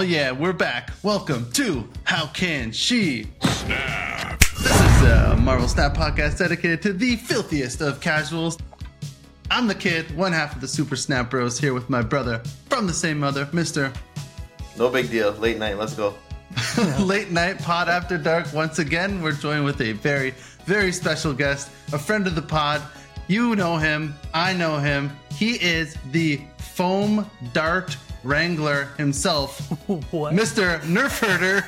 Yeah, we're back. Welcome to How Can She Snap? This is a Marvel Snap podcast dedicated to the filthiest of casuals. I'm the kid, one half of the Super Snap Bros, here with my brother from the same mother, Mr. No big deal. Late night. Let's go. Late Night Pod After Dark. Once again, we're joined with a very, very special guest, a friend of the pod. You know him. I know him. He is the foam dart wrangler himself, What? Mr. Nerf Herder.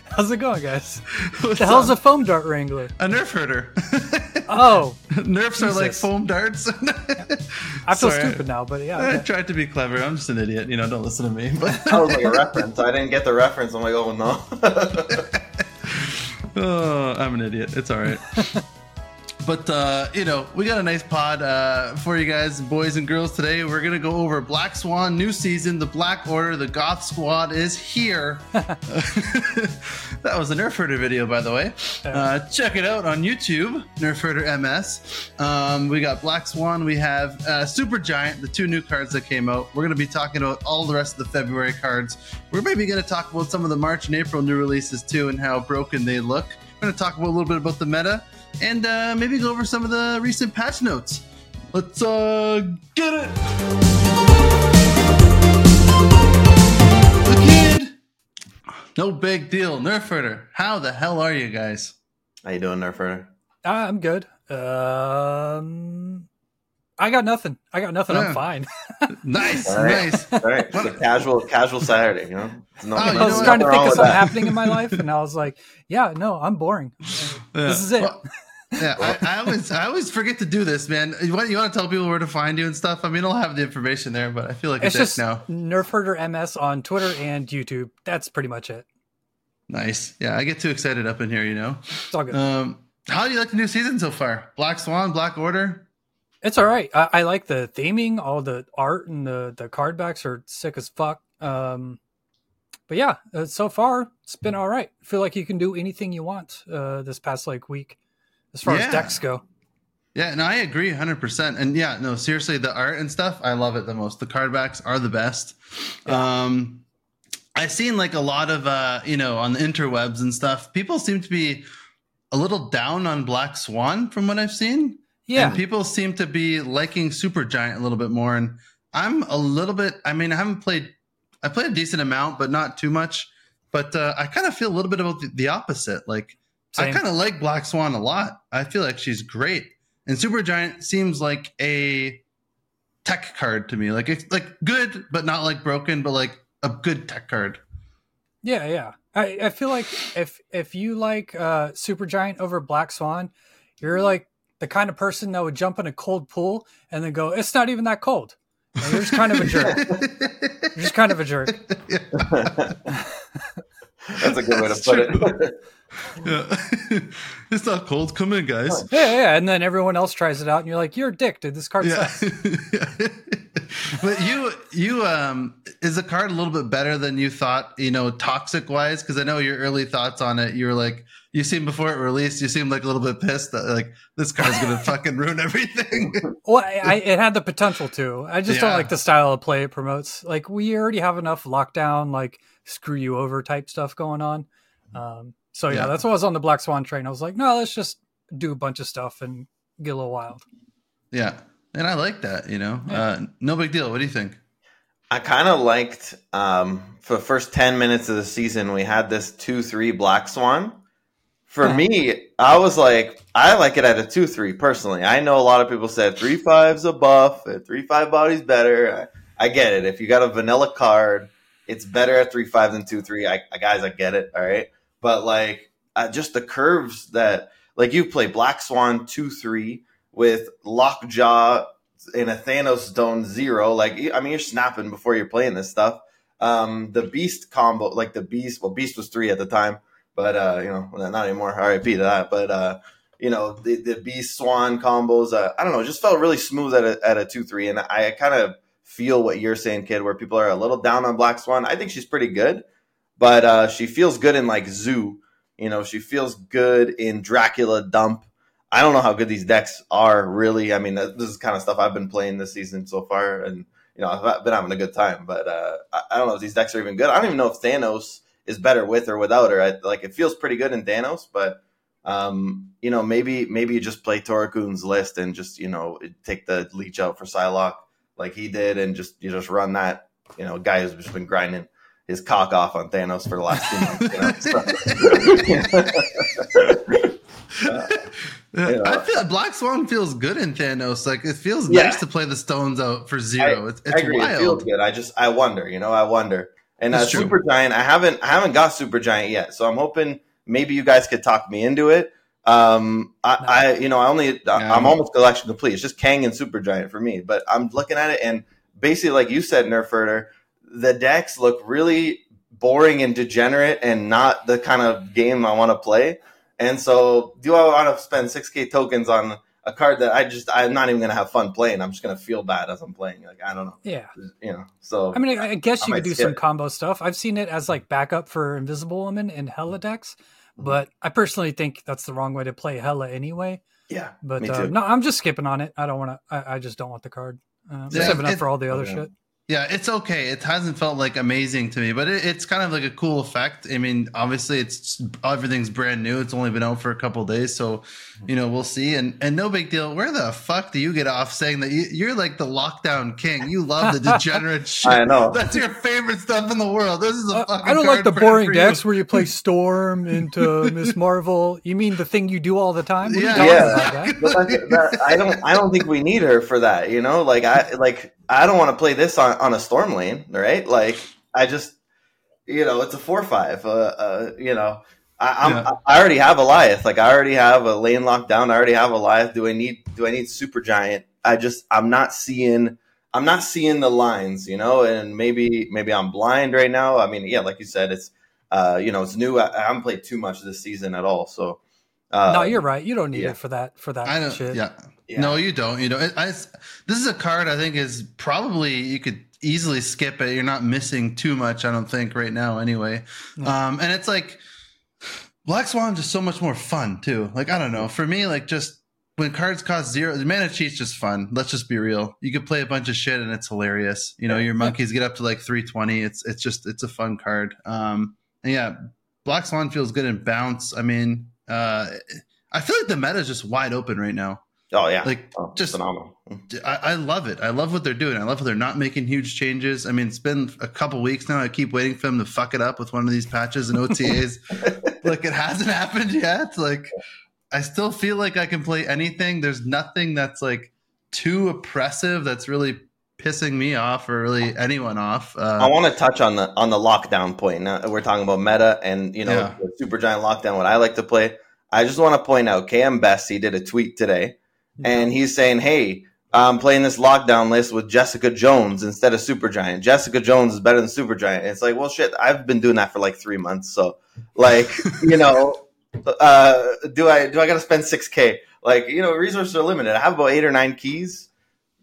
How's it going, guys? What's the hell's up? a foam dart wrangler? a Nerf Herder? Oh, Nerfs are like foam darts. I feel Sorry. stupid now, but yeah. I tried to be clever. I'm just an idiot. You know, don't listen to me. But That was like a reference. I didn't get the reference. I'm like, oh no. oh, I'm an idiot. It's all right. But uh, you know, we got a nice pod uh, for you guys, boys and girls. Today, we're gonna go over Black Swan new season. The Black Order, the Goth Squad is here. that was a Nerf Herder video, by the way. Uh, check it out on YouTube, Nerf Herder MS. Um, we got Black Swan. We have uh, Super Giant, the two new cards that came out. We're gonna be talking about all the rest of the February cards. We're maybe gonna talk about some of the March and April new releases too, and how broken they look. We're gonna talk about a little bit about the meta and uh, maybe go over some of the recent patch notes. Let's uh, get it. The kid. No big deal. Nerf herder. How the hell are you guys? How you doing, Nerfer? Uh, I'm good. Um, I got nothing. I got nothing. Yeah. I'm fine. Nice, All right. nice. All right, just a casual, casual Saturday. You know, There's no, Oh, you I was know trying to think of something that. happening in my life, and I was like, "Yeah, no, I'm boring. This is it." Well, yeah, I, I always I always forget to do this, man. You want, you want to tell people where to find you and stuff? I mean, I'll have the information there, but I feel like It's just now. Nerf Herder MS on Twitter and YouTube. That's pretty much it. Nice. Yeah, I get too excited up in here, you know. It's all good. Um, how do you like the new season so far? Black Swan, Black Order. It's all right. I, I like the theming. All the art and the the card backs are sick as fuck. Um, but yeah, uh, so far it's been all right. I feel like you can do anything you want uh, this past like week, as far Yeah. as decks go. Yeah, no, I agree 100%. And yeah, no, seriously, the art and stuff, I love it the most. The card backs are the best. Um, I've seen like a lot of, uh, you know, on the interwebs and stuff, people seem to be a little down on Black Swan from what I've seen. Yeah, And people seem to be liking Super Giant a little bit more. And I'm a little bit, I mean, I haven't played, I played a decent amount, but not too much. But uh, I kind of feel a little bit about the, the opposite. Like, I kind of like Black Swan a lot. I feel like she's great. And Super Giant seems like a tech card to me. Like it's like good, but not like broken, but like a good tech card. yeah, yeah. I, I feel like if if you like uh, Super Giant over Black Swan, you're like the kind of person that would jump in a cold pool and then go, "It's not even that cold." And you're just kind of a jerk. You're just kind of a jerk. That's a good way to put true. it. Yeah. it's not cold. Come in, guys. Yeah, yeah, and then everyone else tries it out, and you're like, "You're a dick, dude. This card Yeah. sucks." but you you um is the card a little bit better than you thought, you know, toxic wise? Because I know your early thoughts on it, you were like you seemed before it released, you seemed like a little bit pissed that like this card's gonna fucking ruin everything. Well, I, I, it had the potential to. I just don't like the style of play it promotes. Like we already have enough lockdown, like screw you over type stuff going on. Um, so yeah, Yeah. that's why I was on the Black Swan train. I was like, no, let's just do a bunch of stuff and get a little wild. yeah. And I like that, you know. Yeah. Uh no big deal. What do you think? I kind of liked um, for the first ten minutes of the season. We had this two three Black Swan. For me, I was like, I like it at a two three personally. I know a lot of people said three five's a buff, a three five body's better. I, I get it. If you got a vanilla card, it's better at three five than two three. I, I guys, I get it. All right, but like uh, just the curves that like you play Black Swan two three with Lockjaw in a Thanos Stone zero. Like I mean, you're snapping before you're playing this stuff. Um, the Beast combo, like the Beast. Well, Beast was three at the time, but uh, you know, not anymore. RIP to that. But uh, you know, the the Beast Swan combos. Uh, I don't know, just felt really smooth at a at a two three, and I kind of feel what you're saying, kid. Where people are a little down on Black Swan. I think she's pretty good, but uh, she feels good in like Zoo. You know, she feels good in Dracula Dump. I don't know how good these decks are really. I mean, this is kind of stuff I've been playing this season so far, and you know I've been having a good time. But uh, I, don't know if these decks are even good. I don't even know if Thanos is better with or without her. I, like it feels pretty good in Thanos, but um, you know maybe maybe you just play Torakun's list and just you know take the leech out for Psylocke like he did, and just you just run that. You know, guy who's just been grinding his cock off on Thanos for the last two months. You know, so. uh, Yeah. I feel Black Swan feels good in Thanos. Like it feels yeah. nice to play the stones out for zero. I, it's, it's I agree. wild. It feels good. I just I wonder, you know, I wonder. And uh, Super Giant, I haven't I haven't got Super Giant yet, so I'm hoping maybe you guys could talk me into it. Um, I, no. I you know I only no. I'm almost collection complete. It's just Kang and Super Giant for me, but I'm looking at it and basically like you said, Nerf Herder, the decks look really boring and degenerate and not the kind of game I want to play. And so, do I want to spend 6k tokens on a card that I just I'm not even going to have fun playing? I'm just going to feel bad as I'm playing. Like I don't know. Yeah. You know. So I mean, I guess you could do some it. combo stuff. I've seen it as like backup for Invisible Woman in Hela decks, mm-hmm. but I personally think that's the wrong way to play Hela anyway. Yeah. But uh, no, I'm just skipping on it. I don't want to. I, I, just don't want the card. Uh, yeah, saving up for all the other shit. Yeah, it's okay. It hasn't felt like amazing to me, but it, it's kind of like a cool effect. I mean, obviously, it's everything's brand new. It's only been out for a couple days, so you know we'll see. And and no big deal. Where the fuck do you get off saying that you, are like the lockdown king? You love the degenerate shit. I know that's your favorite stuff in the world. This is a uh, I don't like the boring decks where you play Storm into Miss Marvel. You mean the thing you do all the time? Yeah, yeah. That, I don't. I don't think we need her for that. You know, like I like I don't want to play this on, on a storm lane, right? Like I just, you know, it's a four five. Uh, uh, you know, I, yeah. I already have Alioth. Like I already have a lane locked down. I already have Alioth. Do I need do I need super giant? I just I'm not seeing I'm not seeing the lines, you know. And maybe maybe I'm blind right now. I mean, yeah, like you said, it's uh, you know, it's new. I, I haven't played too much this season at all, so. Uh, no, you're right. You don't need yeah. it for that. For that I know, shit. Yeah, yeah. No, you don't. You know, I, I, this is a card I think is probably you could easily skip it. You're not missing too much, I don't think, right now. Anyway, um, and it's like Black Swan is just so much more fun too. Like I don't know, for me, like just when cards cost zero, the mana cheat's just fun. Let's just be real. You could play a bunch of shit and it's hilarious. You know, your monkeys get up to like 320. It's it's just it's a fun card. Um, and yeah, Black Swan feels good in bounce. I mean, uh, I feel like the meta is just wide open right now. Oh yeah, like oh, just phenomenal. I, I, love it. I love what they're doing. I love how they're not making huge changes. I mean, it's been a couple weeks now. I keep waiting for them to fuck it up with one of these patches and OTAs. like it hasn't happened yet. Like I still feel like I can play anything. There's nothing that's like too oppressive. That's really pissing me off or really anyone off. Uh, I want to touch on the on the lockdown point. Now we're talking about meta and you know yeah. super giant lockdown. What I like to play. I just want to point out KM Best. He did a tweet today and he's saying, "Hey, I'm playing this lockdown list with Jessica Jones instead of Supergiant. Jessica Jones is better than Supergiant." And it's like, well, shit, I've been doing that for like three months, so like, you know, uh, do I do I got to spend six k? Like, you know, resources are limited. I have about eight or nine keys.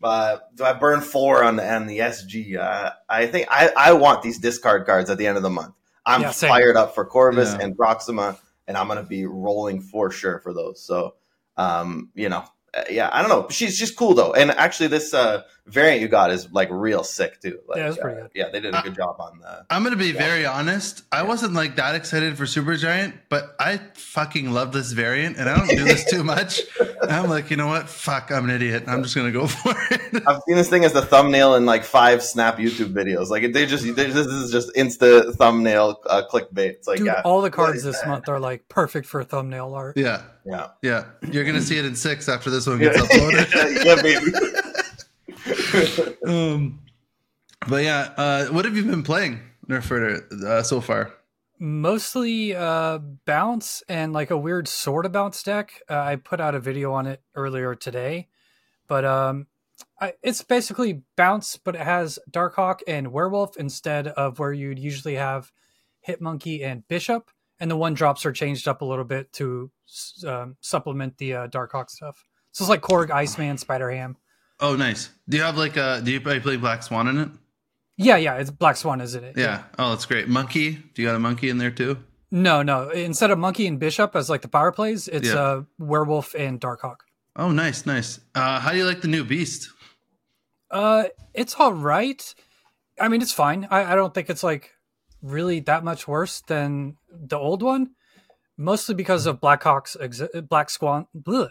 Uh, do I burn four on the on the SG? Uh, I think I, I want these discard cards at the end of the month. I'm yeah, fired up for Corvus yeah. and Proxima, and I'm gonna be rolling for sure for those. So, um, you know, yeah, I don't know. She's just cool though, and actually, this uh, variant you got is like real sick too. Like, yeah, it's pretty uh, good. Yeah, they did a good job on the. I'm gonna be yeah. very honest. I wasn't like that excited for Super Giant, but I fucking love this variant, and I don't do this too much. I'm like, you know what? Fuck, I'm an idiot. I'm just gonna go for it. I've seen this thing as the thumbnail in like five Snap YouTube videos. Like they just, they, this is just insta thumbnail uh, clickbait. It's like Dude, yeah, all the cards this that? month are like perfect for thumbnail art. Yeah, yeah, yeah. You're gonna see it in six after this one gets uploaded. yeah, baby. um, but yeah, uh, what have you been playing, Nerf Herder, uh, so far? Mostly uh, bounce and like a weird sort of bounce deck. Uh, I put out a video on it earlier today, but um, I, it's basically bounce, but it has Darkhawk and Werewolf instead of where you'd usually have Hitmonkey and Bishop. And the one drops are changed up a little bit to um, supplement the uh, Darkhawk stuff. So it's like Korg, Iceman, Spider Ham. Oh, nice. Do you have like a? Do you play Black Swan in it? Yeah, yeah. It's Black Swan, isn't it? Yeah. yeah. Oh, that's great. Monkey. Do you got a monkey in there too? No, no. Instead of monkey and bishop as like the power plays, it's yeah. uh, werewolf and darkhawk. Oh, nice, nice. Uh, how do you like the new beast? Uh, it's all right. I mean, it's fine. I, I don't think it's like really that much worse than the old one, mostly because of Blackhawk's exi- Black Swan, bleh,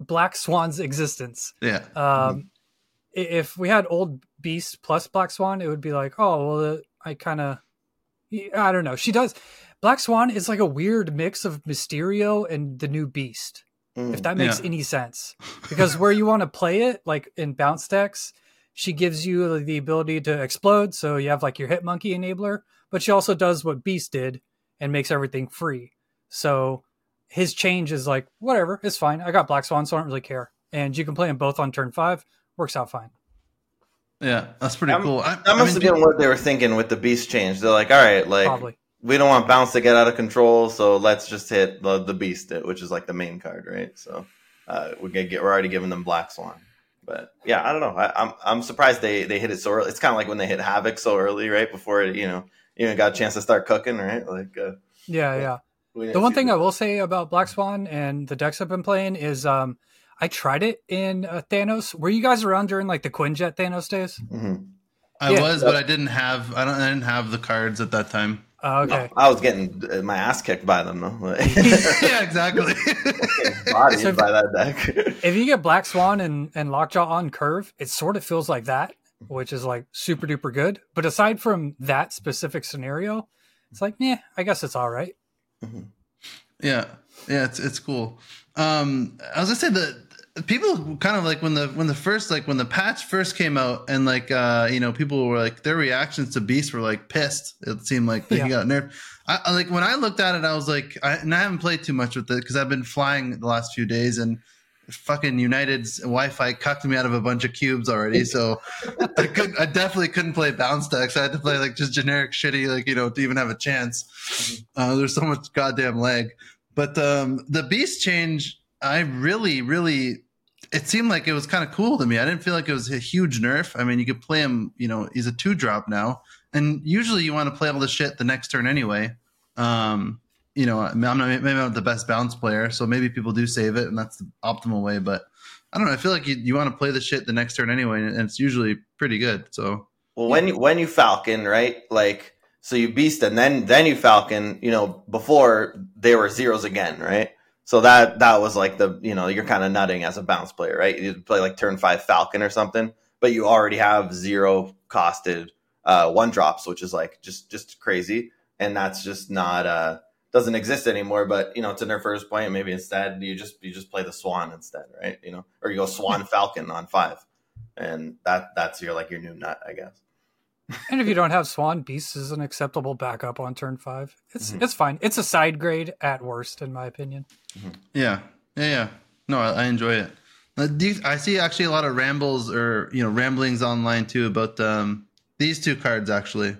Black Swan's existence. Yeah. Um, i if we had old Beast plus Black Swan, it would be like, oh well, uh, I kind of, I don't know. She does. Black Swan is like a weird mix of Mysterio and the new Beast Mm. if that makes Yeah. any sense. Because where you want to play it, like in bounce decks, she gives you the ability to explode, so you have like your hit monkey enabler, but she also does what Beast did and makes everything free. So his change is like whatever, it's fine. I got Black Swan, so I don't really care. And you can play them both on turn five. Works out fine. Yeah, that's pretty I'm- cool. I, That I must mean, have been what they were thinking with the beast change. They're like, all right, like Probably. we don't want bounce to get out of control, so let's just hit the, the beast, which is like the main card, right? So uh, we get, get we're already giving them black swan, but yeah, I don't know. I, I'm I'm surprised they they hit it so early. It's kind of like when they hit havoc so early, right before it, you know, even got a chance to start cooking, right? Like uh, Yeah, yeah. We didn't The one see thing I will say about Black Swan and the decks I've been playing is um I tried it in uh, Thanos. Were you guys around during like the Quinjet Thanos days? Mhm. I Yeah. was, but I didn't have. I don't. I didn't have the cards at that time. Uh, okay. I was getting uh, my ass kicked by them though. Yeah, exactly. bodied So- by that deck. if you get Black Swan and, and Lockjaw on curve, it sort of feels like that, which is like super duper good. But aside from that specific scenario, it's like, yeah, I guess it's all right. Yeah, yeah, it's it's cool. Um, I was gonna say that people kind of like when the when the first like when the patch first came out and like uh you know people were like their reactions to Beast were like pissed. It seemed like they Yeah. got nerfed. I, I like when I looked at it, I was like, I, and I haven't played too much with it because I've been flying the last few days and fucking United's Wi-Fi cucked me out of a bunch of cubes already. So I could I definitely couldn't play bounce decks. I had to play like just generic shitty like you know to even have a chance. Uh, there's so much goddamn lag. But um, the beast change, I really, really, it seemed like it was kind of cool to me. I didn't feel like it was a huge nerf. I mean, you could play him. You know, he's a two drop now, and usually you want to play all the shit the next turn anyway. Um, you know, I'm not maybe I'm not the best bounce player, so maybe people do save it, and that's the optimal way. But I don't know. I feel like you, you want to play the shit the next turn anyway, and it's usually pretty good. So Well, when you when you falcon, right? Like so you beast and then then you falcon. You know, before they were zeros again, right? So that that was like the you know you're kind of nutting as a bounce player, right? You play like turn five falcon or something, but you already have zero costed uh, one drops, which is like just just crazy, and that's just not uh doesn't exist anymore. But you know, to first point, maybe instead you just you just play the Swan instead, right? You know, or you go Swan Falcon on five, and that that's your like your new nut, I guess. And if you don't have Swan, Beast is an acceptable backup on turn five. It's Mhm. it's fine. It's a side grade at worst, in my opinion. Yeah, yeah, yeah. No, I, I enjoy it. Uh, do you, I see actually a lot of rambles or you know ramblings online too about um, these two cards actually,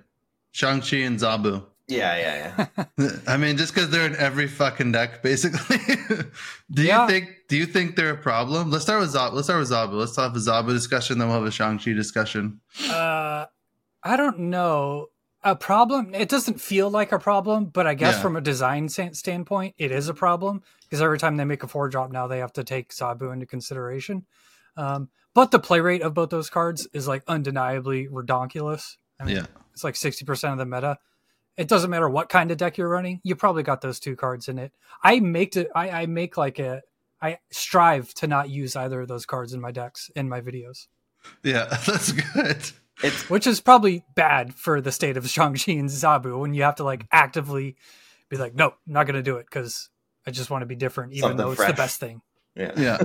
Shang Chi and Zabu. Yeah, yeah, yeah. I mean, just because they're in every fucking deck, basically. do Yeah. you think? Do you think they're a problem? Let's start with Zabu. Let's start with Zabu. Let's have a Zabu discussion, then we'll have a Shang Chi discussion. Uh, I don't know. A problem. It doesn't feel like a problem, but I guess Yeah. from a design sta- standpoint, it is a problem because every time they make a four drop now, they have to take Zabu into consideration. Um, but the play rate of both those cards is like undeniably redonkulous. I mean, Yeah, it's like sixty percent of the meta. It doesn't matter what kind of deck you're running. You probably got those two cards in it. I make it. I, I make like a. I strive to not use either of those cards in my decks in my videos, yeah, that's good. It's which is probably bad for the state of Shang-Chi and Zabu when you have to like actively be like, no, I'm not going to do it because I just want to be different, even Something though it's fresh. the best thing. yeah. yeah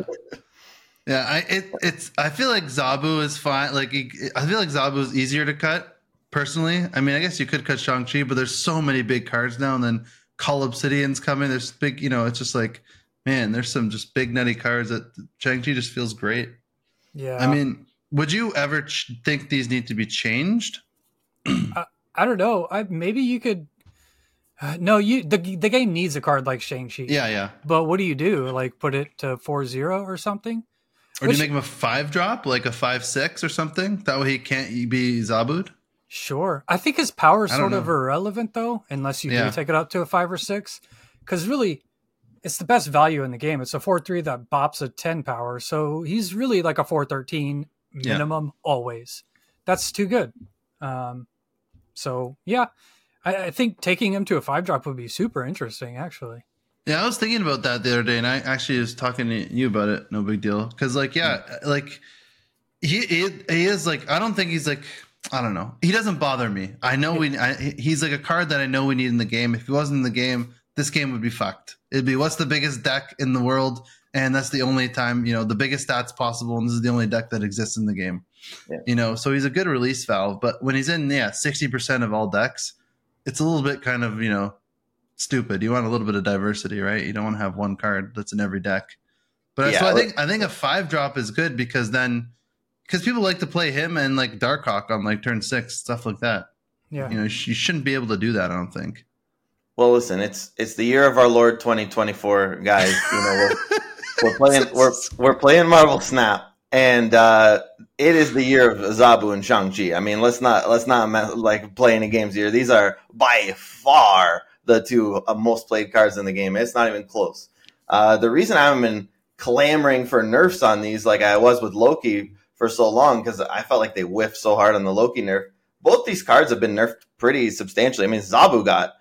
yeah i it, it's i feel like zabu is fine like i feel like zabu is easier to cut personally i mean i guess you could cut shang-chi but there's so many big cards now and then Cull Obsidian's coming there's big you know it's just like man there's some just big nutty cards that shang-chi just feels great Yeah, i mean would you ever ch- think these need to be changed I don't know. I maybe you could. Uh, no, you the the game needs a card like Shang-Chi. yeah yeah But what do you do? Like put it to 4-0 or something? or do you make him a five drop like a five six or something that way he can't be zabu'd Sure. I think his power is sort of irrelevant though, unless you Yeah. do take it up to a five or six. Because really, it's the best value in the game. It's a four three that bops a ten power, so he's really like a four thirteen Yeah. minimum always. That's too good. Um, so yeah, I, I think taking him to a five drop would be super interesting. Actually, Yeah, I was thinking about that the other day, and I actually was talking to you about it. No big deal, because like, yeah, like he, he he is like I don't think he's like I don't know. He doesn't bother me. I know we. I, he's like a card that I know we need in the game. If he wasn't in the game, this game would be fucked. It'd be what's the biggest deck in the world, and that's the only time you know the biggest stats possible, and this is the only deck that exists in the game. Yeah. You know, so he's a good release valve, but when he's in, yeah, sixty percent of all decks, it's a little bit kind of you know stupid. You want a little bit of diversity, right? You don't want to have one card that's in every deck. But Yeah, so I think I think a five drop is good because then because people like to play him and like Darkhawk on like turn six stuff like that. yeah, You know, you shouldn't be able to do that. I don't think. Well, listen, it's it's the year of our Lord 2024, guys. You know, we're, we're playing we're we're playing Marvel Snap, and uh, it is the year of Zabu and Shang Chi. I mean, let's not let's not mess, like play any games here. These are by far the two uh, most played cards in the game. It's not even close. Uh, the reason I've been clamoring for nerfs on these, like I was with Loki for so long, because I felt like they whiffed so hard on the Loki nerf. Both these cards have been nerfed pretty substantially. I mean, Zabu got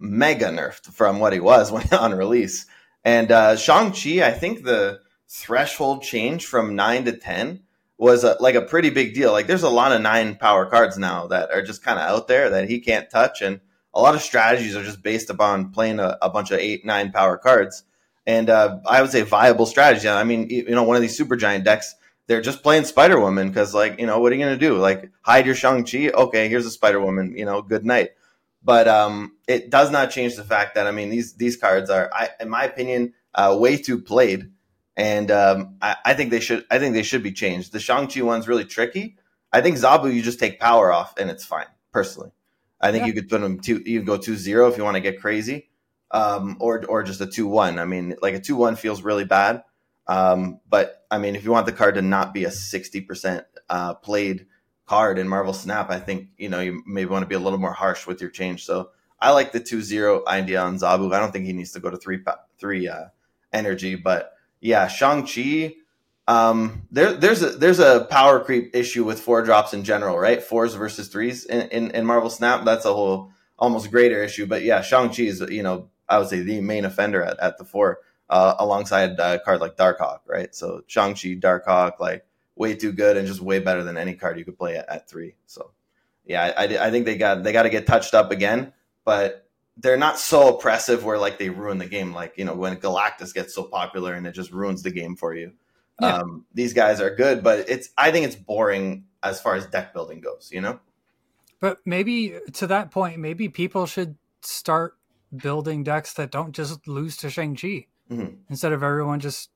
mega nerfed from what he was when on release. And uh, Shang-Chi, I think the threshold change from 9 to 10 was a, like a pretty big deal. Like there's a lot of 9 power cards now that are just kind of out there that he can't touch. And a lot of strategies are just based upon playing a, a bunch of 8, 9 power cards. And uh, I would say viable strategy. I mean, you know, one of these super giant decks, they're just playing Spider Woman because, like, you know, what are you going to do? Like, hide your Shang-Chi? Okay, here's a Spider Woman, you know, good night but um, it does not change the fact that I mean these these cards are, I, in my opinion, uh, way too played, and um, I, I think they should I think they should be changed. The Shang Chi one's really tricky. I think Zabu you just take power off and it's fine. Personally, I think Yeah. you could put them two. You can go two zero if you want to get crazy, um, or or just a two one. I mean, like a two one feels really bad, um, but I mean if you want the card to not be a sixty percent uh, played card in Marvel Snap, I think you know you maybe want to be a little more harsh with your change. So I like the 2-0 idea on Zabu. I don't think he needs to go to three three uh, energy, but yeah, Shang Chi. Um, there, there's a there's a power creep issue with four drops in general, right? Fours versus threes in, in, in Marvel Snap. That's a whole almost greater issue. But yeah, Shang Chi is you know I would say the main offender at, at the four, uh, alongside a card like Darkhawk, right? So Shang Chi, Darkhawk, like way too good and just way better than any card you could play at, at three. So, yeah, I, I, I think they got they got to get touched up again, but they're not so oppressive where like they ruin the game. Like you know when Galactus gets so popular and it just ruins the game for you. Yeah. Um, these guys are good, but it's I think it's boring as far as deck building goes. You know, but maybe to that point, maybe people should start building decks that don't just lose to Shang Chi Mhm. instead of everyone just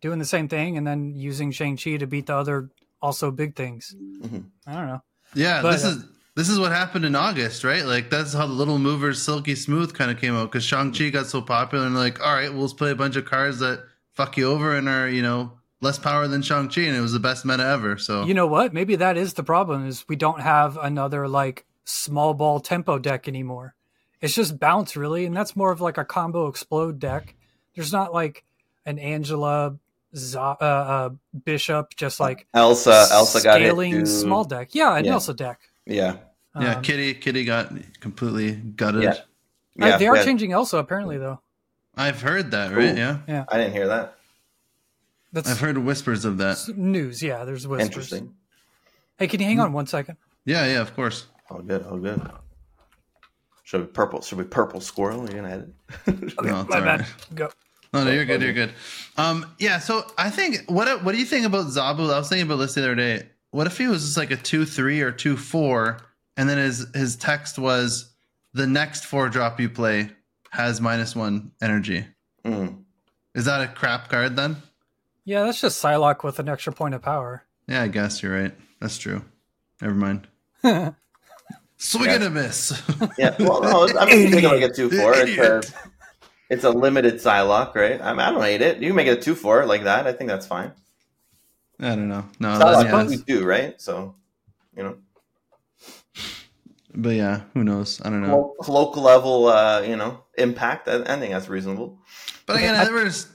doing the same thing and then using Shang Chi to beat the other also big things. Mhm. I don't know. Yeah, But, this uh, is this is what happened in August, right? Like that's how the Little Movers Silky Smooth kind of came out because Shang Chi got so popular and like, all right, we'll just play a bunch of cards that fuck you over and are you know less power than Shang Chi, and it was the best meta ever. So You know what? Maybe that is the problem is we don't have another like small ball tempo deck anymore. It's just bounce really, and that's more of like a combo explode deck. There's not like an Angela Z- uh, uh, Bishop just like Elsa Elsa got hit scaling too. small deck. Yeah, an Yeah. Elsa deck. Yeah, yeah, Um, Kitty Kitty got completely gutted. Yeah. uh, they are yeah. changing Elsa apparently though. I've heard that, right? Ooh. Yeah, I didn't hear that. That's I've heard whispers of that. news. Yeah, there's whispers. Interesting. Hey, can you hang on one second? Yeah, yeah, of course. All good. all good. Should be purple. Should be purple squirrel. You're gonna edit. No, My all bad. Go. No, no, you're good. You're good. Um, yeah. So I think what what do you think about Zabu? I was thinking about this the other day. What if he was just like a two three or two four, and then his his text was the next four drop you play has minus one energy. Mm. Is that a crap card then? Yeah, that's just Psylocke with an extra point of power. Yeah, I guess you're right. That's true. Never mind. yeah, Swing and a miss. Yeah. Well, no. I mean, you can make it two four. It's a, Idiot. It's a limited Psylocke, right? I, mean, I don't hate it. You can make it a two four like that. I think that's fine. I don't know. No, Psylocke that's, yeah, that's- with two, right? So, you know, but yeah, who knows? I don't know. lo- local level, uh, you know, impact. I, I think that's reasonable. But again, I never. s-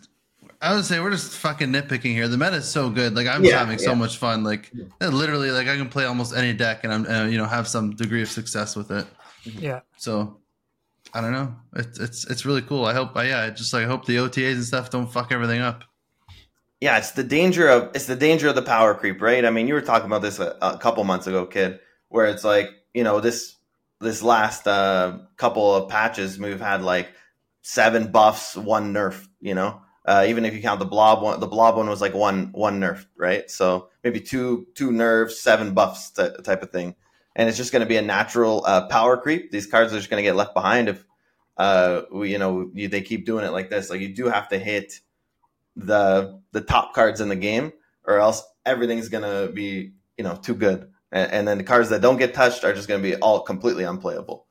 I would say we're just fucking nitpicking here. The meta is so good. Like I'm Yeah, just having so much fun. Like literally, like I can play almost any deck and I'm uh, you know have some degree of success with it. Yeah. So I don't know. It's it's it's really cool. I hope. I, yeah, just like hope the OTAs and stuff don't fuck everything up. Yeah, it's the danger of it's the danger of the power creep, right? I mean, you were talking about this a, a couple months ago, kid, where it's like you know this this last uh, couple of patches we've had like seven buffs, one nerf. You know, uh, even if you count the blob one, the blob one was like one one nerf, right? So maybe two two nerfs, seven buffs t- type of thing, and it's just going to be a natural uh, power creep. These cards are just going to get left behind if uh, we, you know you, they keep doing it like this. Like you do have to hit the the top cards in the game, or else everything's gonna be you know too good, and, and then the cards that don't get touched are just gonna be all completely unplayable.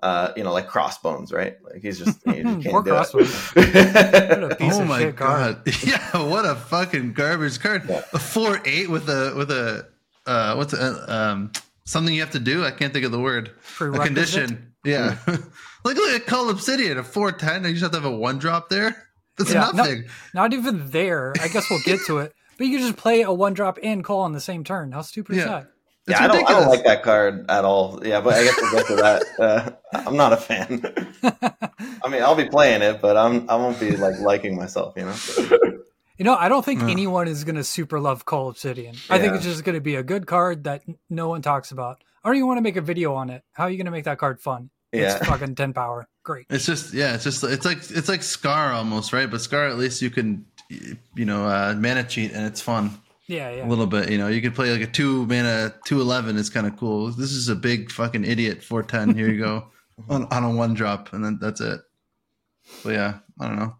Uh, you know, like Crossbones, right? Like he's just you just can't do Crossbones. it. What a piece oh of my shit card. god! Yeah, what a fucking garbage card. Yeah. A four eight with a with a uh what's a, um something you have to do. I can't think of the word. A condition. Yeah. like look at Cull Obsidian, a four ten. You just have to have a one drop there. That's Yeah, nothing. Not even there. I guess we'll get to it. But you can just play a one drop and call on the same turn. How stupid is that? It's yeah, I don't, I don't like that card at all. Yeah, but I guess we'll get to that. Uh, I'm not a fan. I mean, I'll be playing it, but I'm I won't be like liking myself. You know. You know, I don't think Yeah. anyone is going to super love Cull Obsidian. I think it's just going to be a good card that no one talks about. I don't even want to make a video on it. How are you going to make that card fun? Yeah. It's fucking 10 power. Great. It's just yeah, it's just it's like it's like Scar almost, right? But Scar at least you can you know uh mana cheat and it's fun. Yeah, a little bit. You know, you could play like a two mana two eleven is kind of cool. This is a big fucking idiot four ten. Here you go on on a one drop, and then that's it. But yeah, I don't know.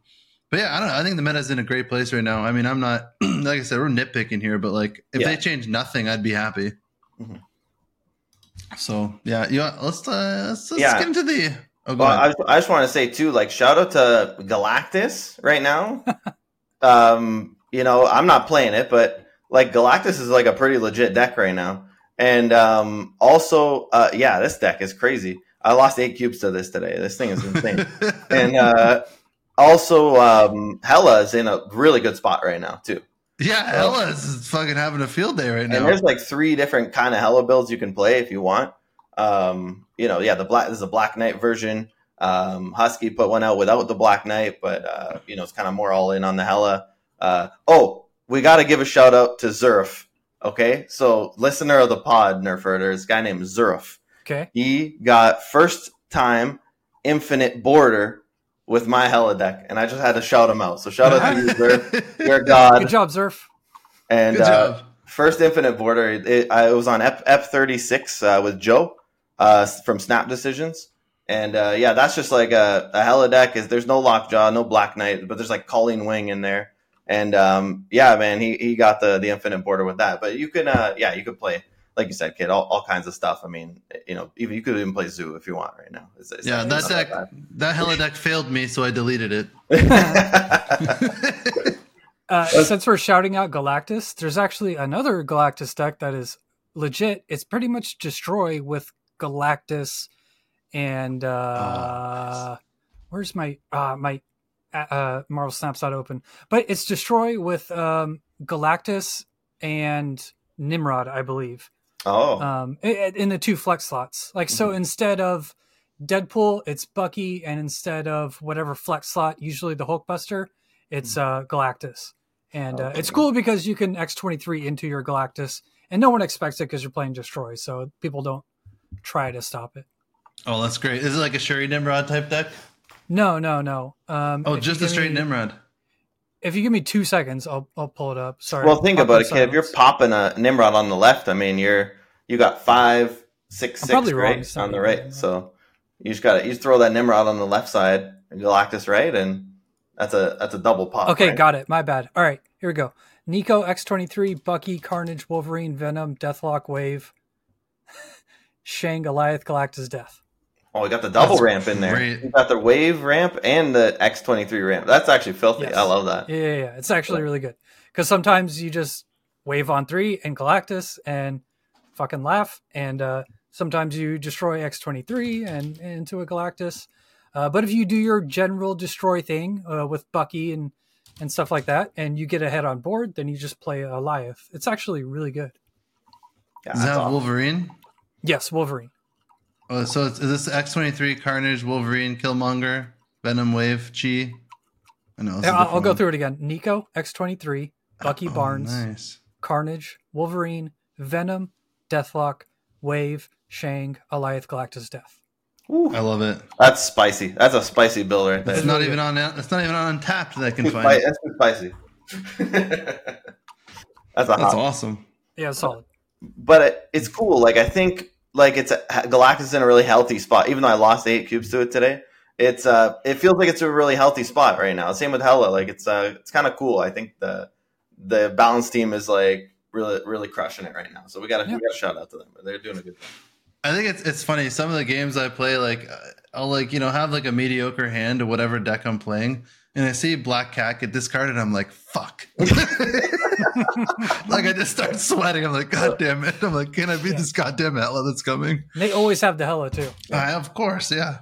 But yeah, I don't know. I think the meta's in a great place right now. I mean, I'm not like I said, we're nitpicking here, but like if Yeah. they change nothing, I'd be happy. Mhm. So yeah, you want, let's uh, let's, let's Yeah. get into the. Oh, Well. I, I just want to say too, like shout out to Galactus right now. um, you know, I'm not playing it, but like Galactus is like a pretty legit deck right now. And um, also, uh, yeah, this deck is crazy. I lost eight cubes to this today. This thing is insane. and uh, also, um, Hela is in a really good spot right now too. yeah, Hela is fucking having a field day right And now. there's like three different kind of Hela builds you can play if you want. Um, you know, yeah, the black this is a Black Knight version. Um, Husky put one out without the Black Knight, but uh, you know, it's kind of more all in on the Hela. Uh, oh, we got to give a shout out to Zurf. Okay, so listener of the pod, Nerfer, there's a guy named Zurf. Okay. He got first time infinite border with my Hela deck, and I just had to shout him out. So shout out to you, Zurf. You're a god. Good job, Zurf. And Good uh, job. First Infinite Border. It, I, it was on F F thirty six uh, with Joe uh, from Snap Decisions, and uh, yeah, that's just like a, a Hela deck. Is there's no Lockjaw, no Black Knight, but there's like Colleen Wing in there, and um, yeah, man, he, he got the the Infinite Border with that. But you can, uh, yeah, you could play like you said, kid, all, all kinds of stuff. I mean, you know, even you could even play Zoo if you want right now. It's, it's yeah, not- that it's deck, not that Hela deck failed me, so I deleted it. Uh, since we're shouting out Galactus, there's actually another Galactus deck that is legit. It's pretty much destroy with Galactus and uh, where's my uh, my uh, uh, Marvel Snap's not open, but it's destroy with um, Galactus and Nimrod, I believe. Oh, Um, in the two flex slots. Like so, instead of Deadpool, it's Bucky, and instead of whatever flex slot, usually the Hulkbuster, it's uh, Galactus. And uh, it's cool because you can X23 into your Galactus, and no one expects it because you're playing Destroy, so people don't try to stop it. Oh, that's great. Is it like a Shuri Nimrod type deck? No, no, no. Um, Oh, just a straight me- Nimrod. If you give me two seconds, I'll I'll pull it up. Sorry. well, think about it, kid. If you're popping a Nimrod on the left, I mean, you're you got five, six, six, right on the right. So you just got to you just throw that Nimrod on the left side, and Galactus right, and that's a that's a double pop. Okay, right? got it. My bad. All right, here we go. Nico X23, Bucky, Carnage, Wolverine, Venom, Deathlok, Wave, Shang, Goliath, Galactus, Death. Oh, we got the double That's ramp in there. great. You got the wave ramp and the X twenty three ramp. That's actually filthy. Yes. I love that. Yeah, yeah, yeah. It's actually really good because sometimes you just wave on three and Galactus and fucking laugh, and uh, sometimes you destroy X23 and, and into a Galactus. Uh, but if you do your general destroy thing uh, with Bucky and and stuff like that, and you get ahead on board, then you just play a Alioth. It's actually really good. Yeah, Does that's that awesome. Wolverine? Yes, Wolverine. Oh, so it's, is this X twenty three Carnage, Wolverine, Killmonger, Venom Wave, Chi? I know. Yeah, I'll, I'll go through it again. Nico, X23, Bucky Oh, Barnes, Nice. Carnage, Wolverine, Venom, Deathlok, Wave, Shang, Alioth, Galactus, Death. Ooh, I love it. that's spicy. That's a spicy build right there. It's not even on. It's not even on Untapped that I can Spi- find. That's too spicy. that's a That's hot. awesome. Yeah, solid. But it, it's cool. Like I think like it's a, Galactus in a really healthy spot. Even though I lost eight cubes to it today, it's uh it feels like it's a really healthy spot right now. Same with Hela. Like it's uh it's kind of cool. I think the the balance team is like really really crushing it right now. So we got to Yeah. we got to shout out to them. They're doing a good thing. I think it's it's funny. Some of the games I play, like I'll like you know have like a mediocre hand to whatever deck I'm playing, and I see Black Cat get discarded. I'm like, fuck. like I just start sweating. I'm like, god damn it. I'm like, can I beat Yeah. this goddamn Hela that's coming? They always have the Hela too. I, of course, yeah.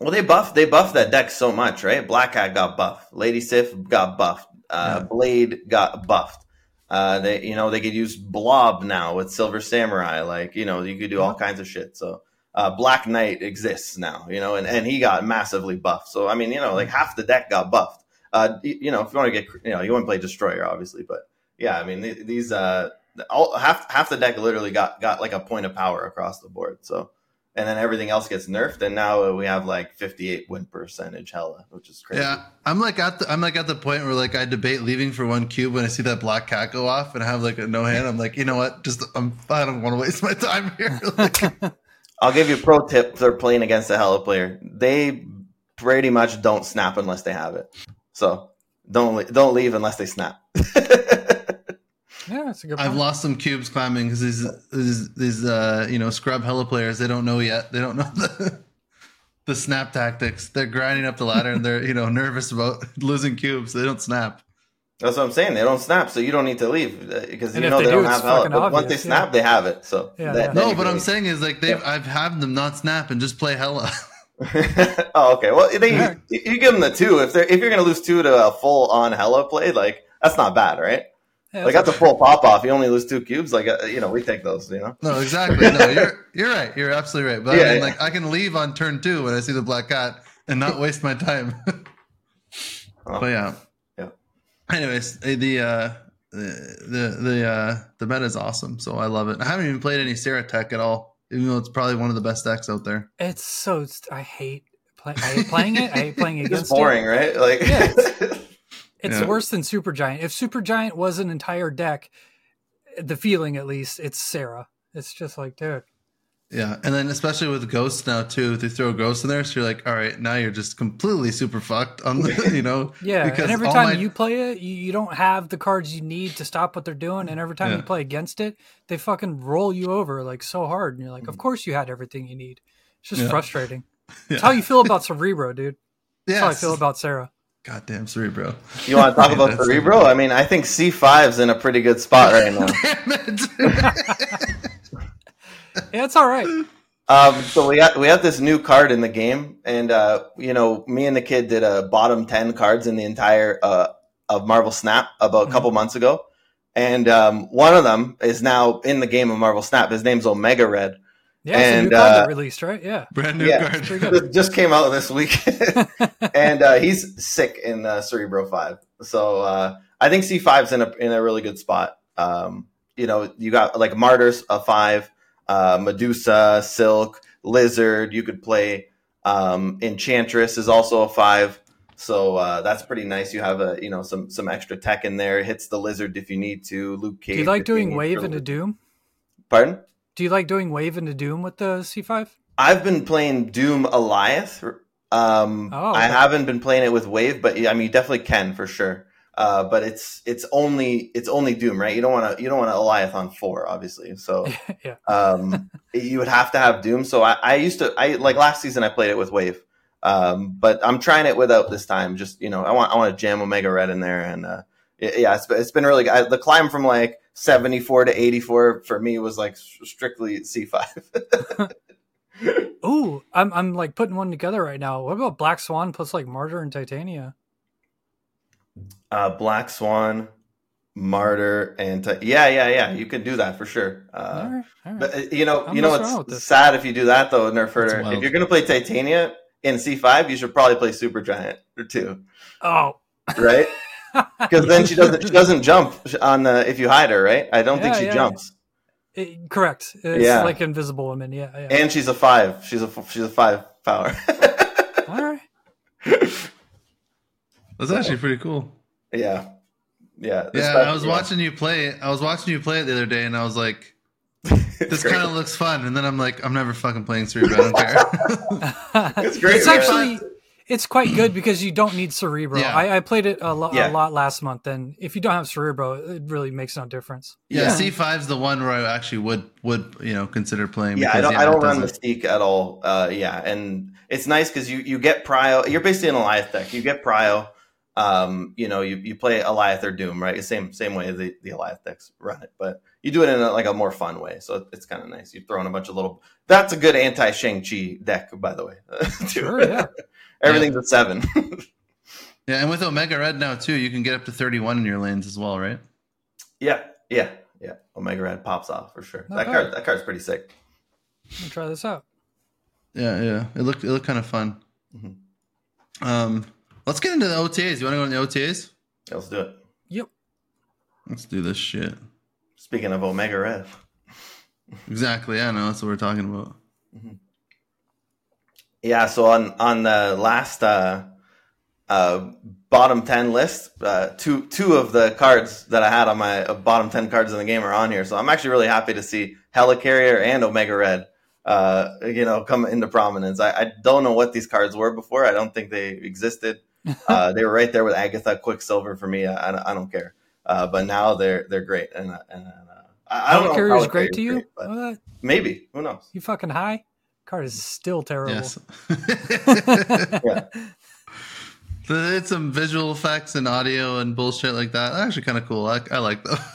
Well, they buffed they buffed that deck so much, right? Black Cat got buffed. Lady Sif got buffed. Uh, Yeah. Blade got buffed. Uh, they you know they could use Blob now with Silver Samurai. Like you know you could do all kinds of shit. So uh, Black Knight exists now. You know, and, and he got massively buffed. So I mean you know like half the deck got buffed. Uh, you, you know if you want to get you know you want to play Destroyer obviously, but yeah I mean th- these uh all half half the deck literally got got like a point of power across the board. So and then everything else gets nerfed, and now we have like 58 win percentage Hela, which is crazy. Yeah, I'm like at the I'm like at the point where like I debate leaving for one cube when I see that black cat go off and I have like a no hand. I'm like, you know what? Just I'm I don't want to waste my time here. Like, I'll give you a pro tip if they're playing against a Hela player. They pretty much don't snap unless they have it. So don't le- don't leave unless they snap. Yeah, that's a good I've lost some cubes climbing because these these these uh you know scrub Hela players they don't know yet. They don't know the the snap tactics. They're grinding up the ladder and they're you know nervous about losing cubes. They don't snap. That's what I'm saying. They don't snap, so you don't need to leave uh, because you if know they they, do, don't have help. fucking But once they snap, yeah. they have it. So Yeah, that- yeah. No, you but can I'm saying is like they've I've had them not snap and just play Hela. oh, okay. Well, they, Yeah. you, you give them the two. If they're if you're gonna lose two to a full on Hela play, like that's not bad, right? Yeah, Like that's at the full pop off, you only lose two cubes. Like uh, you know, we take those. You know. No, exactly. No, you're you're right. You're absolutely right. But Yeah, I mean, yeah. like I can leave on turn two when I see the black cat and not waste my time. Oh. But yeah. Yeah. Anyways, eh, the uh the the the uh the meta is awesome, so I love it. I haven't even played any Sera Tech at all, even though it's probably one of the best decks out there. It's so it's, I hate play, I hate playing it. I hate playing It's against boring, it. right? Like Yeah, It's Yeah. worse than Super Giant. If Super Giant was an entire deck, the feeling at least, it's Sera. It's just like, dude. Yeah, and then especially with ghosts now too, they throw ghosts in there, so you're like, all right, now you're just completely super fucked on the, you know, Yeah, Because and every time my- you play it, you, you don't have the cards you need to stop what they're doing, and every time Yeah. you play against it, they fucking roll you over like so hard, and you're like, of mm-hmm. course you had everything you need. It's just Yeah. frustrating. Yeah. It's how you feel about Cerebro, dude. That's how I feel about Sera. Goddamn Cerebro. You want to talk about that's- Cerebro? I mean, I think C5's in a pretty good spot right now. Damn it. Yeah, it's all right. Um, so we got we have this new card in the game, and uh, you know, me and the kid did a bottom ten cards in the entire uh, of Marvel Snap about a couple months ago, and um, one of them is now in the game of Marvel Snap. His name's Omega Red. Yeah, it's a And, new card uh, that released, right? Yeah. Brand new Yeah. Card. It just came out this week, and uh, he's sick in uh, Cerebro Five. So uh, I think C 5s in a in a really good spot. Um, you know, you got like Martyrs a five, uh, Medusa, Silk, Lizard. You could play um, Enchantress is also a five. So uh, that's pretty nice. You have a you know some some extra tech in there. Hits the lizard if you need to. Luke Cage. Do you like if you doing Wave to. into Doom? Pardon? Do you like doing Wave into Doom with the C5? I've been playing Doom Alioth. Um, Oh, I haven't been playing it with Wave, but I mean, you definitely can for sure. Uh, but it's it's only it's only Doom, right? You don't want to you don't want to Alioth on four, obviously. So yeah. um, you would have to have Doom. So I, I used to I like last season I played it with Wave, um, but I'm trying it without this time. Just you know, I want I want to jam Omega Red in there, and uh, yeah, it's, it's been really good. I, the climb from like 74 to 84 for me was like strictly C5. Ooh, I'm I'm like putting one together right now. What about Black Swan plus like Martyr and Titania? Uh, Black Swan, Martyr, and Ti- yeah, yeah, yeah. You can do that for sure. Uh, all right, all right. But uh, you know, I'm you know, messing around with it's sad if you do that though, Nerf Herder. If you're gonna play Titania in C5, you should probably play Super Giant or two, oh, right? Because then she doesn't she doesn't jump on the if you hide her, right? I don't think she yeah. jumps, It- correct. It's Yeah. like Invisible Woman. Yeah, yeah. and she's a five. She's a she's a five power. all right. That's actually pretty cool. yeah, yeah. Yeah, especially- I was watching you play. I was watching you play it the other day, and I was like, "This kind of looks fun." And then I'm like, "I'm never fucking playing Cerebro. I don't care." It's great, It's man. actually it's quite good because you don't need Cerebro. Yeah. I, I played it a, lo- Yeah. a lot last month, and if you don't have Cerebro, it really makes no difference. yeah, Yeah. C 5s the one where I actually would would you know consider playing. Yeah, I because, don't. I don't it run doesn't- Mystique at all. Uh, yeah, and it's nice because you you get Prio. You're basically an Alioth deck. You get Prio. Um, you know, you, you play Alioth or Doom, right? Same same way the the Alioth decks run it, but you do it in a, like a more fun way. So it's kind of nice. You throw in a bunch of little. That's a good anti Shang Chi deck, by the way. Sure, yeah. Everything's a seven. Yeah, and with Omega Red now too, you can get up to 31 in your lanes as well, right? yeah, yeah, yeah. Omega Red pops off for sure. Not that bad. card that card's pretty sick. Let me try this out. Yeah, yeah. It looked it looked kind of fun. Mhm. Um, let's get into the OTAs. You want to go into the OTAs? Yeah, let's do it. Yep. Let's do this shit. Speaking of Omega Red. Exactly. I know that's what we're talking about. Yeah, so on on the last uh, uh, bottom ten list, uh, two two of the cards that I had on my uh, bottom ten cards in the game are on here. So I'm actually really happy to see Helicarrier and Omega Red, uh, you know, come into prominence. I, I don't know what these cards were before. I don't think they existed. Uh, they were right there with Agatha, Quicksilver for me. I, I, don't- I don't care, uh, but now they're they're great. And, uh, and uh, I, I don't know. if Carrier's great to you? great, What? maybe who knows? You fucking high? Card is still terrible. Yes. Yeah. They did some visual effects and audio and bullshit like that. They're actually kind of cool. I, I like them.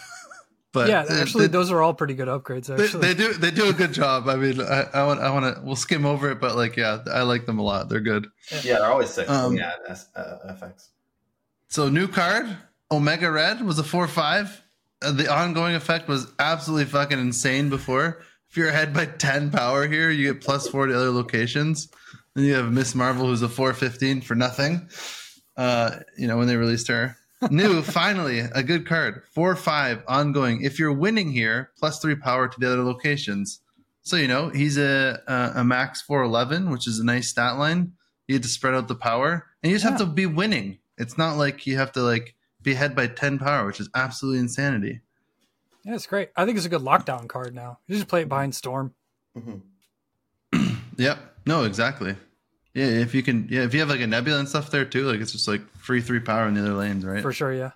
but yeah, actually, they, those are all pretty good upgrades. they, Actually, they do they do a good job. I mean, I, I want I want to we'll skim over it, but like yeah, I like them a lot. They're good. Yeah, they're always sick. Um, yeah, that's, uh, FX. So new card Omega Red was a four five. Uh, the ongoing effect was absolutely fucking insane. Before, if you're ahead by ten power here, you get plus four to other locations. Then you have Miss Marvel, who's a four fifteen for nothing. Uh, you know when they released her. New, finally, a good card. Four five ongoing. If you're winning here, plus three power to the other locations. So you know he's a a, a max four eleven, which is a nice stat line. You get to spread out the power, and you just have to be winning. It's not like you have to like be ahead by ten power, which is absolutely insanity. yeah, it's great. I think it's a good lockdown card now. You just play it behind Storm. hmm Yep. No, exactly. Yeah, if you can, yeah, if you have like a nebula and stuff there too, like it's just like free three power in the other lanes, right? For sure, yeah.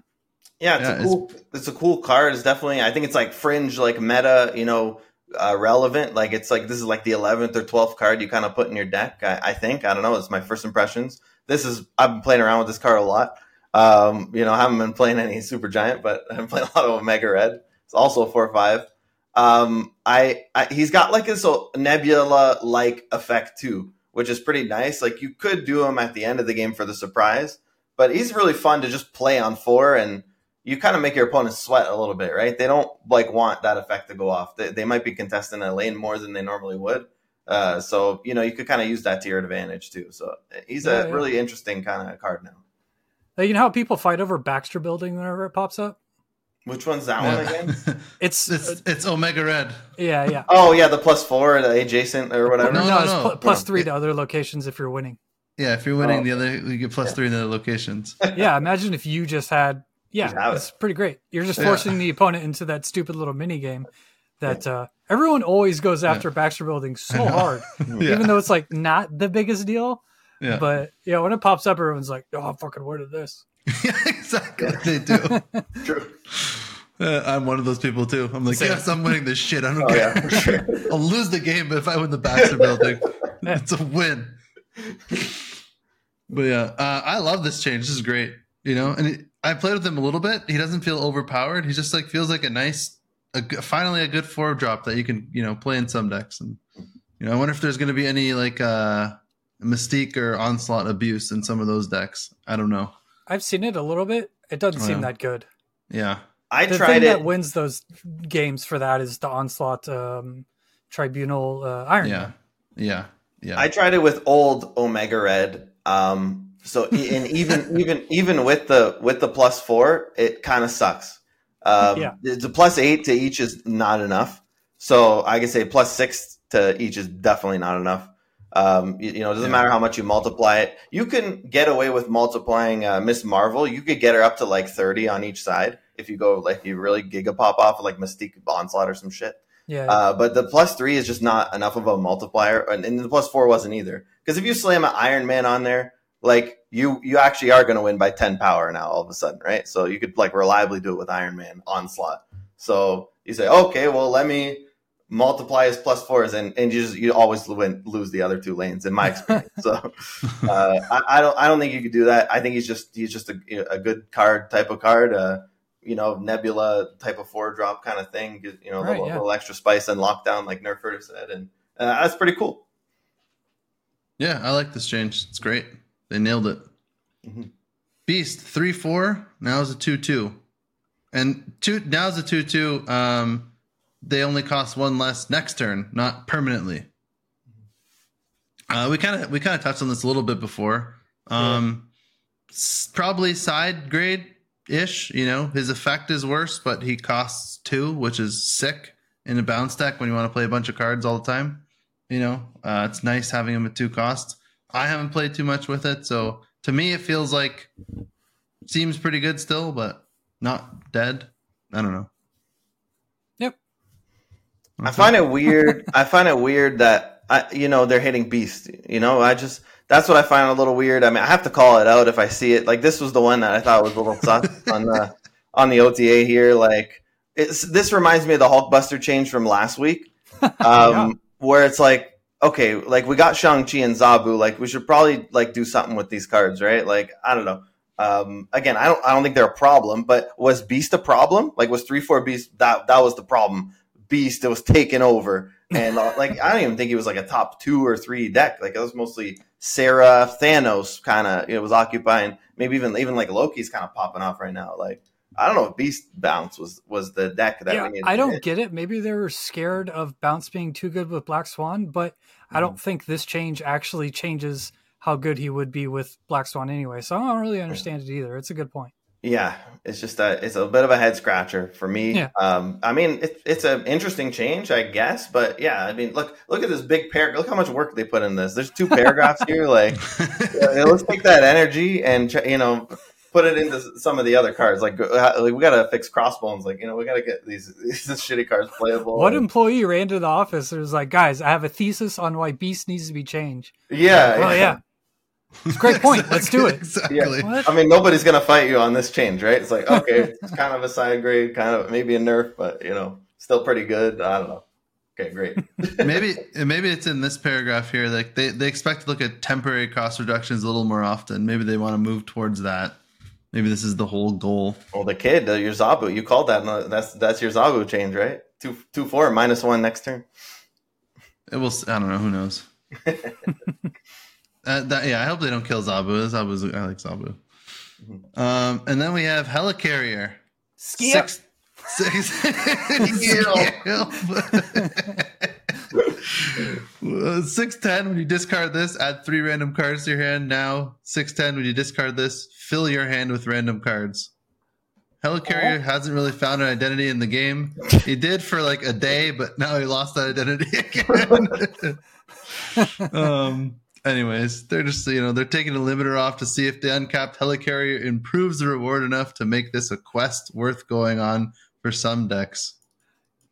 Yeah, it's Yeah, a cool. It's, a cool card. It's definitely. I think it's like fringe, like meta. You know, uh, relevant. Like it's like this is like the eleventh or twelfth card you kind of put in your deck. I, I think. I don't know. It's my first impressions. This is. I've been playing around with this card a lot. Um, you know, I haven't been playing any Super Giant, but I've been playing a lot of Omega Red. It's also a four five. Um, I, I he's got like this nebula like effect too, which is pretty nice. Like you could do him at the end of the game for the surprise, but he's really fun to just play on four and you kind of make your opponent sweat a little bit, right? They don't like want that effect to go off. They, they might be contesting a lane more than they normally would. Uh, so you know you could kind of use that to your advantage too. So he's Yeah, a yeah. really interesting kind of card now. You know how people fight over Baxter Building whenever it pops up? Which one's that one again? It's, it's it's Omega Red. yeah, yeah. Oh yeah, the plus four, the adjacent or whatever. No, No, it's no. pl- three to other locations if you're winning. Yeah, if you're winning Oh. the other, you get plus Yeah. three in the other locations. Yeah, imagine if you just had. Yeah, Just have it. it's pretty great. You're just Yeah. forcing the opponent into that stupid little mini game that uh, everyone always goes after Baxter Building so hard, yeah, even though it's like not the biggest deal. yeah. But yeah, when it pops up, everyone's like, "Oh, I'm fucking winning this." yeah, exactly. They do. True. Uh, I'm one of those people too. I'm like, Same. yes, I'm winning this shit. I don't Oh care. yeah, for sure. I'll lose the game, but if I win the Baxter building, it's a win. But yeah, uh, I love this change. This is great. You know, and it, I played with him a little bit. He doesn't feel overpowered. He just like feels like a nice, a, g- finally a good four drop that you can you know play in some decks. And you know, I wonder if there's going to be any like uh mystique or onslaught abuse in some of those decks. I don't know. I've seen it a little bit. It doesn't seem Yeah. that good. Yeah. I the tried thing it. that wins those games for that is the onslaught um, tribunal uh, iron Yeah. Man. Yeah. Yeah. I tried it with old Omega Red. Um, so and even even even with the with the plus four, it kind of sucks. Um, Yeah. the plus eight to each is not enough. So I can say plus six to each is definitely not enough. Um, you, you know, it doesn't Yeah. matter how much you multiply it. You can get away with multiplying uh, Miss Marvel. You could get her up to like thirty on each side if you go like you really giga pop off like Mystique Onslaught or some shit. Yeah, Uh, but the plus three is just not enough of a multiplier, and, and the plus four wasn't either. Because if you slam an Iron Man on there, like you you actually are going to win by ten power now all of a sudden, right? So you could like reliably do it with Iron Man onslaught. So you say, okay, well let me multiply his plus fours, and and you just you always win, lose the other two lanes in my experience. so uh, I, I don't I don't think you could do that. I think he's just he's just a, a good card type of card. Uh, you know, Nebula type of four drop kind of thing. You know, a Right, little, yeah. little extra spice and lockdown, like Nerfer said, and uh, that's pretty cool. yeah. I like this change. It's great. They nailed it. Mhm. Beast three four. Now is a two two, and two now is a two two. Um, they only cost one less next turn, not permanently. Uh, we kind of we kind of touched on this a little bit before. Um, s- probably side grade ish. You know, his effect is worse, but he costs two, which is sick in a bounce deck when you want to play a bunch of cards all the time. You know, uh, it's nice having him at two costs. I haven't played too much with it, so to me it feels like seems pretty good still, but not dead. I don't know. Yep. I find it weird. I find it weird that I, you know, they're hitting Beast. You know, I just that's what I find a little weird. I mean, I have to call it out if I see it. Like this was the one that I thought was a little sus on the on the OTA here. Like it's this reminds me of the Hulkbuster change from last week, um, Yeah. where it's like. Okay, like we got Shang Chi and Zabu. Like we should probably like do something with these cards, right? Like I don't know. Um, again, I don't. I don't think they're a problem. But was Beast a problem? Like was three four Beast that that was the problem? Beast that was taken over, and uh, like I don't even think he was like a top two or three deck. Like it was mostly Sera, Thanos, kind of. It was occupying. Maybe even even like Loki's kind of popping off right now. Like I don't know if Beast bounce was was the deck that yeah. I don't hit. get it. Maybe they were scared of bounce being too good with Black Swan, but I Mm-hmm. don't think this change actually changes how good he would be with Black Swan anyway. So I don't really understand it either. It's a good point. Yeah, it's just a it's a bit of a head scratcher for me. Yeah. Um, I mean, it, it's an interesting change, I guess, but yeah, I mean, look look at this big paragraph. Look how much work they put in this. There's two paragraphs here. Like, yeah, let's take that energy and you know put it into some of the other cards. Like, uh, like we gotta fix crossbones. Like, you know, we gotta get these these shitty cards playable. What employee ran to the office and was like, guys, I have a thesis on why Beast needs to be changed. yeah, Oh, yeah. It's a great point. Let's do it. Exactly. What? I mean, nobody's gonna fight you on this change, right? It's like okay, it's kind of a side grade, kind of maybe a nerf, but you know, still pretty good. I don't know. Okay, great. maybe maybe it's in this paragraph here. Like they, they expect to look at temporary cost reductions a little more often. Maybe they want to move towards that. Maybe this is the whole goal. Well, the kid, uh, your Zabu, you called that. That's that's your Zabu change, right? Two two four minus one next turn. It will. I don't know. Who knows? Uh, that, yeah, I hope they don't kill Zabu. Zabu's I like Zabu. Um, and then we have Helicarrier. Skip. Six. Six. Six ten. When you discard this, add three random cards to your hand. Now six ten. When you discard this, fill your hand with random cards. Helicarrier hasn't really found an identity in the game. He did for like a day, but now he lost that identity again. um. Anyways, they're just you know they're taking a limiter off to see if the uncapped helicarrier improves the reward enough to make this a quest worth going on for some decks.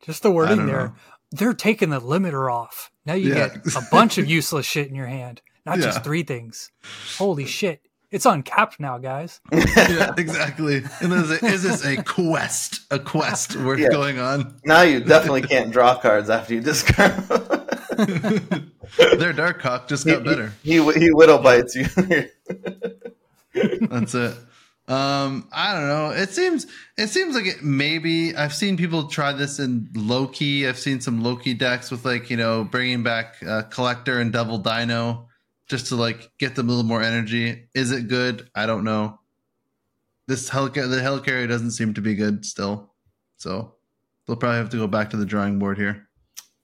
Just the I wording there. know. They're taking the limiter off. Now you Yeah. get a bunch of useless shit in your hand, not Yeah. just three things. Holy shit. It's uncapped now, guys. yeah, exactly. And is, it, is this a quest? A quest worth Yeah. going on? Now you definitely can't draw cards after you discard. Their Dark cock just got better. he he, he widow bites you. That's it. Um, I don't know. It seems it seems like it maybe I've seen people try this in Loki. I've seen some Loki decks with like you know bringing back uh, Collector and Devil Dino just to like get them a little more energy. Is it good? I don't know. this hell the helicarrier doesn't seem to be good still. So they'll probably have to go back to the drawing board here.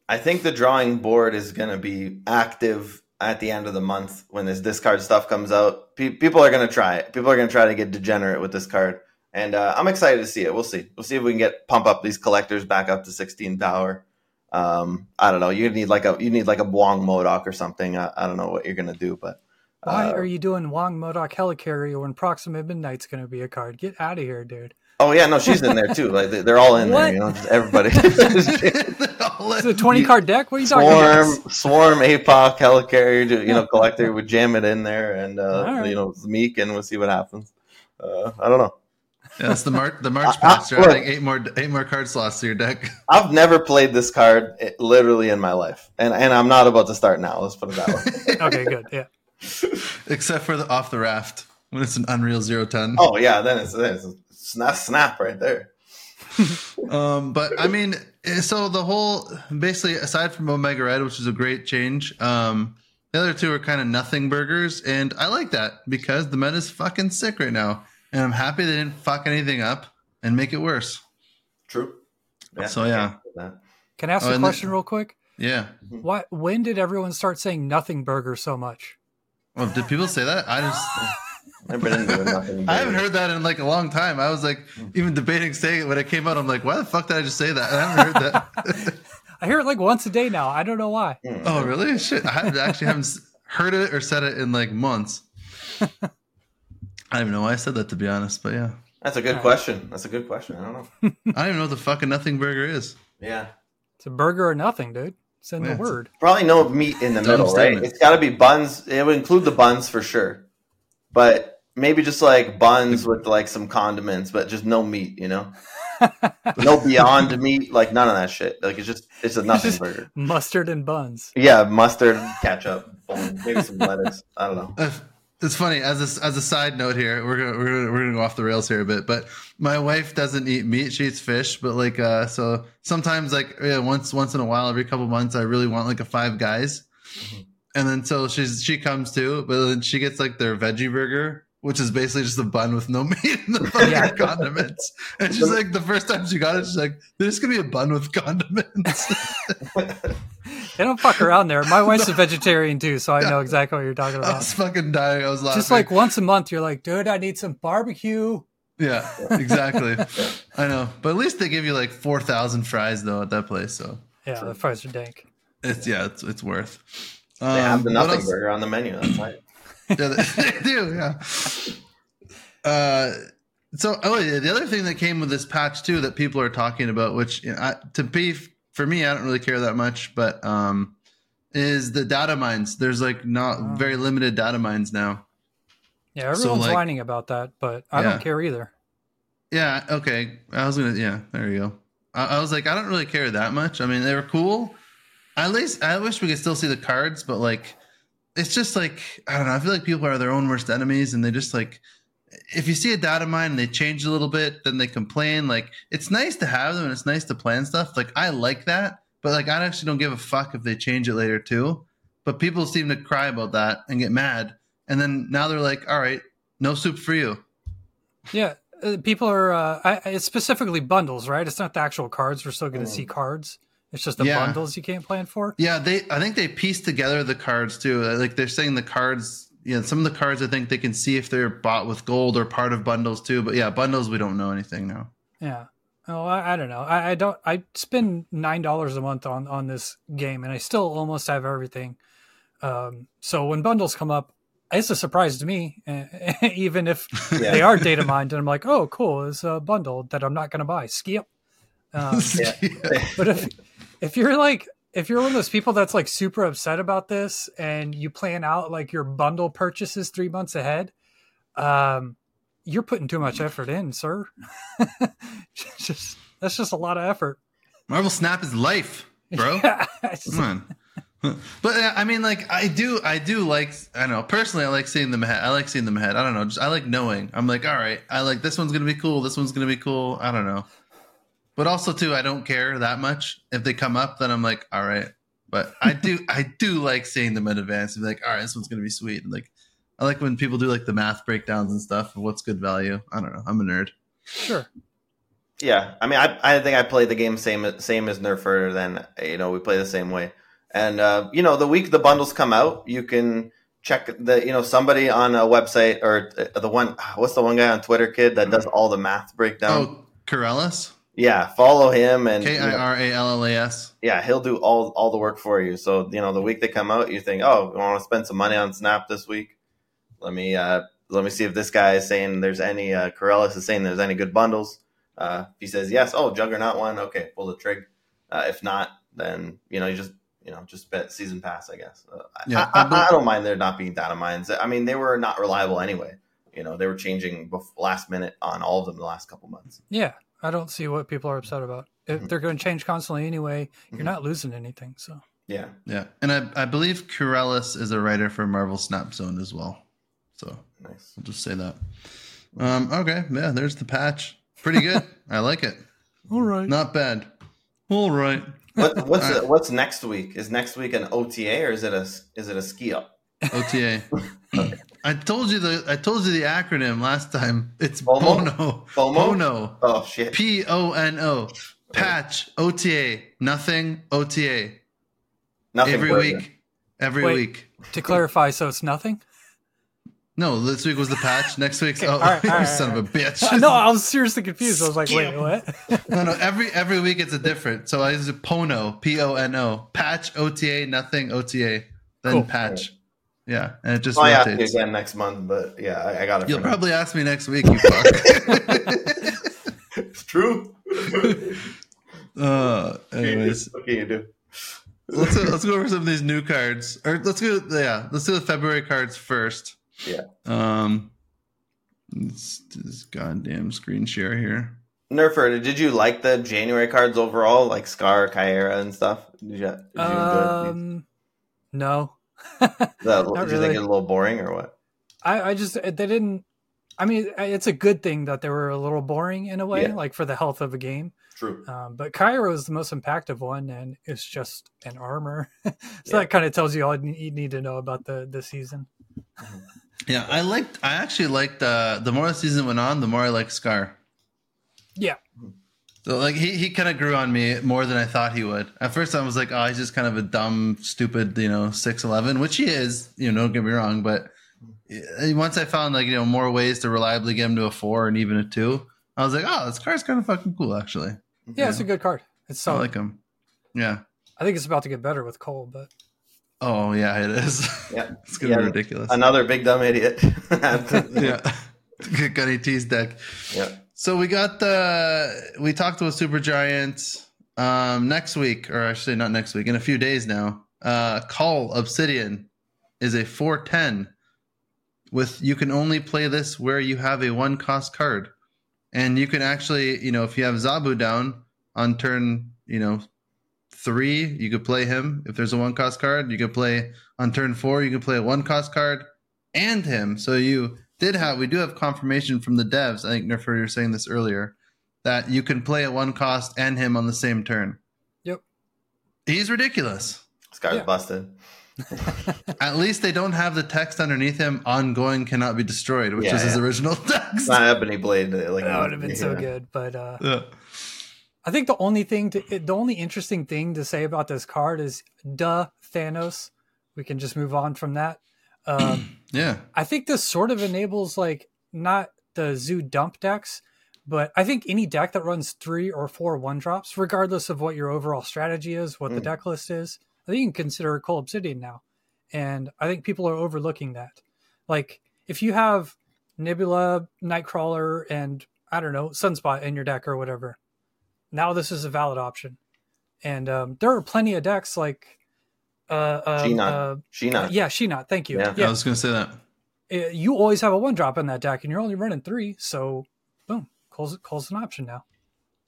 I think the drawing board is going to be active at the end of the month when this discard stuff comes out. Pe- people are going to try it. People are going to try to get degenerate with this card, and uh, I'm excited to see it. We'll see. We'll see if we can get pump up these collectors back up to 16 power. Um, I don't know. You need like a you need like a Wong MODOK or something. I, I don't know what you're going to do, but Why uh, are you doing Wong MODOK Helicarrier when Proxima Midnight's going to be a card? Get out of here, dude. Oh yeah, no, she's in there too. Like they- they're all in What? there. You know, everybody. Is it a 20 card deck? What are you talking Swarm, about? Swarm, APOC, Helicarrier, you know, collector would jam it in there, and uh, All right. you know, Meek, and we'll see what happens. Uh, I don't know. Yeah, it's the March the March patch. They're adding eight more eight more card slots to your deck. I've never played this card eh, literally in my life, and and I'm not about to start now. Let's put it that way. Okay, good. Yeah. Except for the off the raft when it's an Unreal Zero Ten. oh yeah, then it's, then it's a snap, snap right there. Um, but I mean, eh, so the whole basically aside from Omega Red, which is a great change, um, the other two are kind of nothing burgers, and I like that because the meta's fucking sick right now, and I'm happy they didn't fuck anything up and make it worse. True. Yeah, So, yeah. Can I ask Oh, a and the- question real quick? Yeah. Why? When did everyone start saying nothing burger so much? Well, did people say that? I just I've been into nothing. I haven't heard that in like a long time. I was like even debating saying it when it came out. I'm like, why the fuck did I just say that? I haven't heard that. I hear it like once a day now. I don't know why. Mm. oh, really? Shit, I actually haven't heard it or said it in like months. I don't even know why I said that to be honest, but yeah, That's a good Alright. question. That's a good question. I don't know. I don't even know what the fucking nothing burger is. Yeah. It's a burger or nothing, dude. It's in Yeah, the word. Probably no meat in the Dumb middle, right? statement. It's got to be buns. It would include the buns for sure, but maybe just like buns with like some condiments, but just no meat. You know, no beyond meat, like none of that shit. Like it's just it's a nothing Just- burger. Mustard and buns. Yeah, mustard, ketchup, maybe some lettuce. I don't know. Uh, It's funny as a, as a side note here. We're gonna, we're gonna we're gonna go off the rails here a bit, but my wife doesn't eat meat; she eats fish. But like, uh, so sometimes like yeah, once once in a while, every couple months, I really want like a Five Guys, Mhm. And then so she's she comes too, but then she gets like their veggie burger, which is basically just a bun with no meat and the fucking Yeah. condiments. And she's like, the first time she got it, she's like, "There's gonna be a bun with condiments." They don't fuck around there. My wife's a vegetarian too, so I know exactly what you're talking about. I was fucking dying. I was laughing. Just like once a month, you're like, dude, I need some barbecue. Yeah, exactly. I know, but at least they give you like four thousand fries though at that place, so Yeah, the fries are dank. it's yeah, it's it's worth. They have the Um, nothing burger on the menu. That's right. Yeah, they, they do. Yeah. Uh, so oh yeah, the other thing that came with this patch too that people are talking about, which you know, I, to be for me, I don't really care that much, but um, is the data mines. There's like not Oh. very limited data mines now. Yeah, So, everyone's like- whining about that, but I Yeah. don't care either. Yeah. Okay. I was gonna. Yeah. There you go. I, I was like, I don't really care that much. I mean, they were cool. At least I wish we could still see the cards, but like, it's just like I don't know. I feel like people are their own worst enemies, and they just like, if you see a data mine and they change a little bit, then they complain. Like, it's nice to have them and it's nice to plan stuff. Like, I like that, but like, I actually don't give a fuck if they change it later too. But people seem to cry about that and get mad, and then now they're like, all right, no soup for you. Yeah, uh, people are. Uh, I, it's specifically bundles, right? It's not the actual cards. We're still going to see cards. It's just the Yeah. bundles you can't plan for. Yeah, they. I think they pieced together the cards too. Like they're saying the cards. Yeah, some of the cards I think they can see if they're bought with gold or part of bundles too. But yeah, bundles we don't know anything now. Yeah. Oh, I, I don't know. I, I don't. I spend nine dollars a month on on this game, and I still almost have everything. Um, so when bundles come up, it's a surprise to me, even if Yeah. they are data mined, and I'm like, oh, cool, it's a bundle that I'm not going to buy. Skip. Um, Yeah. but if if you're like if you're one of those people that's like super upset about this and you plan out like your bundle purchases three months ahead um you're putting too much effort in sir just that's just a lot of effort Marvel Snap is life, bro. Yeah, Come on. But uh, I mean, like I do, I do like. I don't know. Personally, I like seeing them ahead. I like seeing them ahead. I don't know. Just I like knowing. I'm like, all right. I like this one's gonna be cool. This one's gonna be cool. I don't know. But also too, I don't care that much if they come up. Then I'm like, all right. But I do, I do like seeing them in advance and be like, all right, this one's gonna be sweet. And like, I like when people do like the math breakdowns and stuff of what's good value. I don't know. I'm a nerd. Sure. Yeah, I mean, I, I think I play the game same same as Nerfer. Then you know we play the same way, and uh, you know the week the bundles come out, you can check the you know somebody on a website or the one what's the one guy on Twitter kid that does all the math breakdown. Oh, Kirallas? Yeah, follow him and K I R A L L A S. yeah, he'll do all all the work for you. So you know the week they come out, you think, oh, I want to spend some money on Snap this week. Let me uh, let me see if this guy is saying there's any uh, Kirallas is saying there's any good bundles. Uh, if he says yes, oh Juggernaut one, okay, pull the trig. Uh, if not, then you know you just you know just bet season pass, I guess. Uh, Yeah, I, I bel- I, I don't mind there not being data mines. I mean they were not reliable anyway. You know they were changing bef- last minute on all of them the last couple months. Yeah, I don't see what people are upset about. If Mhm. they're going to change constantly anyway, you're Mhm. not losing anything. So Yeah, Yeah. And I, I believe Kirallas is a writer for Marvel Snap Zone as well. So nice. I'll just say that. Um, okay. Yeah, there's the patch. Pretty good. I like it. all right. Not bad. All right. What, what's All right. the, what's next week? Is next week an OTA or is it a is it a ski up? OTA. I told you the I told you the acronym last time. It's FOMO? Bono. FOMO? Bono. Oh shit! P O N O. Patch. OTA. Nothing. OTA. Nothing Every further. week. Every Wait. week. to clarify, so it's nothing. No, this week was the patch. Next week's Okay, oh, all right, all you right, son all of a bitch. Uh, no, I was seriously confused. I was like, wait, what? No, no. Every every week it's a different. So I use a Pono, P O N O, patch OTA, nothing OTA, then Cool. patch. Yeah, and it just I'll ask you again next month, but yeah, I, I got it. You'll for now. probably ask me next week. You fuck. it's true. uh, anyways, what can you do? let's let's go over some of these new cards, or let's go. Yeah, let's do the February cards first. Yeah. Um, let's do this goddamn screen share here. Nerfer, did you like the January cards overall, like Skaar, Kyra, and stuff? Did you, did you enjoy Um, no. These? That- did not you think really. it a little boring or what? I, I just they didn't. I mean, it's a good thing that they were a little boring in a way, Yeah. like for the health of a game. True. Um, but Cairo is the most impactful one, and it's just an armor. so Yeah. that kind of tells you all you need to know about the the season. Yeah, I liked. I actually liked. Uh, the more the season went on, the more I liked Skaar. Yeah, So like he, he kind of grew on me more than I thought he would. At first I was like, oh, he's just kind of a dumb, stupid, you know, six eleven, which he is. You know, don't get me wrong, but uh, once I found like you know more ways to reliably get him to a four and even a two, I was like, oh, this card's kind of fucking cool actually. yeah, it's a good card. It's I like him. Yeah. I think it's about to get better with Cull, but Oh yeah, it is. Yeah. it's gonna be ridiculous. Another big dumb idiot. yeah. Gunny T's deck. yeah. So we got the we talked about Super Giant um next week, or actually not next week, in a few days now. Uh Cull Obsidian is a 410 with you can only play this where you have a one cost card. And you can actually, you know, if you have Zabu down on turn, you know, three, you could play him. If there's a one cost card, you could play on turn four, you can play a one cost card and him. So you did have we do have confirmation from the devs. I think Nerfer you were saying this earlier that you can play at one cost and him on the same turn. Yep. He's ridiculous. Skaar's Yeah. busted. At least they don't have the text underneath him. Ongoing cannot be destroyed, which Yeah, was his original text. It's not Ebony Blade. uh, Like that would have been so good. But uh, Yeah. I think the only thing, to, the only interesting thing to say about this card is, duh, Thanos. We can just move on from that. Um, Yeah. I think this sort of enables like not the zoo dump decks, but I think any deck that runs three or four one drops, regardless of what your overall strategy is, what the Mm. deck list is, I think you can consider Cull Obsidian now. And I think people are overlooking that. Like if you have Nebula, Nightcrawler, and I don't know, Sunspot in your deck or whatever, now this is a valid option. And um, there are plenty of decks like uh, uh, She-Not. uh, Sheena. yeah, She-Not. Thank you. Yeah. yeah I was gonna say that. uh, you always have a one drop in that deck, and you're only running three. So, boom, Cull's, Cull's an option now.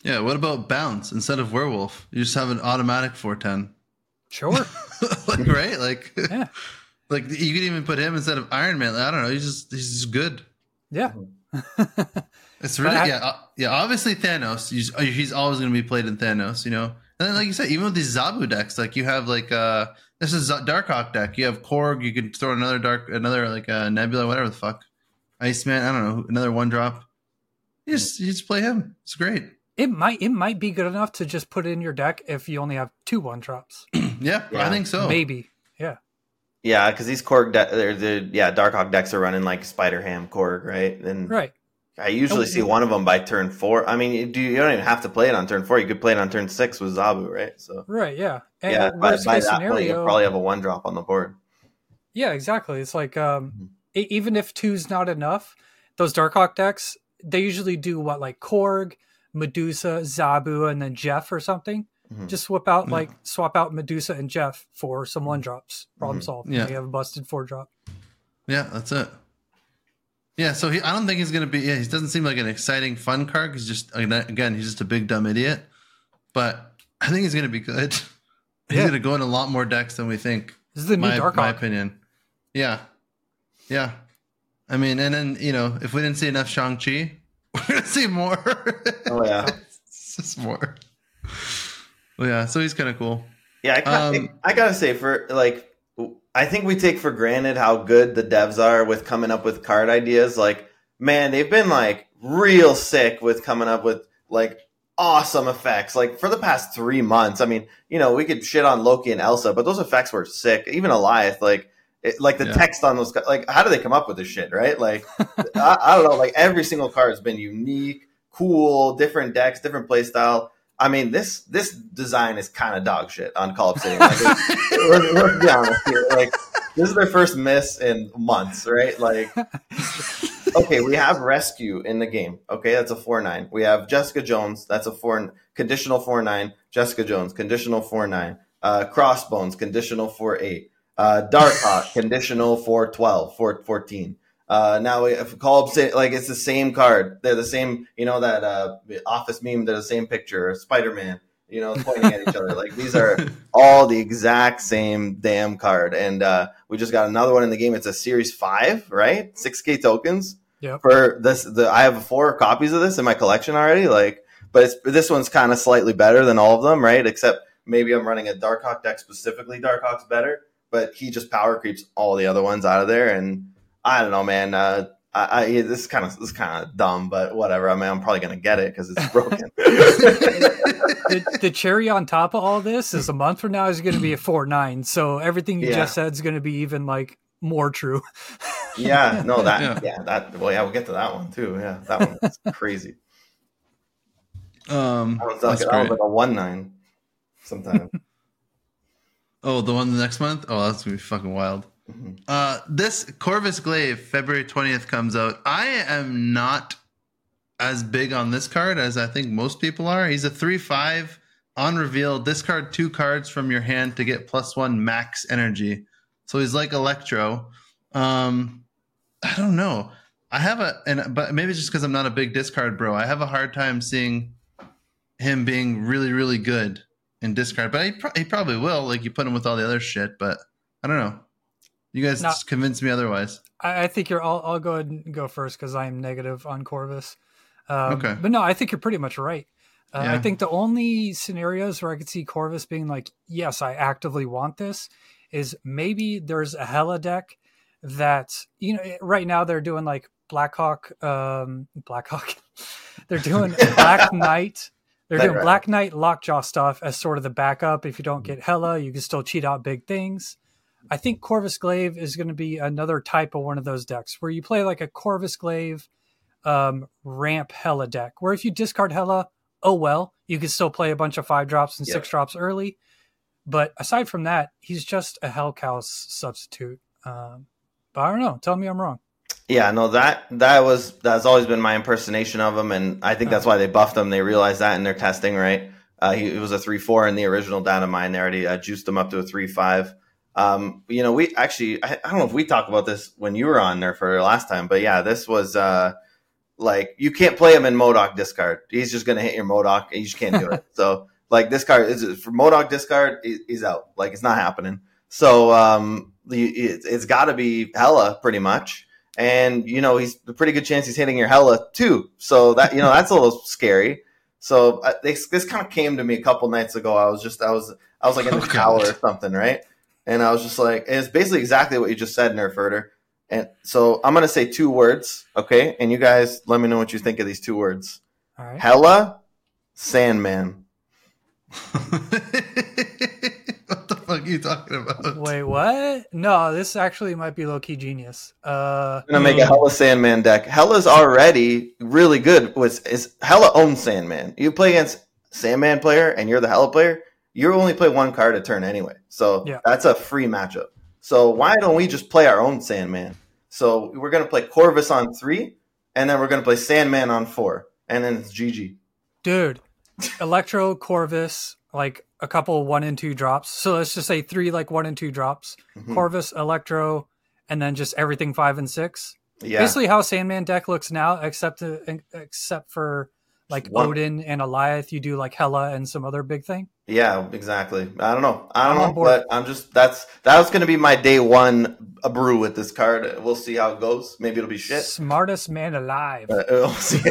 Yeah. What about bounce instead of werewolf? You just have an automatic 410. Sure. like right? Like Yeah. like you could even put him instead of Iron Man. I don't know. He's just he's just good. yeah. It's really I- yeah uh, yeah. Obviously Thanos. He's, he's always going to be played in Thanos. You know, and then like you said, even with these Zabu decks, like you have like uh This is a Darkhawk deck. You have Korg. You can throw another dark, another like a Nebula, whatever the fuck, Iceman. I don't know, another one drop. You just you just play him. It's great. It might it might be good enough to just put it in your deck if you only have two one drops. Yeah, Yeah. I think so. Maybe. Yeah. Yeah, because these Korg, de- they're, they're, yeah, Darkhawk decks are running like Spider Ham Korg, right? And Right. I usually Oh, see one of them by turn four. I mean, you, do you don't even have to play it on turn four. You could play it on turn six with Zabu, right? So Right. Yeah. And yeah, by, worst by case that point, scenario. you'll probably have a one drop on the board. Yeah, exactly. It's like um, Mhm. e- even if two's not enough, those Darkhawk decks they usually do what like Korg, Medusa, Zabu, and then Jeff or something. Mhm. Just swap out Yeah. like swap out Medusa and Jeff for some one drops. Problem Mhm. solved. Yeah. you have a busted four drop. Yeah, that's it. Yeah, so he, I don't think he's gonna be. Yeah, he doesn't seem like an exciting, fun card. He's just again, he's just a big dumb idiot. But I think he's gonna be good. He's Yeah. gonna go in a lot more decks than we think. This is the new my, my opinion. Yeah, yeah. I mean, and then you know, if we didn't see enough Shang Chi, we're gonna see more. Oh yeah, it's just more. Well, yeah. So he's kind of cool. yeah. I, ca- Um, I gotta say, for like, I think we take for granted how good the devs are with coming up with card ideas. Like, man, they've been like real sick with coming up with like awesome effects. Like for the past three months, I mean, you know, we could shit on Loki and Elsa, but those effects were sick. Even Alioth, like. It, like the Yeah. text on those, like how do they come up with this shit, right? Like, I, I don't know. Like every single card has been unique, cool, different decks, different play style. I mean, this this design is kind of dog shit on Cull Obsidian. Like, it's- let's, let's be honest here. Like, this is their first miss in months, right? Like, okay, we have Rescue in the game. Okay, that's a four nine. We have Jessica Jones. That's a four conditional four nine. Jessica Jones conditional four nine. Uh, Crossbones conditional four eight. Uh, Darkhawk conditional four twelve four fourteen. Uh, now we if Cull Obsidian like it's the same card. They're the same. You know that uh, Office meme. They're the same picture. Spider Man. You know, pointing at each other. Like these are all the exact same damn card. And uh, we just got another one in the game. It's a Series Five, right? Six K tokens Yep. for this. The I have four copies of this in my collection already. Like, but it's this one's kind of slightly better than all of them, right? Except maybe I'm running a Darkhawk deck specifically. Darkhawk's better, but he just power creeps all the other ones out of there. And I don't know, man. Uh, I, I this is kind of this is kind of dumb, but whatever. I mean, I'm probably gonna get it because it's broken. the, the cherry on top of all this is a month from now is going to be a four nine. So everything you Yeah. just said is going to be even like more true. yeah, no, that Yeah. yeah. that well, yeah, we'll get to that one too. Yeah, that one's crazy. Um, That one's that's like, that one's like a one nine. Sometimes. Oh, the one the next month? Oh, that's gonna be fucking wild. Mhm. Uh, this Corvus Glaive, February 20th comes out. I am not as big on this card as I think most people are. He's a 3 5 on reveal. Discard two cards from your hand to get plus one max energy. So he's like Electro. Um, I don't know. I have a, and but maybe it's just because I'm not a big discard bro. I have a hard time seeing him being really, really good in discard. But he, pro- he probably will. Like you put him with all the other shit. But I don't know. You guys No. convinced me otherwise. I, I think you're. I'll, I'll go ahead and go first because I am negative on Corvus. Um, Okay. But no, I think you're pretty much right. Uh, I think the only scenarios where I could see Corvus being like, yes, I actively want this, is maybe there's a Hela deck that you know right now they're doing like Blackhawk, um, Blackhawk. they're doing Black Knight. They're doing Rider. Black Knight Lockjaw stuff as sort of the backup. If you don't get Hela, you can still cheat out big things. I think Corvus Glaive is going to be another type of one of those decks where you play like a Corvus Glaive um, ramp Hela deck, where if you discard Hela, oh well, you can still play a bunch of five drops and six drops early. But aside from that, he's just a Hell Hellcow substitute. Um, but I don't know. Tell me I'm wrong. Yeah, no, that that was that's always been my impersonation of him, and I think that's why they buffed him. They realized that in their testing, right? Uh, he was a three four in the original data mine. They already uh, juiced him up to a three five. Um, you know, we actually I, I don't know if we talked about this when you were on there for the last time, but yeah, this was uh, like you can't play him in MODOK discard. He's just gonna hit your MODOK, and you just can't do it. so like this card is for MODOK discard, he- he's out. Like it's not happening. So um, it's got to be Hela pretty much and you know he's a pretty good chance he's hitting your Hela too. So that you know that's a little scary. So uh, this this kind of came to me a couple nights ago. I was just I was I was like in the Oh, shower God. or something, right? and I was just like, it's basically exactly what you just said, Nerf Herder. And so I'm gonna say two words, okay? And you guys let me know what you think of these two words. All right. Hela Sandman. what the fuck are you talking about? Wait, what? No, this actually might be low key genius. Uh, I'm gonna make a Hela Sandman deck. Hela's already really good. Was is Hela owns Sandman? You play against Sandman player, and you're the Hela player. You only play one card a turn anyway, so Yeah. that's a free matchup. So why don't we just play our own Sandman? So we're gonna play Corvus on three, and then we're gonna play Sandman on four, and then it's GG. dude, Electro, Corvus, like a couple one and two drops. So let's just say three like one and two drops. Mhm. Corvus, Electro, and then just everything five and six. Yeah, Basically, how Sandman deck looks now, except uh, except for like One- Odin and Alioth, you do like Hela and some other big thing. yeah, exactly. I don't know. I don't I'm know, but I'm just that's that was gonna be my day one a brew with this card. We'll see how it goes. Maybe it'll be shit. Smartest man alive. But we'll see.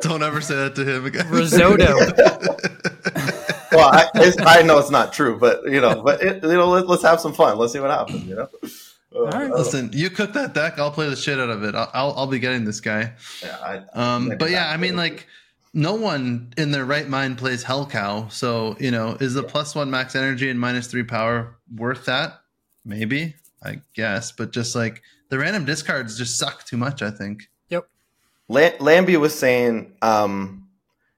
Don't ever say that to him again. Risotto. well, I, it's, I know it's not true, but you know, but it, you know, let, us have some fun. Let's see what happens. You know. Uh. Listen, you cook that deck, I'll play the shit out of it. I'll, I'll, I'll be getting this guy. Yeah, I, Um, but yeah. I mean, like, no one in their right mind plays Hell Cow. So, you know, is the plus one max energy and minus three power worth that? Maybe, I guess. But just like the random discards just suck too much, I think. La- Lambie was saying um,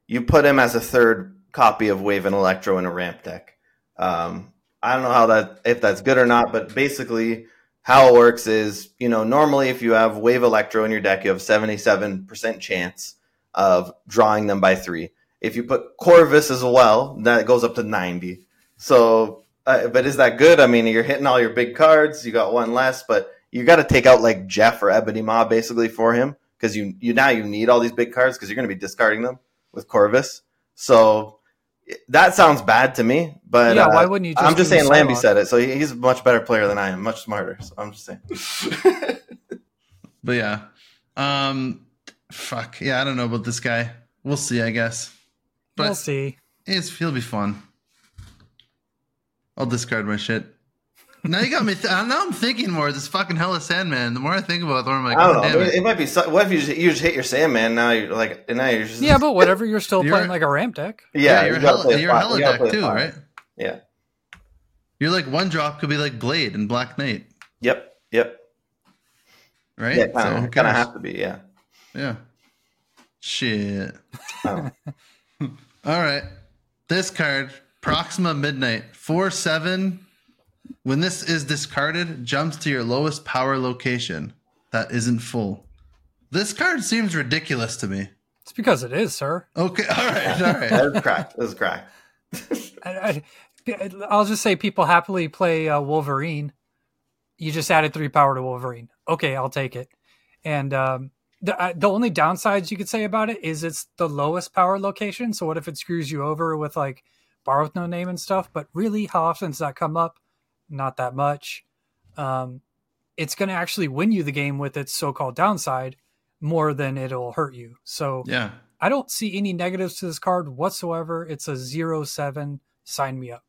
you put him as a third copy of Wave and Electro in a ramp deck. Um, I don't know how that if that's good or not, but basically how it works is you know normally if you have Wave Electro in your deck, you have seventy seven percent chance of drawing them by three. If you put Corvus as well, that goes up to ninety. So, uh, but is that good? I mean, you're hitting all your big cards. You got one less, but you got to take out like Jeff or Ebony Maw basically for him because you you now you need all these big cards because you're going to be discarding them with Corvus. So that sounds bad to me. But yeah, uh, why wouldn't you? Just I'm just saying, Lambie Psylocke? said it, so he's a much better player than I am, much smarter. So I'm just saying. But yeah. Um, fuck. Yeah, I don't know about this guy. We'll see, I guess. But we'll see. It's, he'll be fun. I'll discard my shit. Now you got me. Th- now I'm thinking more. This fucking Hela Sandman. The more I think about it, the more I'm like, I don't oh, know. damn It, it. might be. So, what if you just, you just hit your Sandman? Now you're like, and now you're just Yeah, but whatever. You're still You're- playing like a ramp deck. yeah, you're you a gotta hella, you're a hella you deck play too, five. right? Yeah. You're like one drop could be like Blade and Black Knight, Yep. Yep. right? Yeah, So kind who of kind of have to be. Yeah. Yeah. Shit. Oh. All right. This card, Proxima Midnight, 4 7. When this is discarded, jumps to your lowest power location that isn't full. This card seems ridiculous to me. It's because it is, sir. Okay. All right. All right. That is cracked. That is cracked. I, I, I'll just say people happily play uh, Wolverine. You just added three power to Wolverine. Okay, I'll take it. And um, the uh, the only downsides you could say about it is it's the lowest power location. So what if it screws you over with like bar with no name and stuff? But really, how often does that come up? Not that much. Um, it's going to actually win you the game with its so-called downside more than it'll hurt you. So Yeah. I don't see any negatives to this card whatsoever. It's a zero seven. Sign me up.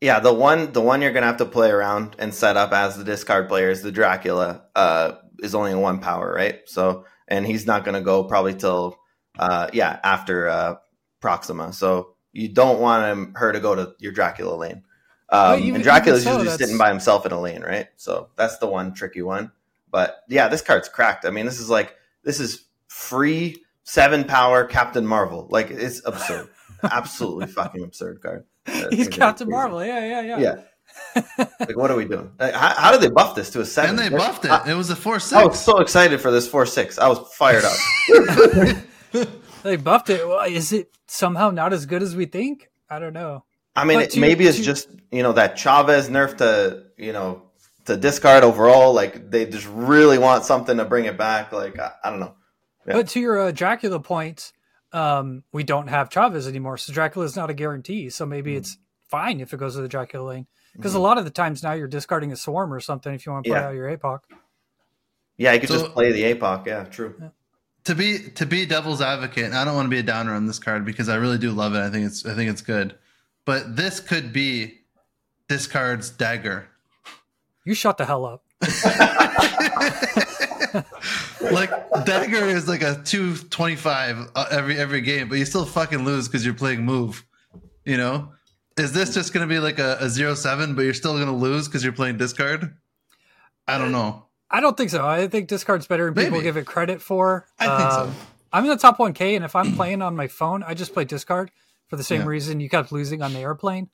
Yeah, the one the one you're gonna have to play around and set up as the discard player is the Dracula. Uh, is only a one power, right? So, and he's not gonna go probably till uh, yeah after uh, Proxima. So you don't want him her to go to your Dracula lane. Well, Um, even- and Dracula's even so, usually that's- sitting by himself in a lane, right? So that's the one tricky one. But yeah, this card's cracked. I mean, this is like this is free seven power Captain Marvel. Like it's absurd, absolutely fucking absurd card. Uh, He's it's Captain. Marvel. Yeah, yeah, yeah. Yeah. like, what are we doing? Like, how, how did they buff this to a seven? And they buffed it. I, It was a 4 six. I was so excited for this four six. I was fired up. They buffed it. Well, is it somehow not as good as we think? I don't know. I mean, it, to- maybe it's to- just you know that Chavez nerf to you know to discard overall. Like they just really want something to bring it back. Like I, I don't know. Yeah. But to your uh, Dracula point, um, we don't have Chavez anymore, so Dracula is not a guarantee. So maybe Mm. it's fine if it goes to the Dracula lane. Because a lot of the times now you're discarding a swarm or something if you want to play Yeah. out your APOC. Yeah, you could So- just play the APOC. Yeah, true. to be to be devil's advocate, and I don't want to be a downer on this card because I really do love it. I think it's I think it's good. But this could be discards dagger. You shut the hell up. like dagger is like a 225 uh, every every game but you still fucking lose because you're playing move you know is this just gonna be like a, a zero seven but you're still gonna lose because you're playing discard i don't know I don't think so. I think discard's better than people give it credit for. i think Um, so I'm in the top 1K, and if I'm playing on my phone, I just play discard for the same Yeah. reason you kept losing on the airplane.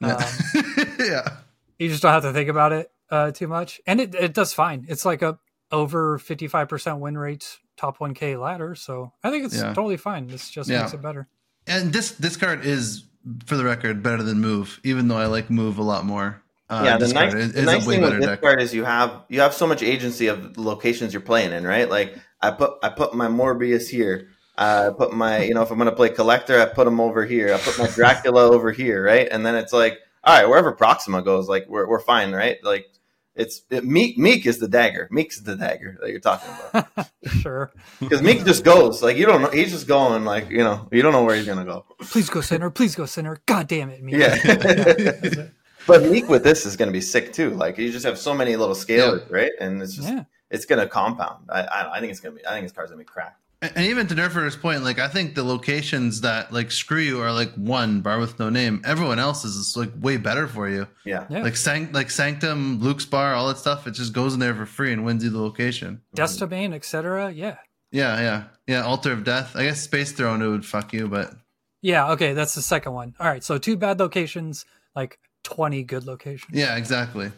yeah, Um, yeah. you just don't have to think about it uh, too much, and it, it does fine. It's like a over 55% win rate top 1K ladder, so I think it's Yeah. totally fine. This just Yeah. makes it better. and this this card is for the record better than move even though i like move a lot more uh, yeah, the nice, is, the nice a thing with this deck discard is you have you have so much agency of the locations you're playing in, right? Like I put I put my Morbius here. I put my you know if I'm gonna play collector, I put him over here. I put my Dracula over here, right? And then it's like, all right, wherever Proxima goes, like we're we're fine, right? Like it's it, Miek Miek is the dagger. Miek's the dagger that you're talking about sure. because Miek just goes like you don't know. He's just going like you know you don't know where he's gonna go. Please go center. Please go center. God damn it, me. Yeah. But Miek with this is going to be sick too. Like you just have so many little scalers, right? And it's just Yeah. it's going to compound. I, I I think it's going to be. I think this card's going to be cracked. And and even to Nerfer's point, like I think the locations that like screw you are like one bar with no name. Everyone else is like way better for you. Yeah. Yeah. Like Sanct, like Sanctum, Luke's bar, all that stuff. It just goes in there for free and wins you the location. Destabane, etc. Yeah. Yeah, yeah, yeah. Altar of Death. I guess Space Throne it would fuck you, but Yeah, okay, that's the second one. All right, so two bad locations, like 20 good locations. yeah, exactly.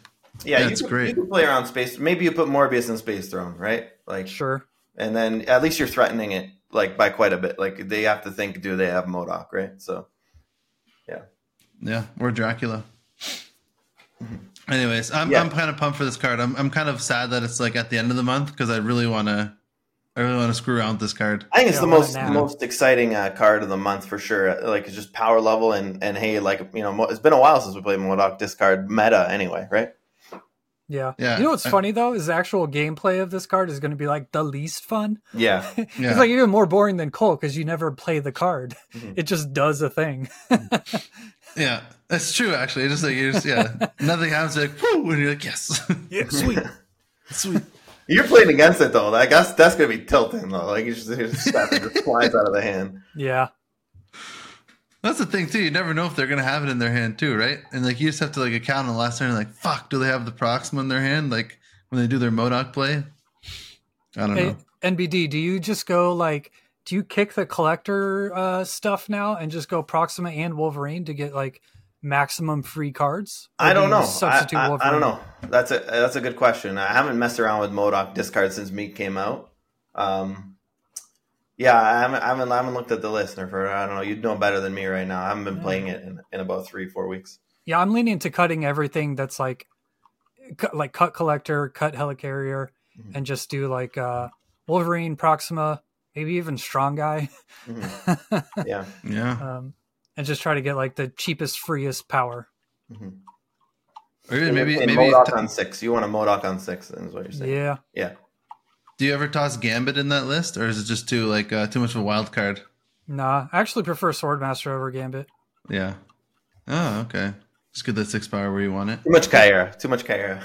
Yeah, That's you could, great. You could play around space. Maybe you put Morbius in Space Throne, right? Like, Sure. And then at least you're threatening it like by quite a bit. Like they have to think, do they have MODOK, right? So Yeah, yeah, or Dracula. Anyways, I'm Yeah. I'm kind of pumped for this card. I'm I'm kind of sad that it's like at the end of the month because I really want to, I really want to screw around with this card. I think it's Yeah, the most now? the most exciting uh, card of the month for sure. Like it's just power level and and hey, like you know, it's been a while since we played MODOK discard meta anyway, right? Yeah. Yeah. You know what's I- funny though is the actual gameplay of this card is going to be like the least fun. Yeah. Yeah, It's like even more boring than Cull because you never play the card. Mhm. It just does a thing. yeah, that's true. Actually, it's just like you just yeah, nothing happens. You're like whoo, and you're like yes, yeah, sweet. sweet. You're playing against it though. I guess that's gonna be tilting though. Like you just, you just stuff it just flies out of the hand. Yeah. That's the thing too. You never know if they're gonna have it in their hand too, right? And like you just have to like account on the last turn. Like fuck, do they have the Proxima in their hand? Like when they do their MODOK play. I don't Hey, know. NBD, do you just go like, do you kick the collector uh, stuff now and just go Proxima and Wolverine to get like maximum free cards? Or I do don't you know. Substitute I, Wolverine. I don't know. That's a that's a good question. I haven't messed around with MODOK discard since Miek came out. Um, yeah, I haven't, I haven't I haven't looked at the listener for I don't know. You'd know better than me right now. I haven't been playing it in, in about three four weeks. Yeah, I'm leaning to cutting everything that's like, like cut collector, cut helicarrier, Mhm. and just do like uh, Wolverine, Proxima, maybe even Strong Guy, Mhm. Yeah. Yeah. um, and just try to get like the cheapest, freest power. Mhm. Or even maybe And maybe. MODOK on six. You want a MODOK on six? Is what you're saying? Yeah, Yeah. Do you ever toss Gambit in that list, or is it just too like uh, too much of a wild card? nah, I actually prefer Swordmaster over Gambit. Yeah. Oh, okay. Just get that six power where you want it. Too much Kyra. Too much Kyra.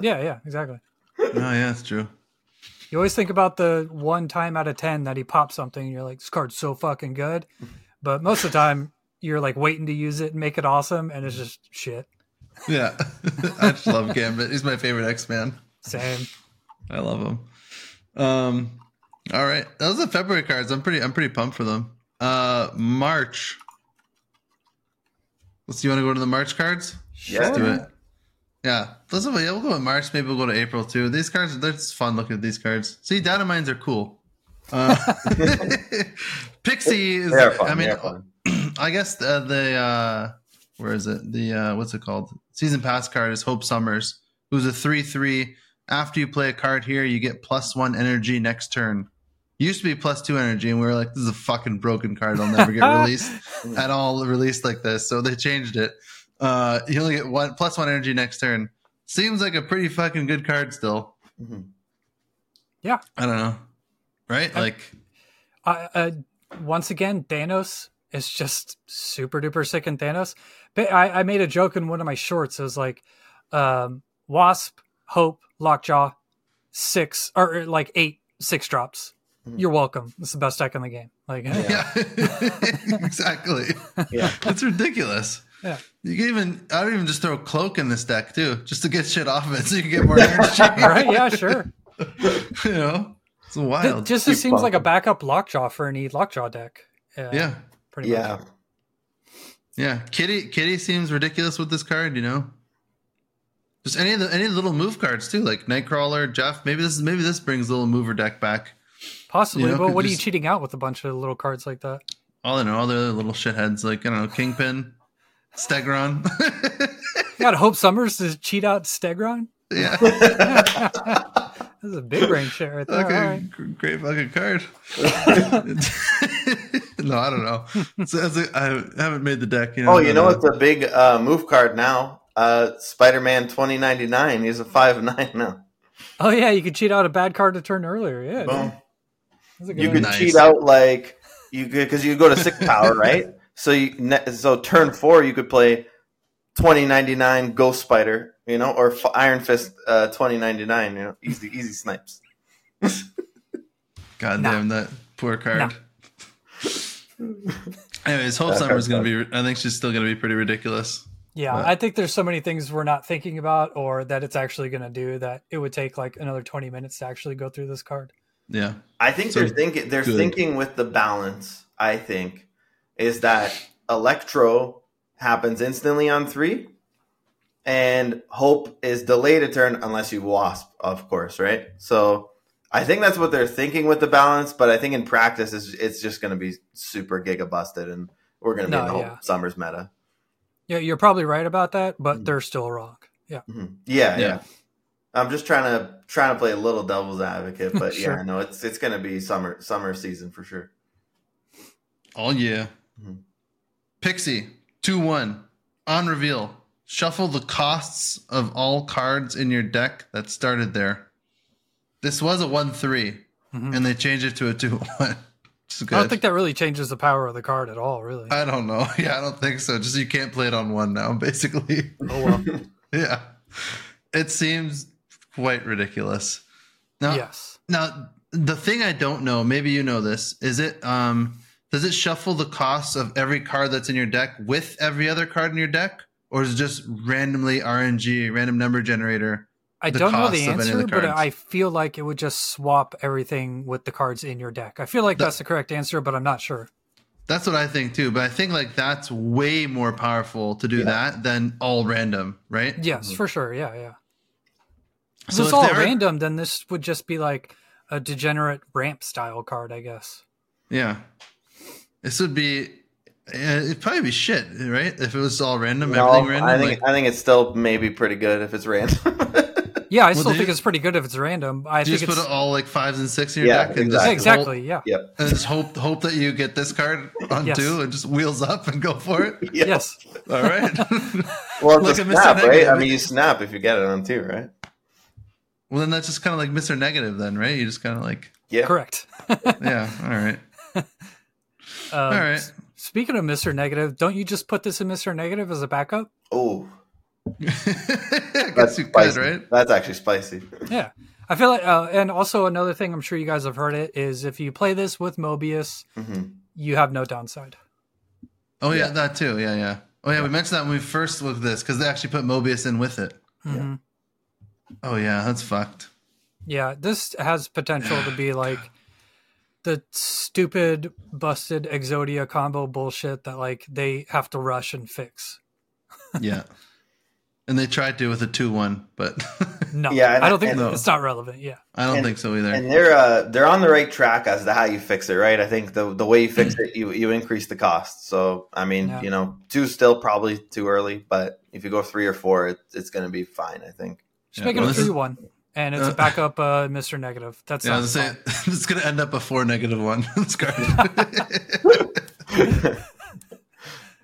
Yeah, yeah, exactly. Oh yeah, that's true. You always think about the one time out of ten that he pops something, and you're like, "This card's so fucking good," but most of the time you're like waiting to use it and make it awesome, and it's just shit. Yeah, I just love Gambit. He's my favorite X Man. Same. I love him. Um, all right, those are February cards. I'm pretty, I'm pretty pumped for them. Uh, March. Let's. You want to go to the March cards? Yeah. Let's do it. Yeah, let's. Yeah, we'll go with March. Maybe we'll go to April too. These cards, they're just fun looking at these cards. See, data mines are cool. Uh, Pixie is. Fun. I mean, I guess the, the uh where is it? The uh what's it called? Season pass card is Hope Summers, who's a three three. After you play a card here, you get plus one energy next turn. Used to be plus two energy, and we were like, "This is a fucking broken card. I'll never get released at all. Released like this." So they changed it. Uh, you only get one plus one energy next turn. Seems like a pretty fucking good card still. Mhm. I don't know, right? I- Like, Uh, uh, once again, Thanos is just super duper sick in Thanos. But I, I made a joke in one of my shorts. It was like um, Wasp, Hope, Lockjaw, six or like eight six drops. Mhm. You're welcome. It's the best deck in the game. Like Yeah. Yeah, exactly. Yeah. It's ridiculous. Yeah. You can even I would even just throw cloak in this deck too, just to get shit off of it so you can get more energy. right? Yeah, sure. you know? It's It wild. just Keep seems like a backup Lockjaw for any Lockjaw deck. yeah. yeah, pretty much. Yeah. Yeah. Kitty Kitty seems ridiculous with this card, you know? Just any of the any little move cards too, like Nightcrawler, Jeff. Maybe this is maybe this brings a little mover deck back. Possibly, You know, but could what are you cheating out with a bunch of little cards like that? All I know, all the other little shitheads, like I don't know, Kingpin, Stegron. You got Hope Summers to cheat out Stegron? yeah. This is a big brain shit right there. Okay, All right. gr- great fucking card. no, I don't know. So as a, I haven't made the deck. You know, Oh, you know but, uh, a big uh, move card now? Uh, Spider Man twenty ninety nine. He's a five nine now. Oh yeah, you could cheat out a bad card to turn earlier. Yeah, Boom. that's a good You idea. could Nice. cheat out like you could because you go to six power, right? So you ne- so turn four you could play twenty ninety nine Ghost Spider, you know, or F- Iron Fist uh, twenty ninety nine. You know, easy easy snipes. God Nah. damn that poor card. Anyways, Hope That Summer's gonna be. I think she's still gonna be pretty ridiculous. Yeah, But- I think there's so many things we're not thinking about or that it's actually going to do that it would take like another 20 minutes to actually go through this card. Yeah, I think So they're thinking they're good. thinking with the balance. I think is that Electro happens instantly on three, and Hope is delayed a turn unless you Wasp, of course, right? So I think that's what they're thinking with the balance. But I think in practice, it's, it's just going to be super giga busted, and we're going to be in No, the yeah. whole Summers meta. Yeah, you're probably right about that, but Mm. they're still wrong. Yeah. Mhm. Yeah, Yeah. yeah. I'm just trying to trying to play a little devil's advocate, but Sure. yeah, no, it's it's going to be summer summer season for sure. oh yeah. Mhm. Pixie two one on reveal. Shuffle the costs of all cards in your deck that started there. This was a one three, Mhm. and they changed it to a two one. I don't think that really changes the power of the card at all, really. I don't know. Yeah, I don't think so. Just you can't play it on one now, basically. oh well. yeah. It seems quite ridiculous. Now, yes. now the thing I don't know, maybe you know this, is it um does it shuffle the costs of every card that's in your deck with every other card in your deck? Or is it just randomly RNG, random number generator? I the don't know the of any of answer, the but. I feel like it would just swap everything with the cards in your deck. I feel like The- that's the correct answer, but I'm not sure. That's what I think too. But I think like that's way more powerful to do Yeah. that than all random, right? Yes, for sure. Yeah, yeah. If So it's if all random, then this would just be like a degenerate ramp style card, I guess. Yeah. This would be it'd probably be shit, right? If it was all random, No, everything random. I think like, I think it's still maybe pretty good if it's random. Yeah, I Well, still think you- it's pretty good if it's random. I you think just put it's all like fives and six in your Yeah, deck and Yeah, just exactly. Yeah. yep. hope, and just hope hope that you get this card on Yes. two and just wheels up and go for it. Yes. All right. Well, Like it's a a Mr. snap, right? Negative. I mean, you snap if you get it on two, right? well, then that's just kind of like Mr. Negative, then, right? You just kind of like, Yeah. Correct. yeah, all right, Um, all right. Speaking of Mr. Negative, don't you just put this in Mr. Negative as a backup? Oh, I that's you could, spicy. right? That's actually spicy. Yeah. I feel like, uh, and also another thing, I'm sure you guys have heard it, is if you play this with Mobius, hmm you have no downside. Oh yeah, Yeah. that too. Yeah, yeah. Oh yeah, we mentioned that when we first looked at this because they actually put Mobius in with it. Mhm. Oh yeah, that's fucked. Yeah, this has potential to be like the stupid, busted Exodia combo bullshit that like they have to rush and fix. Yeah. and they tried to with a two one, but No, Yeah, and- I don't think and- it's not relevant. Yeah, I don't And- think so either. And they're uh, they're on the right track as to how you fix it, right? I think the the way you fix it, you you increase the cost. So I mean, Yeah. you know, two still probably too early, but if you go three or four, it, it's going to be fine. I think. just Yeah, make well, it a this is- three one, and it's Uh, a backup, uh, Mister Negative. That's yeah, I was gonna say it's gonna end up a four negative one. this card.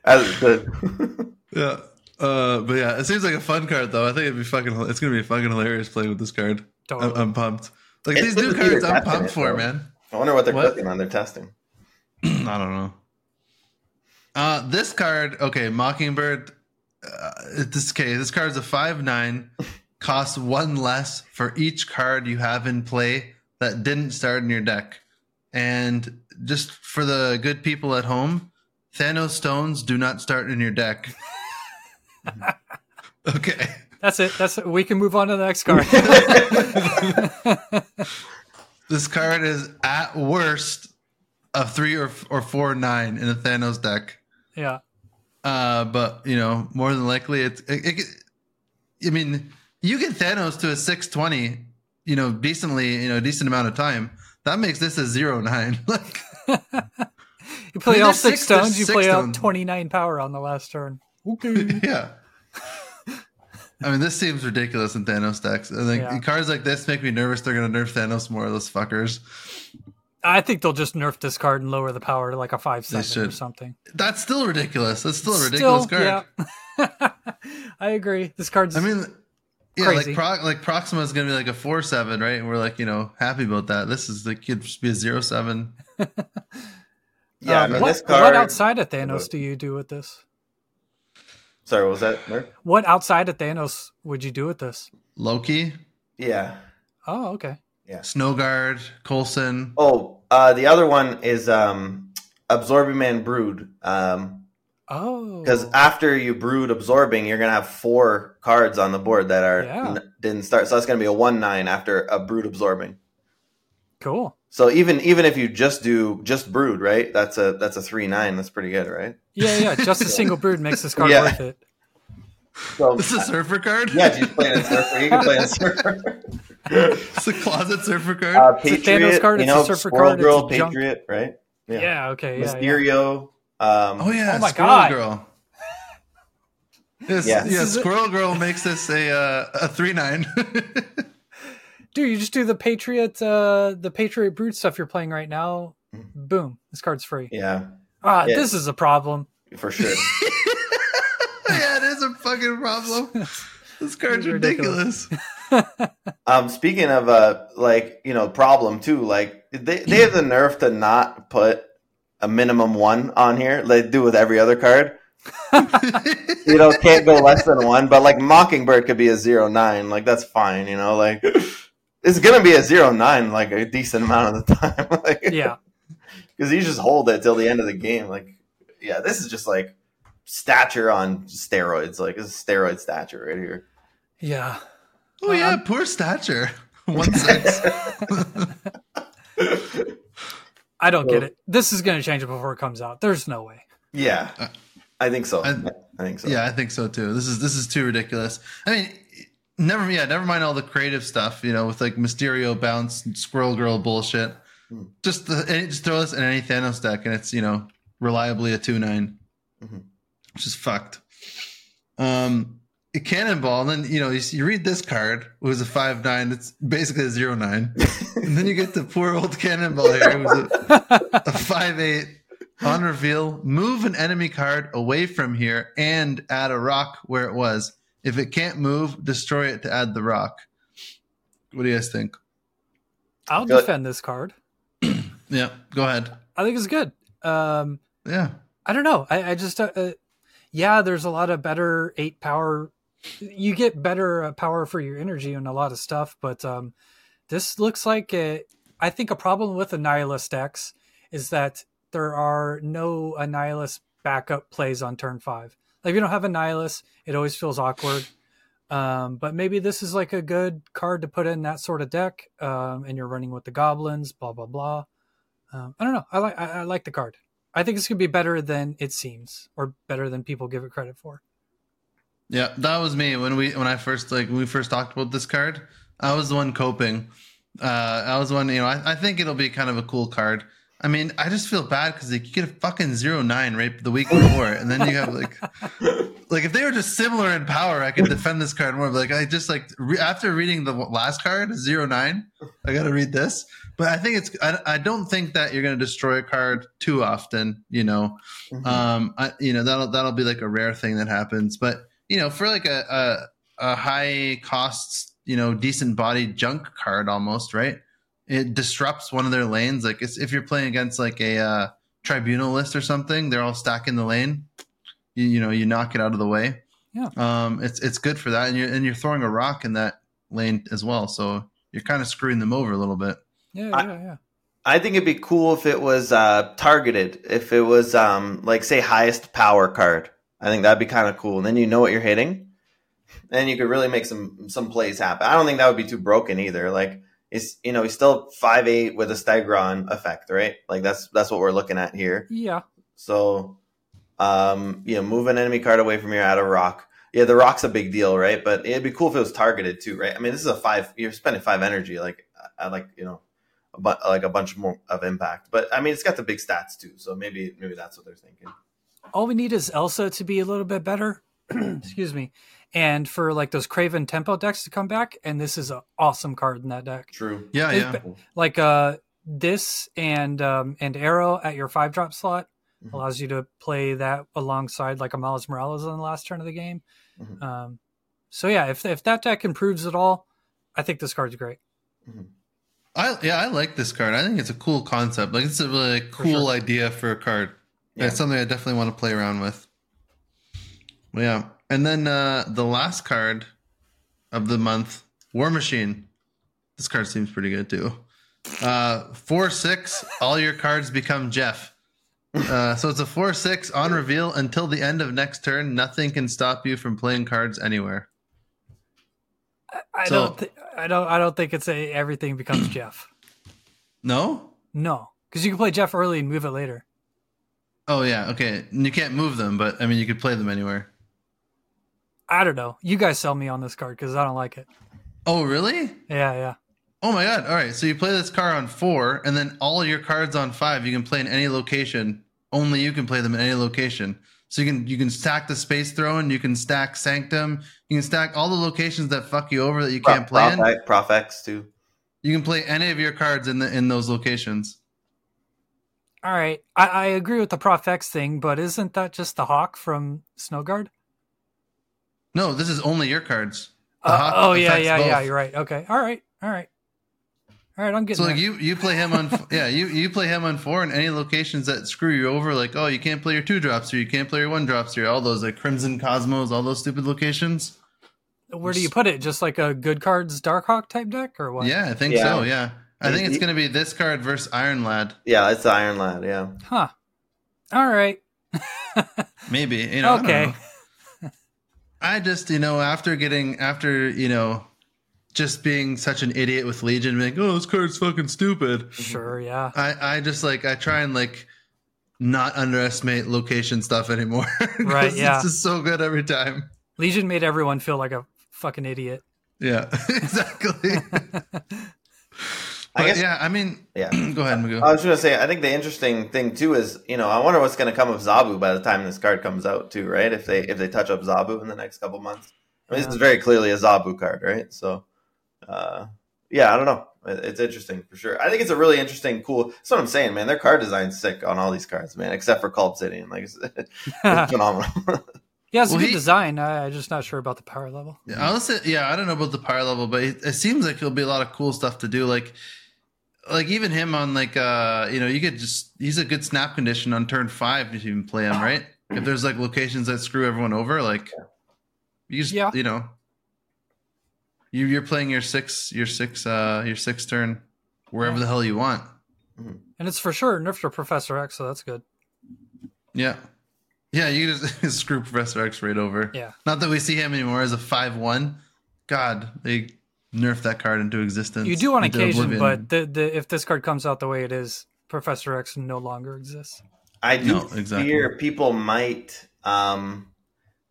As it should. yeah. Uh, but yeah, it seems like a fun card though. I think it'd be fucking. It's gonna be fucking hilarious playing with this card. I'm, I'm pumped. Like It's these new cards, I'm pumped it, for, though. man. I wonder what they're What? cooking on their testing. I don't know. Uh, this card, okay, Mockingbird. Uh, this okay, this card is a five nine, costs one less for each card you have in play that didn't start in your deck. And just for the good people at home, Thanos stones do not start in your deck. okay. That's it. That's it. We can move on to the next card. This card is at worst a three or or four nine in a Thanos deck. yeah. Uh, but you know, more than likely, it's. It, it, I mean, you get Thanos to a six twenty, you know, decently, you know, decent amount of time. That makes this a zero nine. like, You play I mean, all six six- stones. You six play out 29 power on the last turn. Okay. yeah. I mean, this seems ridiculous in Thanos decks. I think Yeah. cards like this make me nervous. They're gonna nerf Thanos more. Of those fuckers. I think they'll just nerf this card and lower the power to like a five They seven or something. That's still ridiculous. That's still a ridiculous Still, card. Yeah. I agree. This card's. I mean, yeah, Crazy. like Pro- like Proxima is gonna be like a four seven, right? And we're like, you know, happy about that. This is like could just be a zero seven. Yeah, um, I mean, what, this card. what outside of Thanos do you do with this? Sorry, what was that? Mark? What outside of Thanos would you do with this? Loki, Yeah. Oh, okay. Yeah. Snowguard, Coulson. Oh, uh, the other one is um, Absorbing Man Brood. Um, Oh, because after you brood absorbing, you're gonna have four cards on the board that are Yeah. n- didn't start. So that's gonna be a one nine after a brood absorbing. cool. So even even if you just do just brood, right? That's a that's a three nine. That's pretty good, right? Yeah, yeah. Just a single brood makes this card Yeah. worth it. So This is a surfer card. yeah, you play it in surfer. You can play it in surfer. it's a closet surfer card. Uh, It's a Thanos Patriot, card, you it's a know, surfer Squirrel card, it's Girl, a junk- Patriot, right? Yeah. okay. Yeah, yeah. Mysterio. Um, oh yeah, Oh my Squirrel God. Girl. Yes, Yeah. yeah, This Squirrel Girl makes this a uh, a three nine. Dude, you just do the Patriot, uh, the Patriot Brood stuff you're playing right now. Boom, this card's free. yeah, Ah, Yeah. this is a problem. for sure. yeah, it is a fucking problem. This card's It's ridiculous. ridiculous. Um, speaking of uh, like you know, problem too. Like they they have the nerve to not put a minimum one on here. They do with every other card. You know, can't go less than one. But like Mockingbird could be a zero nine. Like that's fine. You know, like it's gonna be a zero nine like a decent amount of the time. like, Yeah. because you just hold it till the end of the game. Like, yeah, this is just like stature on steroids. Like, this is steroid stature right here. Yeah. oh yeah, um, poor stature. One six. I don't get it. This is going to change it before it comes out. There's no way. Yeah, uh, I think so. I, I- think so. Yeah, I think so too. This is this is too ridiculous. I mean, never yeah, never mind all the creative stuff, you know, with like Mysterio bounce, Squirrel Girl bullshit. Hmm. Just the, just throw this in any Thanos deck, and it's you know reliably a two nine, Mhm. which is fucked. Um, a cannonball, and then you know you, you read this card, it was a five nine. It's basically a zero nine, and then you get the poor old cannonball here, it was a, a five eight on reveal, move an enemy card away from here and add a rock where it was. If it can't move, destroy it to add the rock. What do you guys think? I'll Good. defend this card. Yeah, go ahead. I think it's good. Um, Yeah. I don't know. I, I just, uh, uh, yeah, there's a lot of better eight power. You get better uh, power for your energy and a lot of stuff, but um, this looks like a, I think a problem with Annihilus decks is that there are no Annihilus backup plays on turn five. Like if you don't have Annihilus, it always feels awkward. Um, but maybe this is like a good card to put in that sort of deck, um, and you're running with the goblins, blah blah blah. Um, I don't know. I like I, I like the card. I think it's gonna be better than it seems, or better than people give it credit for. Yeah, that was me when we when I first like when we first talked about this card. I was the one coping. Uh, I was one, you know. I, I think it'll be kind of a cool card. I mean, I just feel bad because like, you get a fucking zero nine right the week before, and then you have like, like if they were just similar in power, I could defend this card more. But like I just like re- after reading the last card zero nine, I got to read this. But I think it's I, I don't think that you're going to destroy a card too often. You know, Mhm. um, I, you know that'll that'll be like a rare thing that happens. But you know, for like a a, a high cost, you know, decent body junk card almost right. It disrupts one of their lanes. Like it's, if you're playing against like a uh, tribunal list or something, they're all stacking the lane. You, you know, you knock it out of the way. Yeah. Um, it's it's good for that, and you're and you're throwing a rock in that lane as well, so you're kind of screwing them over a little bit. Yeah, I- yeah, yeah. I think it'd be cool if it was uh, targeted. If it was um, like say highest power card, I think that'd be kind of cool. And then you know what you're hitting, and you could really make some some plays happen. I don't think that would be too broken either. Like it's you know he's still five eight with a Stegron effect, right? Like that's that's what we're looking at here. Yeah. So, um, you know, move an enemy card away from your out of rock. Yeah, the rock's a big deal, right? But it'd be cool if it was targeted too, right? I mean, this is a five. You're spending five energy, like I like you know, a bu- like a bunch more of impact. But I mean, it's got the big stats too, so maybe maybe that's what they're thinking. All we need is Elsa to be a little bit better. Excuse me. And for like those Kraven tempo decks to come back, and this is an awesome card in that deck. True. Yeah, It's yeah. Like uh this and um and arrow at your five drop slot Mhm. allows you to play that alongside like a Miles Morales on the last turn of the game. Mhm. Um so yeah, if if that deck improves at all, I think this card's great. I yeah, I like this card. I think it's a cool concept. Like it's a really cool sure. idea for a card. Yeah. It's something I definitely want to play around with. Well, yeah, and then uh, the last card of the month, War Machine. This card seems pretty good too. Uh, four six, all your cards become Jeff. Uh, so it's a four six on reveal until the end of next turn. Nothing can stop you from playing cards anywhere. I, I So- don't th- I don't I don't think it's a everything becomes Jeff. No. No. Because you can play Jeff early and move it later. Oh yeah, okay. And You can't move them, but I mean, you could play them anywhere. I don't know. You guys sell me on this card because I don't like it. Oh really? Yeah, yeah. Oh my god! All right, so you play this card on four, and then all your cards on five you can play in any location. Only you can play them in any location. So you can you can stack the space throne, you can stack Sanctum, you can stack all the locations that fuck you over that you can't play in. Prof, Prof X too. You can play any of your cards in the in those locations. All right. I, I agree with the Prof X thing, but isn't that just the Hawk from Snowguard? No, this is only your cards. Uh, Hawk oh yeah, affects yeah, yeah. You're right. Okay. All right. All right. All right. I'm getting So like you you play him on yeah you you play him on four in any locations that screw you over like oh you can't play your two drops here you can't play your one drops here all those like Crimson Cosmos all those stupid locations. Where do you put it? Just like a good cards Darkhawk type deck, or what? Yeah, I think Yeah. so. Yeah, I think it's going to be this card versus Iron Lad. Yeah, it's Iron Lad. Yeah. Huh. All right. Maybe you know. I don't okay. I just you know after getting after you know just being such an idiot with Legion, being like, oh this card's fucking stupid. Sure. Yeah. I I just like I try and like not underestimate location stuff anymore. Right, yeah. It's just so good every time. Legion made everyone feel like a fucking idiot. Yeah, exactly. I guess. yeah, I mean, Yeah. go ahead, Magoo. I was going to say, I think the interesting thing too is, you know, I wonder what's going to come of Zabu by the time this card comes out too, right? If they if they touch up Zabu in the next couple months, I mean, this is very clearly a Zabu card, right? So, uh, yeah, I don't know. It's interesting for sure. I think it's a really interesting, cool. That's what I'm saying, man. Their card design's sick on all these cards, man, except for Cull Obsidian. Like, it's, it's phenomenal. Yeah, it's Well, a good he- design. I, I'm just not sure about the power level. Yeah, I'll say, yeah, I don't know about the power level, but it, it seems like there'll be a lot of cool stuff to do. Like, like even him on like, uh, you know, you could just he's a good snap condition on turn five if you even play him, right? If there's like locations that screw everyone over, like you just, Yeah. you know, you you're playing your six, your six, uh, your six turn wherever the hell you want. And it's for sure nerfed to Professor X, so that's good. Yeah. Yeah, you just screw Professor X right over. Yeah. Not that we see him anymore as a five one. God, they nerfed that card into existence. You do on occasion, oblivion. but the, the if this card comes out the way it is, Professor X no longer exists. I do No, exactly. fear people might um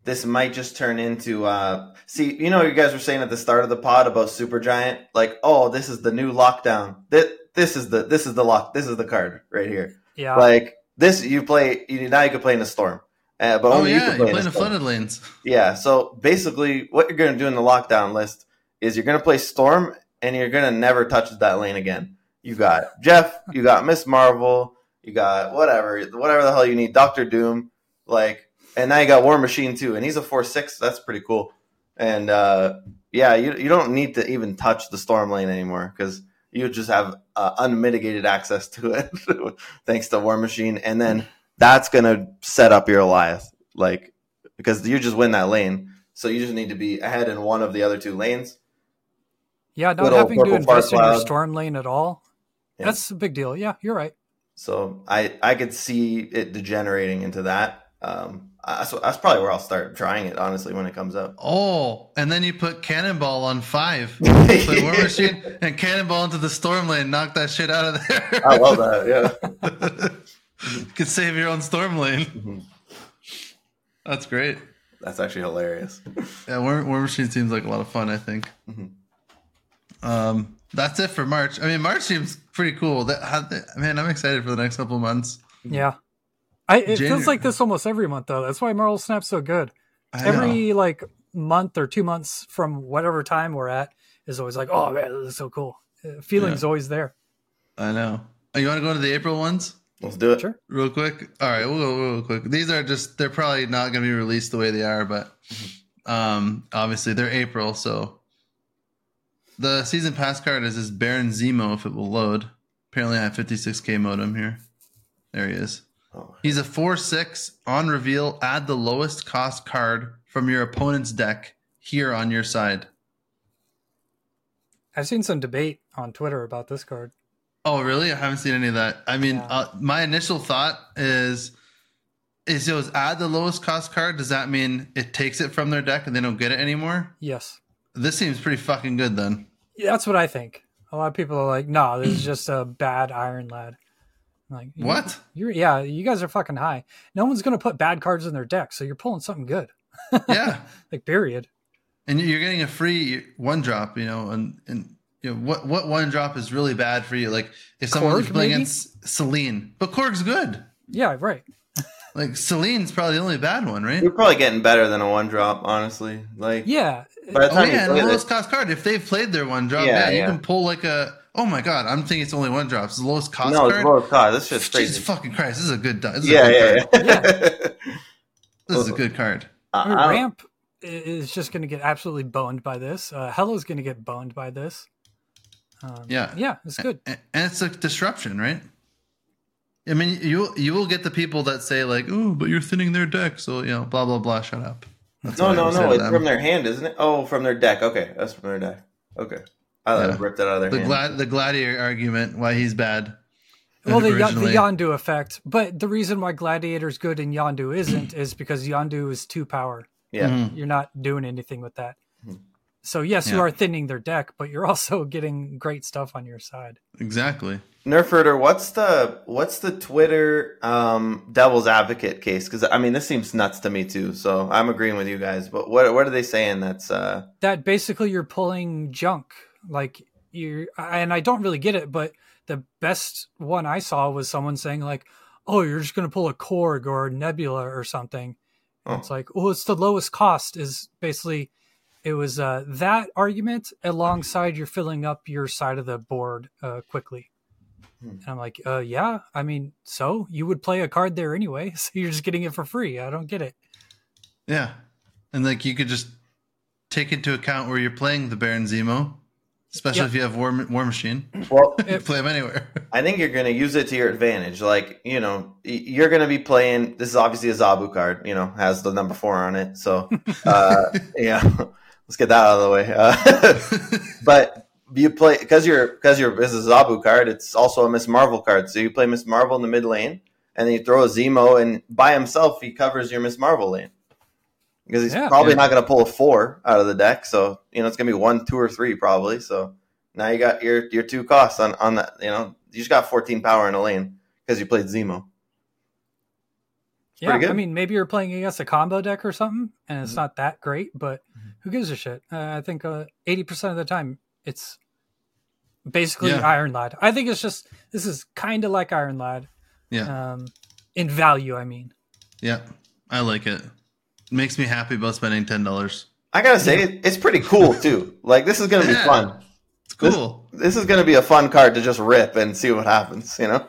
this might just turn into uh see you know you guys were saying at the start of the pod about Supergiant like oh this is the new lockdown this this is the this is the lock this is the card right here Yeah. like this you play you now you can play in a storm uh, but oh only you yeah, can you play, play in in a the flooded lanes. yeah so basically what you're going to do in the lockdown list is you're going to play storm and you're going to never touch that lane again you got Jeff you got Miss Marvel you got whatever, whatever the hell you need. Doctor Doom, like, and now you got War Machine too, and he's a four six. That's pretty cool. And uh, yeah, you you don't need to even touch the Storm lane anymore because You just have uh, unmitigated access to it thanks to War Machine, and then that's gonna set up your Goliath, like because you just win that lane. So you just need to be ahead in one of the other two lanes. Yeah, not having to purple invest in your storm lane at all. Yeah. That's a big deal. Yeah, you're right. So I I could see it degenerating into that. Um, that's, that's probably where I'll start trying it honestly when it comes up. Oh, and then you put Cannonball on five. Play War Machine and Cannonball into the storm lane. Knock that shit out of there. I love that. Yeah. you could save your own storm lane. Mhm. That's great. That's actually hilarious. Yeah, War, War Machine seems like a lot of fun. I think. Mhm. Um, that's it for March. I mean, March seems pretty cool. That how, man, I'm excited for the next couple of months. Yeah. I, it January- feels like this almost every month though. That's why Marvel Snap's so good. I know. Every like month or two months from whatever time we're at is always like, oh man, this is so cool. Uh, Feeling's always there. I know. Oh, you want to go into the April ones Let's do it. Sure. real quick? All right, we'll go real quick. These are just they're probably not going to be released the way they are, but um, obviously they're April, so the season pass card is this Baron Zemo if it will load. Apparently, I have 56k modem here. There he is. Oh, He's a 4 6 on reveal. Add the lowest cost card from your opponent's deck here on your side. I've seen some debate on Twitter about this card. Oh, really? I haven't seen any of that. I mean, Yeah. uh, my initial thought is is it was add the lowest cost card. Does that mean it takes it from their deck and they don't get it anymore? Yes. This seems pretty fucking good then. Yeah, that's what I think. A lot of people are like, no, this is just a bad Iron Lad. I'm like, What? You're yeah, you guys are fucking high. No one's gonna put bad cards in their deck, so you're pulling something good. Yeah. Like period. and you're getting a free one drop, you know, and and you know what what one drop is really bad for you. Like if someone's Korg, playing maybe? against Celine, but Korg's good. Yeah, right. Like Celine's probably the only bad one, right? You're probably getting better than a one drop, honestly. Like Yeah. by the Oh time yeah, you and play lowest this, cost card. If they've played their one drop, Yeah, yeah, you can pull like a. Oh my god, I'm thinking it's only one drop. It's the lowest cost no, it's card. low cost. This shit's Jesus crazy. fucking Christ, this is a good. This is Yeah, a yeah, good yeah. card. This is a good card. I- I mean, I don't- Ramp is just going to get absolutely boned by this. Uh, Hela's going to get boned by this. Um, Yeah. yeah, it's good. A- And it's a disruption, right? I mean, you you will get the people that say like, "Oh, but you're thinning their deck," so you know, blah blah blah. Shut up. That's No, no, no. It's them. from their hand, isn't it? Oh, from their deck. Okay, that's from their deck. Okay, I thought Yeah. Ripped it out of their the hand. glad the gladiator argument why he's bad. Well, the, Ya- the originally. Yondu effect. But the reason why Gladiator's good and Yondu isn't is because Yondu is two power. yeah, Mhm. You're not doing anything with that. Mhm. So, yes, you are thinning their deck, but you're also getting great stuff on your side. Exactly. Nerf Herder, what's the what's the Twitter um, devil's advocate case? Because I mean, this seems nuts to me too. So I'm agreeing with you guys. But what what are they saying? That's uh, that basically you're pulling junk like you and i don't really get it but the best one i saw was someone saying like oh you're just going to pull a korg or a nebula or something Oh. it's like oh it's the lowest cost is basically it was uh, that argument alongside you're filling up your side of the board uh, quickly Hmm. and i'm like uh, yeah i mean so you would play a card there anyway so you're just getting it for free i don't get it Yeah, and like you could just take into account where you're playing the Baron Zemo, especially Yeah. if you have War War Machine. well, you play them anywhere. I think you're going to use it to your advantage. Like, you know, you're going to be playing. This is obviously a Zabu card, you know, has the number four on it. So, uh, yeah, let's get that out of the way. Uh, but you play, because you're, because you're, this is a Zabu card, it's also a Miss Marvel card. So you play Miss Marvel in the mid lane, and then you throw a Zemo, and by himself, he covers your Miss Marvel lane. Because he's Yeah. probably Yeah. not going to pull a four out of the deck. So, you know, it's going to be one, two, or three probably. So, now you got your your two costs on on that. You know, you just got 14 power in a lane because you played Zemo. Yeah, good. I mean, maybe you're playing against a combo deck or something, and it's Mhm. not that great, but Mm-hmm. who gives a shit? Uh, I think uh, eighty percent of the time it's basically Yeah. Iron Lad. I think it's just this is kind of like Iron Lad, yeah, um, in value. I mean, yeah, I like it. Makes me happy about spending ten dollars. I gotta say, it, it's pretty cool too. Like this is gonna be fun. It's cool. This is gonna be a fun card to just rip and see what happens. You know,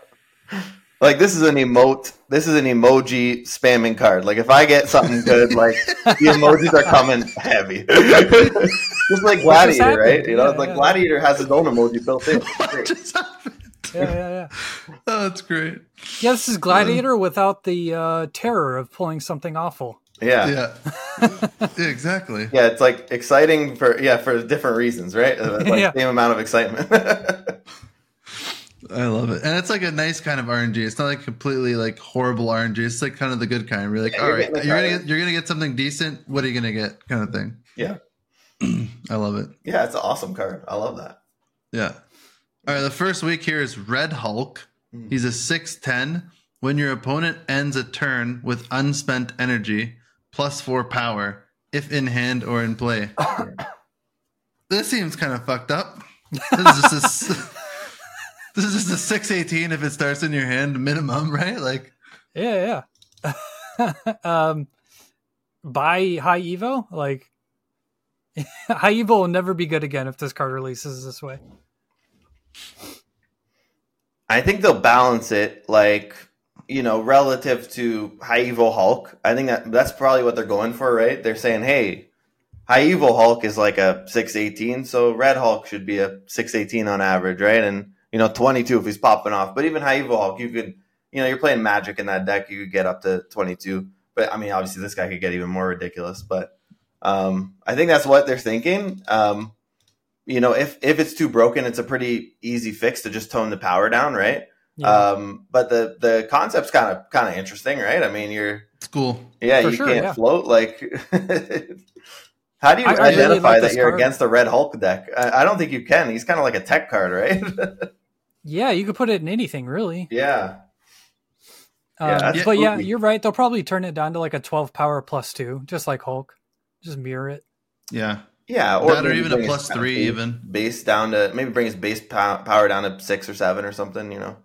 like this is an emote. This is an emoji spamming card. Like if I get something good, like the emojis are coming heavy. just like Gladiator, happened? right? You know, Yeah, it's like yeah. Gladiator has his own emoji built in. what Great. just? Yeah, yeah, yeah. Oh, that's great. Yeah, this is Gladiator without the uh, terror of pulling something awful. Yeah. yeah. Yeah. yeah, it's like exciting for yeah for different reasons, right? Uh, Like Yeah. same amount of excitement. I love it, and it's like a nice kind of RNG. It's not like completely like horrible RNG. It's like kind of the good kind. We're like, Yeah, all you're right, you're gonna get you're gonna get something decent. What are you gonna get? Kind of thing. yeah, I love it. yeah, it's an awesome card. I love that. Yeah. All right. The first week here is Red Hulk. Hmm. He's a six ten. When your opponent ends a turn with unspent energy, plus four power, if in hand or in play. this seems kind of fucked up. This is just a, s- this is just a six eighteen if it starts in your hand minimum, right? Like, Yeah, yeah. um, buy High Evo. Like, High Evo will never be good again if this card releases this way. I think they'll balance it like you know relative to High Evo Hulk. I think that that's probably what they're going for, right? They're saying, hey, High Evo Hulk is like a six eighteen, so Red Hulk should be a six eighteen on average, right? And you know twenty two if he's popping off. But even High Evo Hulk, you could you know you're playing Magic in that deck, you could get up to twenty two. But I mean, obviously this guy could get even more ridiculous. But um, I think that's what they're thinking. Um, you know, if if it's too broken, it's a pretty easy fix to just tone the power down, right? Yeah, Um, but the the concept's kind of kind of interesting, right? I mean, you're it's cool. yeah, For you sure, can't yeah. float like. How do you I- I really identify like that you're card. against the Red Hulk deck? I, I don't think you can. He's kind of like a tech card, right? yeah. You could put it in anything, really. yeah, Um, Yeah, that's but yeah, you're right. They'll probably turn it down to like a 12 power plus two, just like Hulk. Just mirror it. Yeah. yeah, that or even a bring his plus kind of three, base- even. base down to maybe bring his base pow- power down to six or seven or something. You know,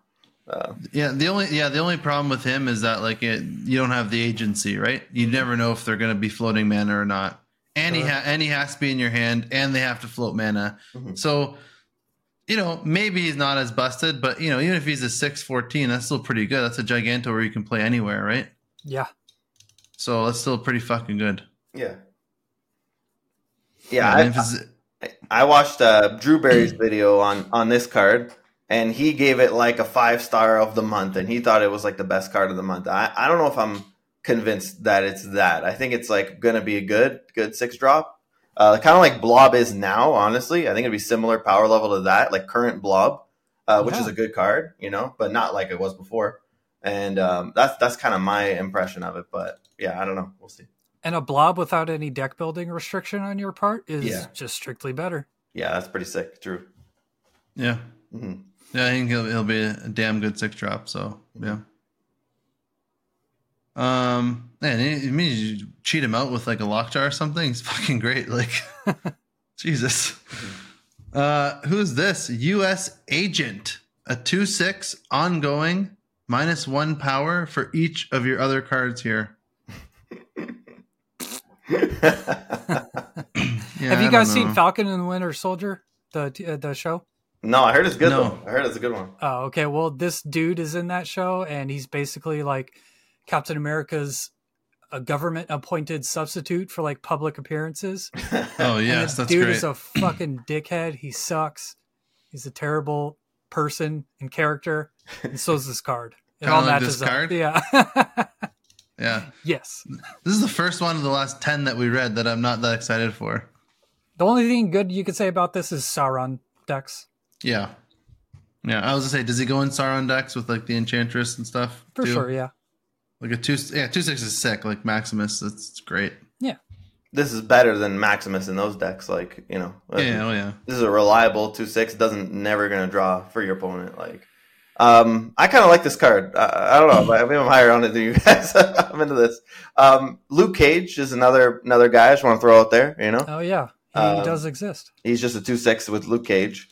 uh, Yeah, the only yeah the only problem with him is that like it, you don't have the agency, right? You never know if they're going to be floating mana or not, and he ha- and he has to be in your hand, and they have to float mana. Mhm. So, you know, maybe he's not as busted, but you know, even if he's a six fourteen, that's still pretty good. That's a giganto where you can play anywhere, right? Yeah. So that's still pretty fucking good. yeah, yeah. I, if it's- I watched uh, Drew Berry's video on on this card, and he gave it like a five star of the month, and he thought it was like the best card of the month. I, I don't know if I'm convinced that it's that. I think it's like gonna be a good good six drop, uh, kind of like Blob is now. Honestly, I think it'd be similar power level to that, like current Blob, uh, which Yeah. is a good card, you know, but not like it was before. And um, that's that's kind of my impression of it. But yeah, I don't know. We'll see. And a blob without any deck building restriction on your part is Yeah. just strictly better. Yeah, that's pretty sick. Drew. yeah, hmm yeah, I think he'll, he'll be a damn good six drop. So yeah. Um, man, it means you cheat him out with like a lockjaw or something. He's fucking great. Like, Jesus. Uh, who's this? U.S. agent, a two six ongoing minus one power for each of your other cards here. Yeah, Have I you guys seen. Falcon and the Winter Soldier, the uh, the show? no, I heard it's good. No. Though. I heard it's a good one. Oh, okay. Well, this dude is in that show, and he's basically like Captain America's a government appointed substitute for like public appearances. Oh And yes, this that's dude great. is a fucking dickhead. He sucks. He's a terrible person and character, and so is this card. It Kinda all matches this up. Yeah. yeah, yes. this is the first one of the last ten that we read that I'm not that excited for. The only thing good you could say about this is Sauron decks. Yeah. Yeah, I was gonna say, does he go in Sauron decks with like the Enchantress and stuff? For too? sure, yeah. Like a two, yeah, two six is sick. Like Maximus, it's, it's great. Yeah. This is better than Maximus in those decks. Like you know, Yeah, oh yeah. this is a reliable two six. Doesn't never gonna draw for your opponent. Like, um, I kind of like this card. I, I don't know. Maybe I'm higher on it than you guys. I'm into this. Um, Luke Cage is another another guy. I just want to throw out there. You know, Oh yeah. He Um, does exist. he's just a two six with Luke Cage.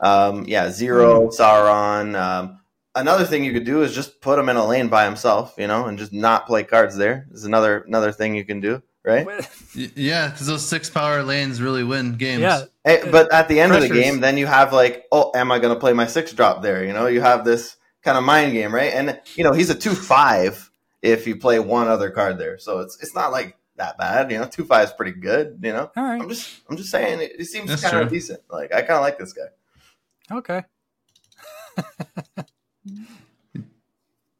Um, yeah, zero Sauron. Um, another thing you could do is just put him in a lane by himself. You know, and just not play cards there. Is another another thing you can do. Right. Yeah, because those six power lanes really win games. yeah. Hey, but at the end of the game, then you have like, oh, am I going to play my six drop there? You know, you have this kind of mind game, right? And you know, he's a two five if you play one other card there, so it's it's not like that bad. You know, two five is pretty good. You know, All right. I'm just I'm just saying it, it seems kind of decent. Like I kind of like this guy. Okay.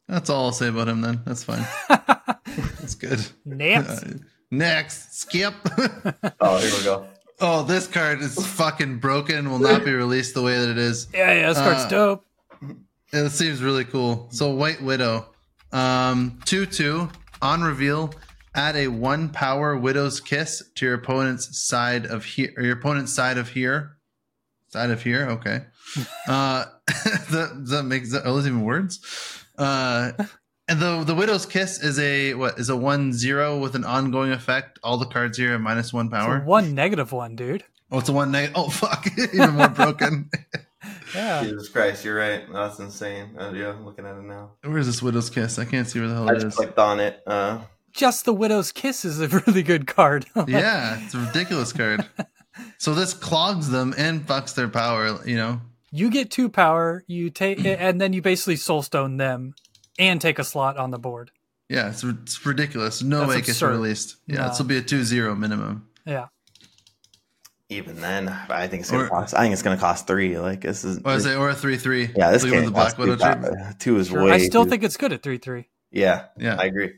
That's all I'll say about him then. That's fine. That's good. Next. Uh, next, skip. Oh, here we go. Oh, this card is fucking broken. Will not be released the way that it is. yeah, yeah, this card's uh, dope. It seems really cool. So White Widow, um, two two on reveal. Add a one power Widow's Kiss to your opponent's side of here, or your opponent's side of here, side of here. Okay, uh, that that makes that, are those even words? Uh, and the the Widow's Kiss is a what is a one zero with an ongoing effect. All the cards here are minus one It's power. a one negative one, dude. Oh, it's a one negative. Oh fuck, even more broken. Yeah. Jesus Christ, you're right. That's insane. Uh, yeah, I'm looking at it now. Where's this Widow's Kiss? I can't see where the hell it is. I it just is. clicked on it. Uh, Just the Widow's Kiss is a really good card. yeah, it's a ridiculous card. So this clogs them and fucks their power. You know. you get two power, you take, and then you basically soulstone them and take a slot on the board. Yeah, it's, it's ridiculous. No That's way it gets released. Yeah, No. this will be a 2-0 minimum. Yeah. even then, I think it's gonna Or- cost. I think it's gonna cost three. Like this is. Or is it or a 3-3? yeah, this Like game with the Black costs Widow two, two is Sure. way. I still too- think it's good at 3 3. Yeah, Yeah. I agree.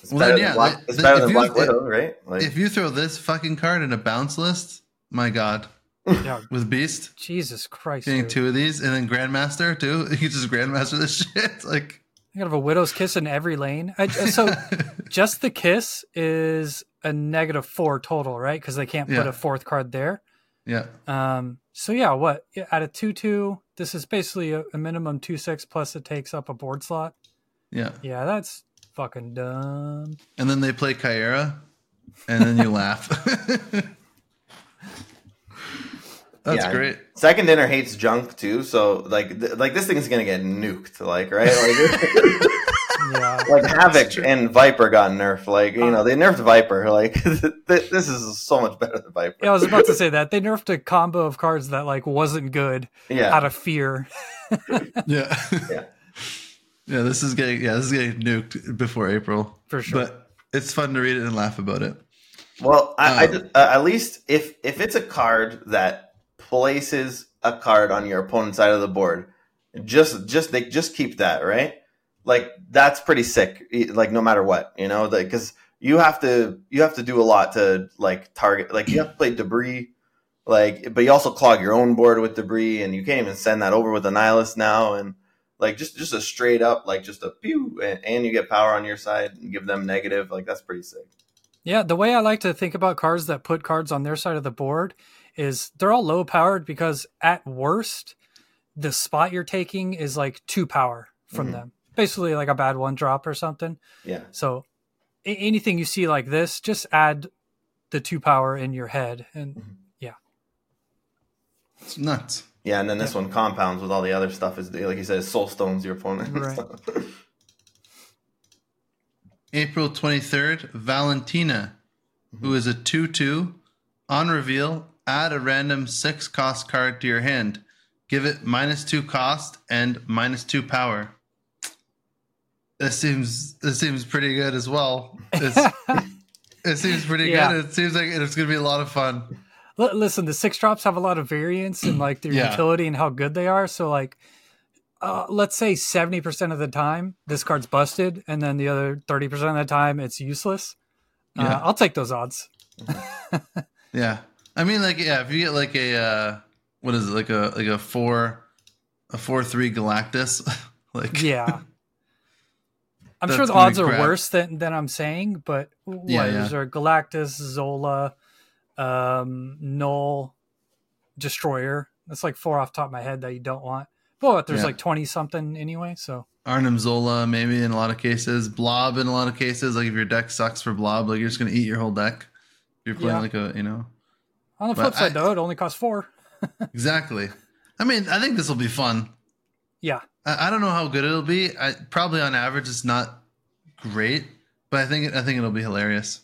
It's Well, then, yeah, Black, it's better than you- Black Widow, right? Like, If you throw this fucking card in a bounce list, my god, Yeah. with Beast Jesus Christ. getting dude. two of these and then Grandmaster too, you just Grandmaster this shit. Like, You gotta have a Widow's Kiss in every lane. I, so just the Kiss is a negative four total, right? Because they can't put Yeah. a fourth card there. yeah, Um, so yeah, what at a two two, this is basically a, a minimum two six plus it takes up a board slot. yeah. Yeah, that's fucking dumb. And then they play Kyera, and then you laugh. That's Yeah. great. Second dinner hates junk too, so like th- like this thing's gonna get nuked, like right, like, Yeah, like Havoc true. and Viper got nerfed. Like you know they nerfed Viper. Like th- this is so much better than Viper. yeah. I was about to say that they nerfed a combo of cards that like wasn't good Yeah, out of fear. Yeah. Yeah. Yeah, this is getting yeah, this is getting nuked before April. For sure. But it's fun to read it and laugh about it. Well, I, I Um, just- uh, at least if if it's a card that places a card on your opponent's side of the board, just just they just keep that right. Like that's pretty sick. Like no matter what, you know, because you have to you have to do a lot to like target. Like you have to play debris. Like, but you also clog your own board with debris, and you can't even send that over with Annihilus now. And like just just a straight up like just a pew, and, and you get power on your side and give them negative. Like that's pretty sick. Yeah, the way I like to think about cards that put cards on their side of the board is they're all low powered because at worst, the spot you're taking is like two power from Mhm. them. Basically, like a bad one drop or something. Yeah. So a- anything you see like this, just add the two power in your head. And Mm-hmm. It's nuts. Yeah, and then this one compounds with all the other stuff. Is like you said, soul stones your opponent. Right. April 23rd, Valentina, who is a 2 2. On reveal, add a random 6 cost card to your hand. Give it minus 2 cost and minus 2 power. This seems this seems pretty good as well. It's, it seems pretty Yeah. good. It seems like it's going to be a lot of fun. Listen, the six drops have a lot of variance in like their Yeah. utility and how good they are. So like, uh, let's say seventy percent of the time this card's busted, and then the other thirty percent of the time it's useless. Yeah. Uh, I'll take those odds. Yeah. I mean like yeah, if you get like a uh what is it? Like a like a 4 a 4-3 Galactus like Yeah. I'm sure the odds are worse than, than I'm saying, but what Yeah, yeah. is there? Galactus, Zola, um, Null, Destroyer. That's like four off the top of my head that you don't want. But there's Yeah. like twenty something anyway. So Arnim Zola, maybe in a lot of cases. Blob in a lot of cases. Like if your deck sucks for Blob, like you're just gonna eat your whole deck. If you're playing Yeah. like a, you know, on the But flip side, I- though, it only costs four. exactly. I mean, I think this will be fun. Yeah, I, I don't know how good it'll be. I probably on average it's not great, but I think I think it'll be hilarious.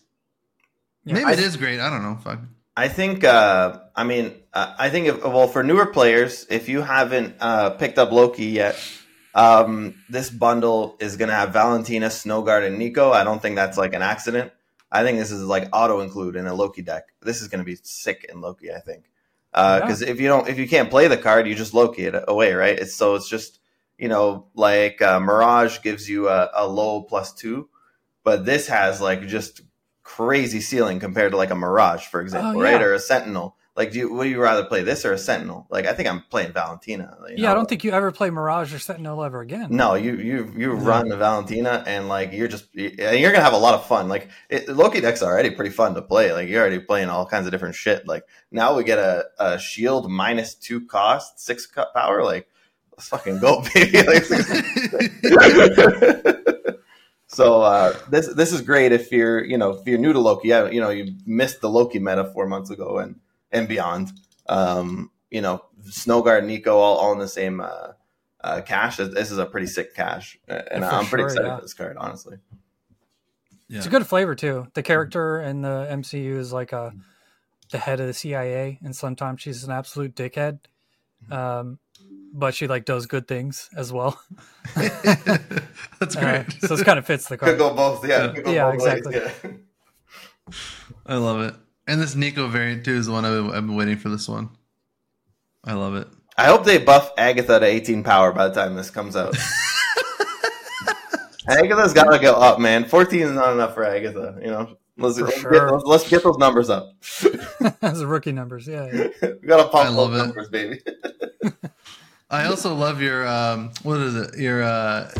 Yeah, maybe I- it is great. I don't know. Fuck. I think. Uh, I mean, uh, I think. If, well, for newer players, if you haven't uh, picked up Loki yet, um, this bundle is going to have Valentina, Snowguard, and Nico. I don't think that's like an accident. I think this is like auto include in a Loki deck. This is going to be sick in Loki. I think because if you don't, if you can't play the card, you just Loki it away, right? It's so it's just you know like uh, Mirage gives you a, a low plus two, but this has like just crazy ceiling compared to like a Mirage, for example, Oh, right? Or a Sentinel. Like, do you, would you rather play this or a Sentinel? Like, I think I'm playing Valentina. you Yeah, I don't think you ever play Mirage or Sentinel ever again. No, you you you run the Valentina and like you're just and you're gonna have a lot of fun. Like it, Loki deck's already pretty fun to play. Like you're already playing all kinds of different shit. Like now we get a, a shield minus two cost, six cut power. Like let's fucking go, baby. Like, so uh, this this is great if you're you know if you're new to Loki. Yeah, you know you missed the Loki meta four months ago and and beyond. Um, you know Snowguard, Nico, all, all in the same. Uh, uh, cache. This is a pretty sick cache, uh, and For I'm pretty sure, excited yeah. for this card. Honestly, Yeah. It's a good flavor too. The character in the MCU is like a the head of the CIA, and sometimes she's an absolute dickhead. Um, but she like does good things as well. That's Uh, great. so it kind of fits the could card. go both. Yeah, Yeah. go Yeah, both ways, exactly. yeah. I love it. And this Nico variant too is the one I've been, I've been waiting for. This one, I love it. I hope they buff Agatha to 18 power by the time this comes out. Agatha's got to go up, man. 14 is not enough for Agatha. You know, let's, let's, sure. get, let's, let's get those numbers up. As the rookie numbers, yeah. yeah. we gotta I pump love those it. numbers, baby. I also love your um, what is it? Your uh,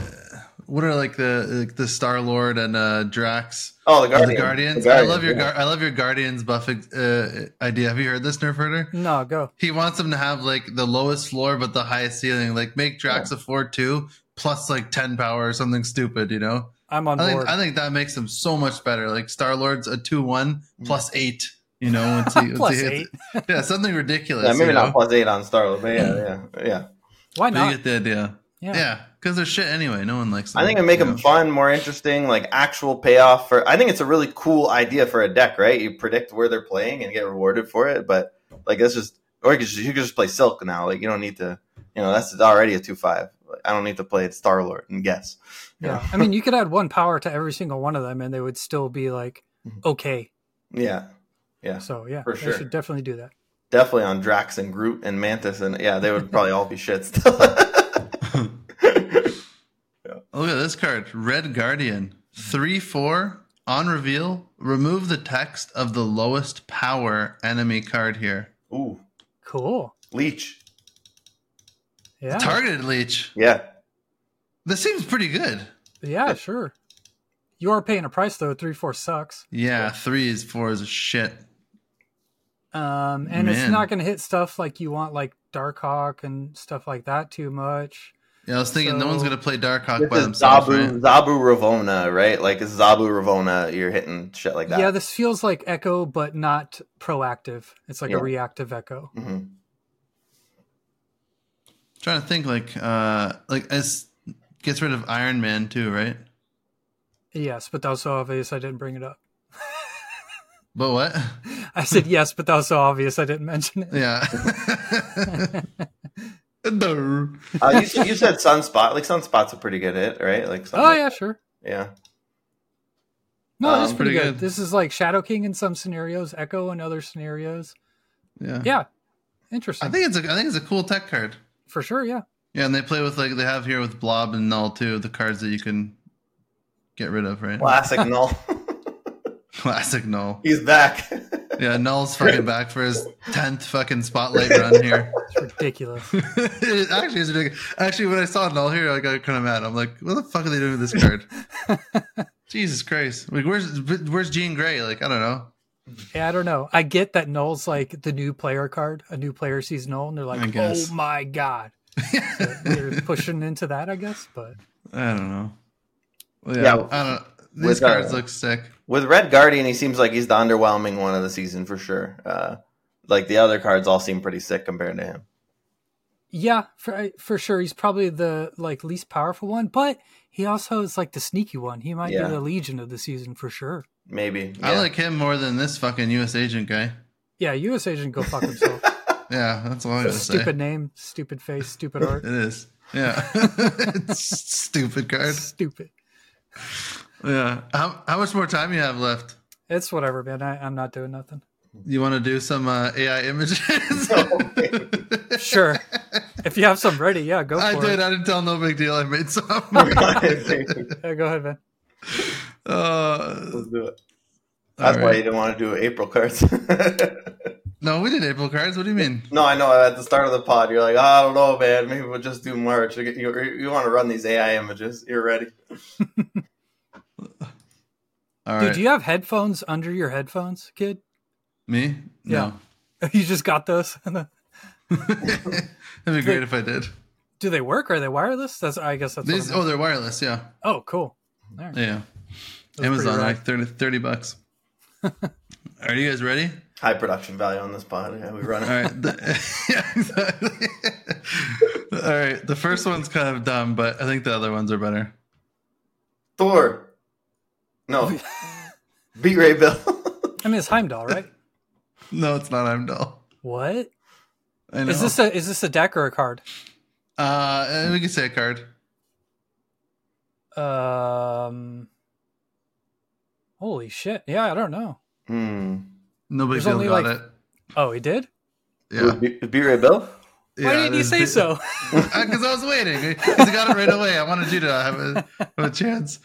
what are like the like the Star Lord and uh, Drax? Oh, the Guardian. the Guardians. The I love your yeah. Gar- I love your Guardians buff uh, idea. Have you heard this, Nerf Herder? No, go. He wants them to have like the lowest floor but the highest ceiling. Like make Drax a four two plus like ten power or something stupid. You know. I'm on I board. think I think that makes them so much better. Like Star Lord's a two one plus eight. You know, once he, once Plus he hits eight. yeah, something ridiculous. Yeah, maybe you not know? plus eight on Starlord, but yeah, yeah, yeah. Why But you not? get the idea. Yeah. Yeah, because they're shit anyway. No one likes them. I think it make you them know? fun, more interesting, like actual payoff for. I think it's a really cool idea for a deck, right? You predict where they're playing and get rewarded for it, but like that's just, or you could just, you could just play Silk now. Like you don't need to, you know, that's already a two five. I don't need to play Star Lord and guess. Yeah. I mean, you could add one power to every single one of them, and they would still be like Mhm. okay. Yeah, yeah, So yeah, For sure. should definitely do that. definitely on Drax and Groot and Mantis, and yeah, they would probably all be shit still. Look at this card, Red Guardian, three four on reveal. Remove the text of the lowest power enemy card here. Ooh, Cool. Leech. Yeah. Targeted leech. Yeah, This seems pretty good. Yeah, sure. You are paying a price though. Three four sucks. Yeah, threes, fours is shit. Um, and it's not going to hit stuff like you want, like Darkhawk and stuff like that, too much. Yeah, I was thinking no one's gonna play Darkhawk this by themselves, Zabu right? Zabu Ravonna, right? Like it's Zabu Ravonna. You're hitting shit like that. Yeah, this feels like Echo, but not proactive. It's like Yeah. a reactive Echo. hmm trying to think like uh like as gets rid of Iron Man too, right? Yes, but that was so obvious I didn't bring it up. But what? I said yes, but that was so obvious I didn't mention it. Yeah. no. Uh, you, said- you said Sunspot. Like Sunspot's a pretty good hit, right? Like Sunspot. Oh yeah, sure. yeah. No, it's Um, pretty, pretty good. good. This is like Shadow King in some scenarios, Echo in other scenarios. Yeah. Yeah, interesting. I think it's a I think it's a cool tech card. for sure. Yeah, Yeah, and they play with like they have here with Blob and Null too, the cards that you can get rid of, right? Classic Null. Classic Null. He's back. Yeah, Null's fucking back for his tenth fucking spotlight run here. it's ridiculous. it actually is ridiculous. Actually, when I saw Null here, I got kind of mad. I'm like, what the fuck are they doing with this card? Jesus Christ! Like, where's where's Jean Grey? Like, I don't know. yeah, I don't know. I get that Null's like the new player card. A new player sees Null, and they're like, "Oh my god!" So they're pushing into that, I guess. But I don't know. Well, yeah, Yeah, I don't. know. These with, uh, cards look sick. With Red Guardian, he seems like he's the underwhelming one of the season for sure. Uh, like the other cards all seem pretty sick compared to him. yeah, for for sure, he's probably the like least powerful one. But he also is like the sneaky one. He might Yeah. be the Legion of the season for sure. Maybe. I yeah. like him more than this fucking U.S. agent guy. Yeah, U.S. agent go fuck himself. Yeah, that's all I gotta say. stupid name, stupid face, stupid art. It is. Yeah, it's stupid card. stupid. Yeah. How how much more time you have left? It's whatever, man. I, I'm not doing nothing. You want to do some uh, AI images? Sure. if you have some ready, yeah, go for I it. did. I didn't tell. No big deal. I made some. Yeah, go ahead, man. uh, Let's do it. all That's why you didn't want to do April cards. No, we did April cards. What do you mean? no, I know. At the start of the pod, you're like, I don't know, man. Maybe we'll just do March. You, you, you want to run these AI images? You're ready. All Dude, right. do you have headphones under your headphones, kid? Me? Yeah. You just got those. That'd be great if I did. Do they work? Are they wireless? That's I guess that's. These, I'm- oh, they're wireless. Yeah. oh, cool. All right. Yeah. pretty Amazon, like 30, 30 bucks. Are you guys ready? High production value on this pod. Yeah, we run it. All right. The, yeah, exactly. All right. The first one's kind of dumb, but I think the other ones are better. Thor. No. Beta Ray Bill. I mean, it's Heimdall, right? No, it's not Heimdall. what I know. is this? A is this a deck or a card? Uh, we can say a card. Um. Holy shit! Yeah, I don't know. hmm. No big There's only, Got like- it. Oh, he did. Yeah. Beat, Beta Ray Bill? Why Yeah, didn't you this- say so? Because I was waiting. Because I got it right away. I wanted you to have a, have a chance.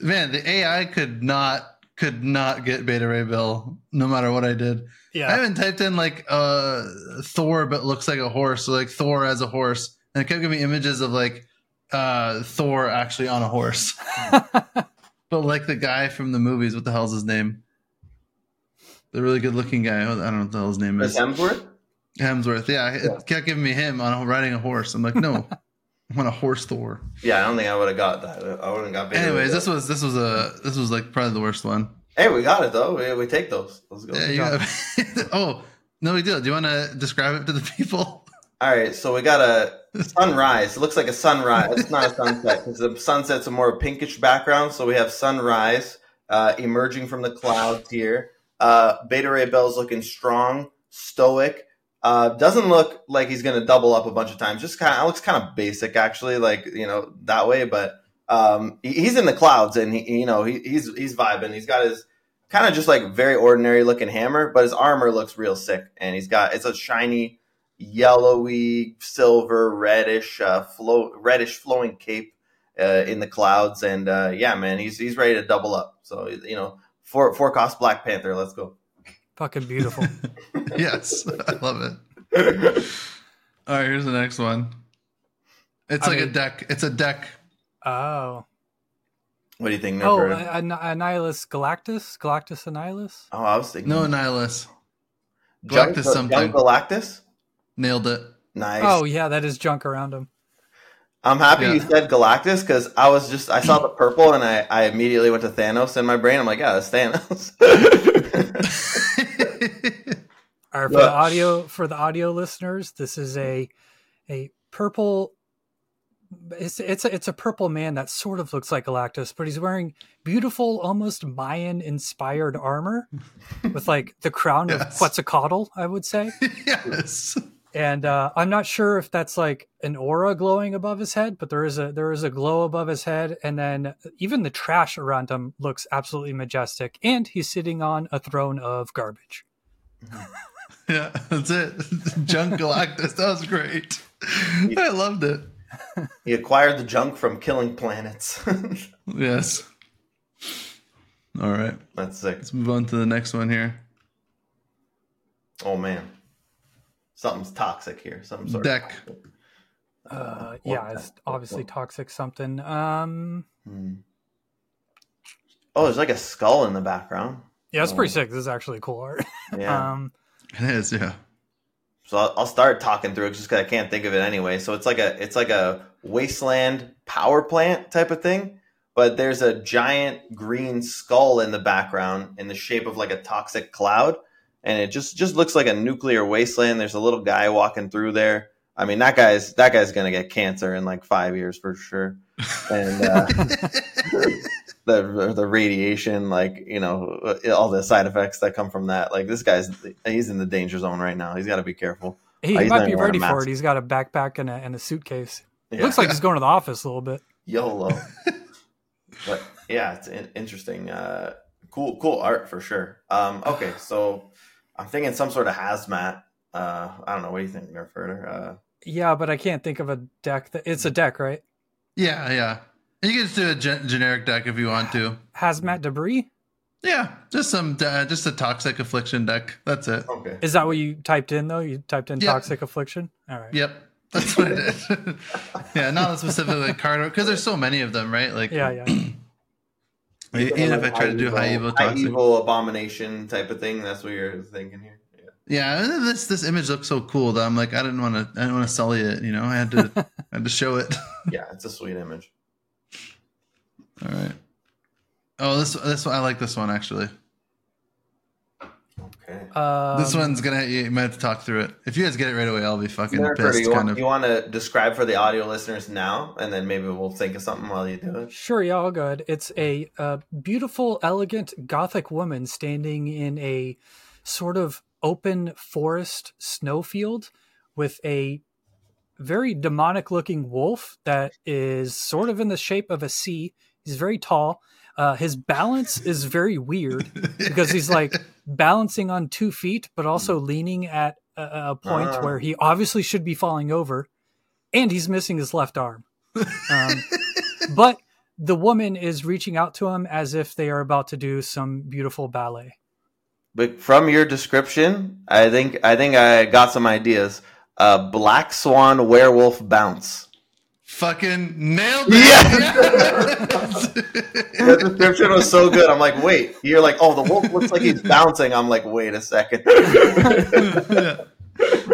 Man, the AI could not could not get Beta Ray Bill no matter what I did. Yeah. I yeah. even typed in like uh Thor but looks like a horse, so like Thor as a horse. And it kept giving me images of like uh Thor actually on a horse. but like the guy from the movies, what the hell's his name? The really good looking guy. I don't know what the hell his name is. Hemsworth? Hemsworth. Yeah, Yeah. it kept giving me him on riding a horse. I'm like, no, Want a horse Thor. Yeah, I don't think I would have got that. I wouldn't got Anyways, this was this was a this was like probably the worst one. Hey, we got it though. We, we take those. Let's go. Yeah, got- oh, no we do. Do you want to describe it to the people? All right, so we got a sunrise. It looks like a sunrise. It's not a sunset because the sunset's a more pinkish background. So we have sunrise uh, emerging from the clouds here. Uh, Beta Ray Bill's looking strong, stoic. Uh, doesn't look like he's going to double up a bunch of times. Just kind of looks kind of basic, actually, like you know that way. But um, he- he's in the clouds, and he, you know he, he's he's vibing. He's got his kind of just like very ordinary looking hammer, but his armor looks real sick, and he's got it's a shiny yellowy, silver, reddish, uh, flow, reddish flowing cape uh, in the clouds, and uh, yeah, man, he's he's ready to double up. So you know, four four cost Black Panther. Let's go. Fucking beautiful. yes, I love it. All right, here's the next one. It's I like a deck. It's a deck. Oh. What do you think, Oh, Nerford? An- Annihilus Galactus? Galactus Annihilus? oh, I was thinking No, Nihilus. Junk- Galactus something. Junk Galactus. Nailed it. Nice. Oh, yeah, that is junk around him. I'm happy Yeah. you said Galactus because I was just I saw the purple and I, I immediately went to Thanos in my brain. I'm like, yeah, that's Thanos. All right, for the audio for the audio listeners, this is a a purple. It's it's a, it's a purple man that sort of looks like Galactus, but he's wearing beautiful, almost Mayan inspired armor with like the crown Yes. of Quetzalcoatl, I would say. yes. And uh, I'm not sure if that's like an aura glowing above his head, but there is a there is a glow above his head, and then even the trash around him looks absolutely majestic. And he's sitting on a throne of garbage. Yeah, that's it. Junk Galactus. That was great. I loved it. he acquired the junk from killing planets. Yes. All right. that's sick. Let's move on to the next one here. Oh man, something's toxic here. Some sort Deck. Of Uh, yeah, it's the- obviously what- toxic something. Um, Hmm. Oh, there's like a skull in the background. yeah, it's pretty Oh. sick. This is actually cool art. Yeah. Um, It is, yeah. So I'll, I'll start talking through it just because I can't think of it anyway. So it's like a it's like a wasteland power plant type of thing, but there's a giant green skull in the background in the shape of like a toxic cloud, and it just just looks like a nuclear wasteland. There's a little guy walking through there. I mean that guy's that guy's gonna get cancer in like five years for sure, and uh, the the radiation, like you know, all the side effects that come from that. Like this guy's he's in the danger zone right now. He's got to be careful. he he's might be ready for it. He's got a backpack and a, and a suitcase. Yeah. Looks like he's going to the office a little bit. YOLO. but yeah, it's in- interesting. Uh, cool, cool art for sure. Um, okay, so I'm thinking some sort of hazmat. Uh, I don't know. What do you think, Nerf Herder? Uh, Yeah, but I can't think of a deck that it's a deck, right? Yeah, yeah. You can just do a gen- generic deck if you want to. Hazmat debris. Yeah, just some, uh, just a toxic affliction deck. That's it. okay. Is that what you typed in though? You typed in Yeah. toxic affliction. All right. Yep, that's what it is. yeah, not specifically card because there's so many of them, right? Like, Yeah, yeah. even if I try to do high evil high evil abomination type of thing. That's what you're thinking here. Yeah. Yeah, this this image looks so cool that I'm like, I didn't want to, I didn't want to sully it. You know, I had to, I had to show it. yeah, it's a sweet image. All right. Oh, this this I like this one actually. Okay. Um, this one's gonna you might have to talk through it. If you guys get it right away, I'll be fucking Nerf Herder, pissed. you, Kind want, of. you want to describe for the audio listeners now, and then maybe we'll think of something while you do it. Sure, yeah, all good. It's a, uh beautiful, elegant Gothic woman standing in a sort of open forest snowfield with a very demonic looking wolf that is sort of in the shape of a C. He's very tall. Uh, his balance is very weird because he's like balancing on two feet, but also leaning at a, a point Ah. where he obviously should be falling over, and he's missing his left arm. Um, but the woman is reaching out to him as if they are about to do some beautiful ballet. But from your description, I think I think I got some ideas. Uh, Black Swan Werewolf Bounce. Fucking nailed it. The description was so good. I'm like, wait. You're like, oh, the wolf looks like he's bouncing. I'm like, wait a second. yeah.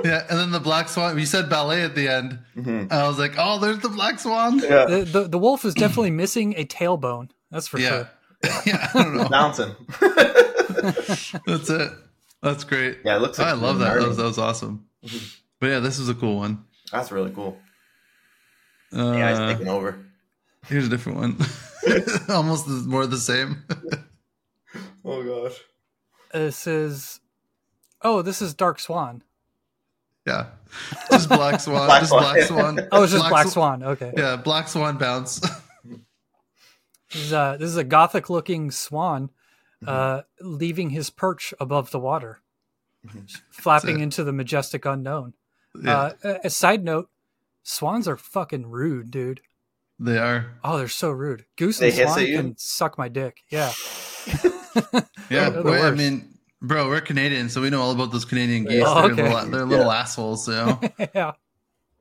yeah, and then the black swan. You said ballet at the end. Mhm. I was like, oh, there's the black swan. Yeah, The, the, the wolf is definitely missing a tailbone. That's for Yeah, sure. yeah. I don't know. bouncing. That's it. That's great. Yeah, it looks like I love that. That was, that was awesome. But yeah, this was a cool one. That's really cool. Uh, Yeah, he's taking over. here's a different one. Almost more the same. Oh gosh. This is. Oh, this is Dark Swan. yeah, just black swan. Black just black swan. Oh, it's just Black, Sw- Swan. Okay. Yeah, black swan bounce. This, is a, this is a gothic looking swan uh, leaving his perch above the water, flapping into the majestic unknown. yeah, Uh, a, a side note swans are fucking rude, dude. they are. Oh, they're so rude. Goose They and swan can suck my dick. Yeah. Yeah, the wait, I mean, bro, we're Canadian, so we know all about those Canadian geese. Oh, they're, little, they're little Yeah. assholes. So yeah.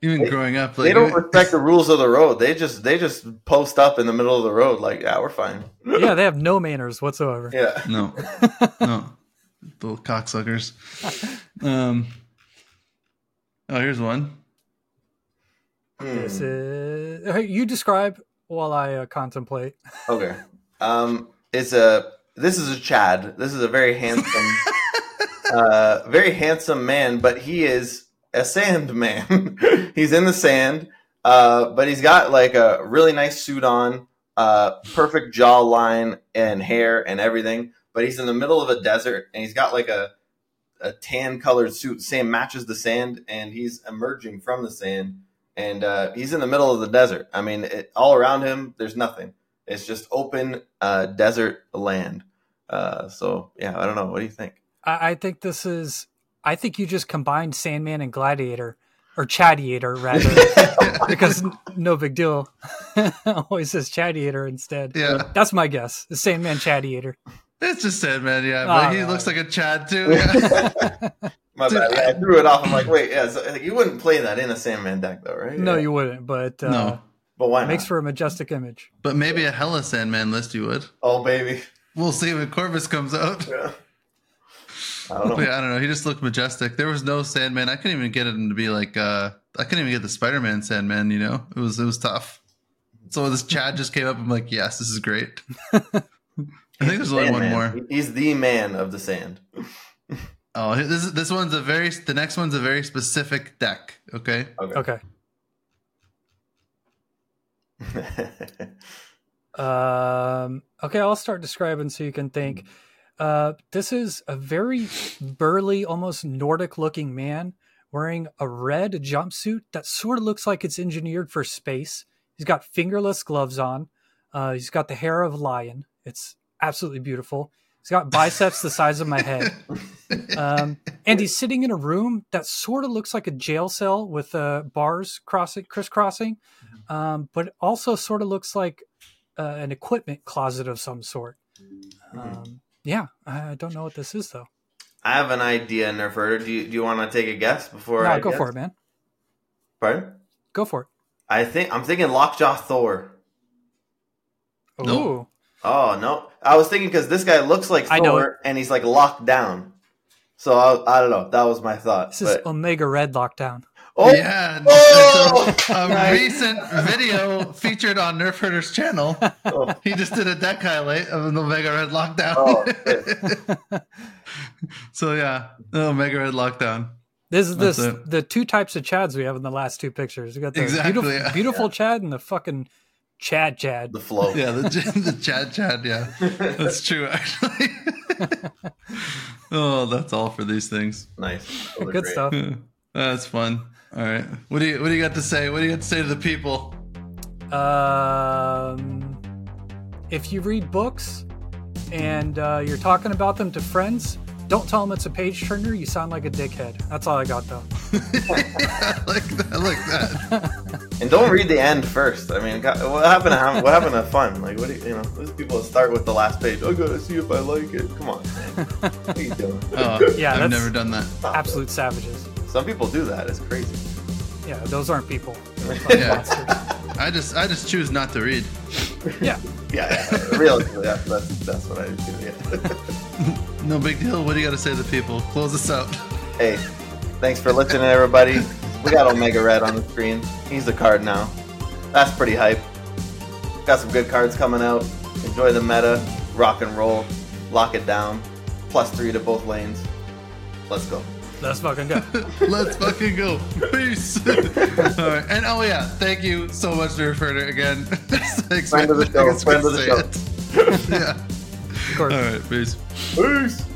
even They- growing up, like They don't respect the rules of the road. They just they just post up in the middle of the road like, yeah, we're fine. Yeah, they have no manners whatsoever. Yeah. no, no, little cocksuckers. Um. Oh, here's one. This Hmm. is hey, you describe while I uh, contemplate. Okay. Um, it's a this is a Chad. This is a very handsome, uh, very handsome man, but he is a sand man. he's in the sand, uh, but he's got like a really nice suit on, uh, perfect jawline and hair and everything. But he's in the middle of a desert, and he's got like a a tan colored suit, same matches the sand, and he's emerging from the sand, and uh, he's in the middle of the desert. I mean, it, all around him, there's nothing. It's just open uh, desert land. Uh, so yeah, I don't know. What do you think? I, I think this is. I think you just combined Sandman and Gladiator, or Chadiator rather, because no big deal. Always says Chadiator instead. Yeah, That's my guess. The Sandman Chadiator. it's just Sandman. Yeah, but Oh, he no. looks like a Chad too. Yeah. My Dude, bad. I threw it off. I'm like, wait, yeah. So, like, you wouldn't play that in a Sandman deck, though, right? No, Yeah. you wouldn't, but uh, No. But why not? makes for a majestic image. but maybe a Hela Sandman list you would. oh, baby. We'll see when Corvus comes out. Yeah. I don't know. Yeah, I don't know. He just looked majestic. There was no Sandman. I couldn't even get him to be like. uh I couldn't even get the Spider-Man Sandman. You know, it was it was tough. So this Chad just came up. I'm like, yes, this is great. I think there's only one Sandman. more. He's the man of the sand. Oh, this this one's a very. The next one's a very specific deck. Okay. Okay. Um, okay, I'll start describing so you can think. Uh, this is a very burly, almost Nordic looking man wearing a red jumpsuit that sort of looks like it's engineered for space. He's got fingerless gloves on. Uh, he's got the hair of a lion. It's absolutely beautiful. He's got biceps the size of my head. Um, and he's sitting in a room that sort of looks like a jail cell with uh, bars crossing, crisscrossing, um, but also sort of looks like uh, an equipment closet of some sort. Um, yeah, I I don't know what this is though. I have an idea, Nerf Herder. Do you, do you want to take a guess before No, I go guess? for it, man. Pardon? Go for it. I think I'm thinking Lockjaw Thor. Ooh, No. Oh no, I was thinking because this guy looks like I know Thor and he's like locked down. So I, I don't know. That was my thought. this is But, Omega Red Lockdown. oh, Yeah, Oh! a, a recent video featured on Nerf Herder's channel. oh, He just did a deck highlight of an Omega Red Lockdown. Oh, so yeah, Omega Red Lockdown. This is That's this it. the two types of Chads we have in the last two pictures. We got the Exactly, beautiful, yeah. beautiful Chad and the fucking Chad Chad. the flow. Yeah, the the Chad Chad. Yeah, that's true. Actually. oh, that's all for these things. Nice. Those Good great. stuff. That's fun. All right, what do you what do you got to say? What do you got to say to the people? Um, if you read books and uh, you're talking about them to friends, don't tell them it's a page turner. You sound like a dickhead. That's all I got though. I like that. I like that. And don't read the end first. I mean, God, what happened to what happened to fun? Like, what do you, you know? Those people start with the last page. I gotta see if I like it. Come on, man. What are you doing? Oh, Yeah, I've never done that. Absolute savages. Some people do that. It's crazy. Yeah, those aren't people. Yeah. Monsters. I just I just choose not to read. Yeah. Yeah. Realistically, that's, that's that's what I do. Yeah. No big deal. What do you got to say to the people? Close us out. hey, thanks for listening, everybody. We got Omega Red on the screen. He's a card now. That's pretty hype. Got some good cards coming out. Enjoy the meta. Rock and roll. Lock it down. Plus three to both lanes. Let's go. Let's fucking go. Let's fucking go. Peace. All right. And oh yeah, thank you so much, Nerf Herder, again. Thanks, Friend of the man. show, I friend of the say it. yeah. Of course. All right. Peace. Peace.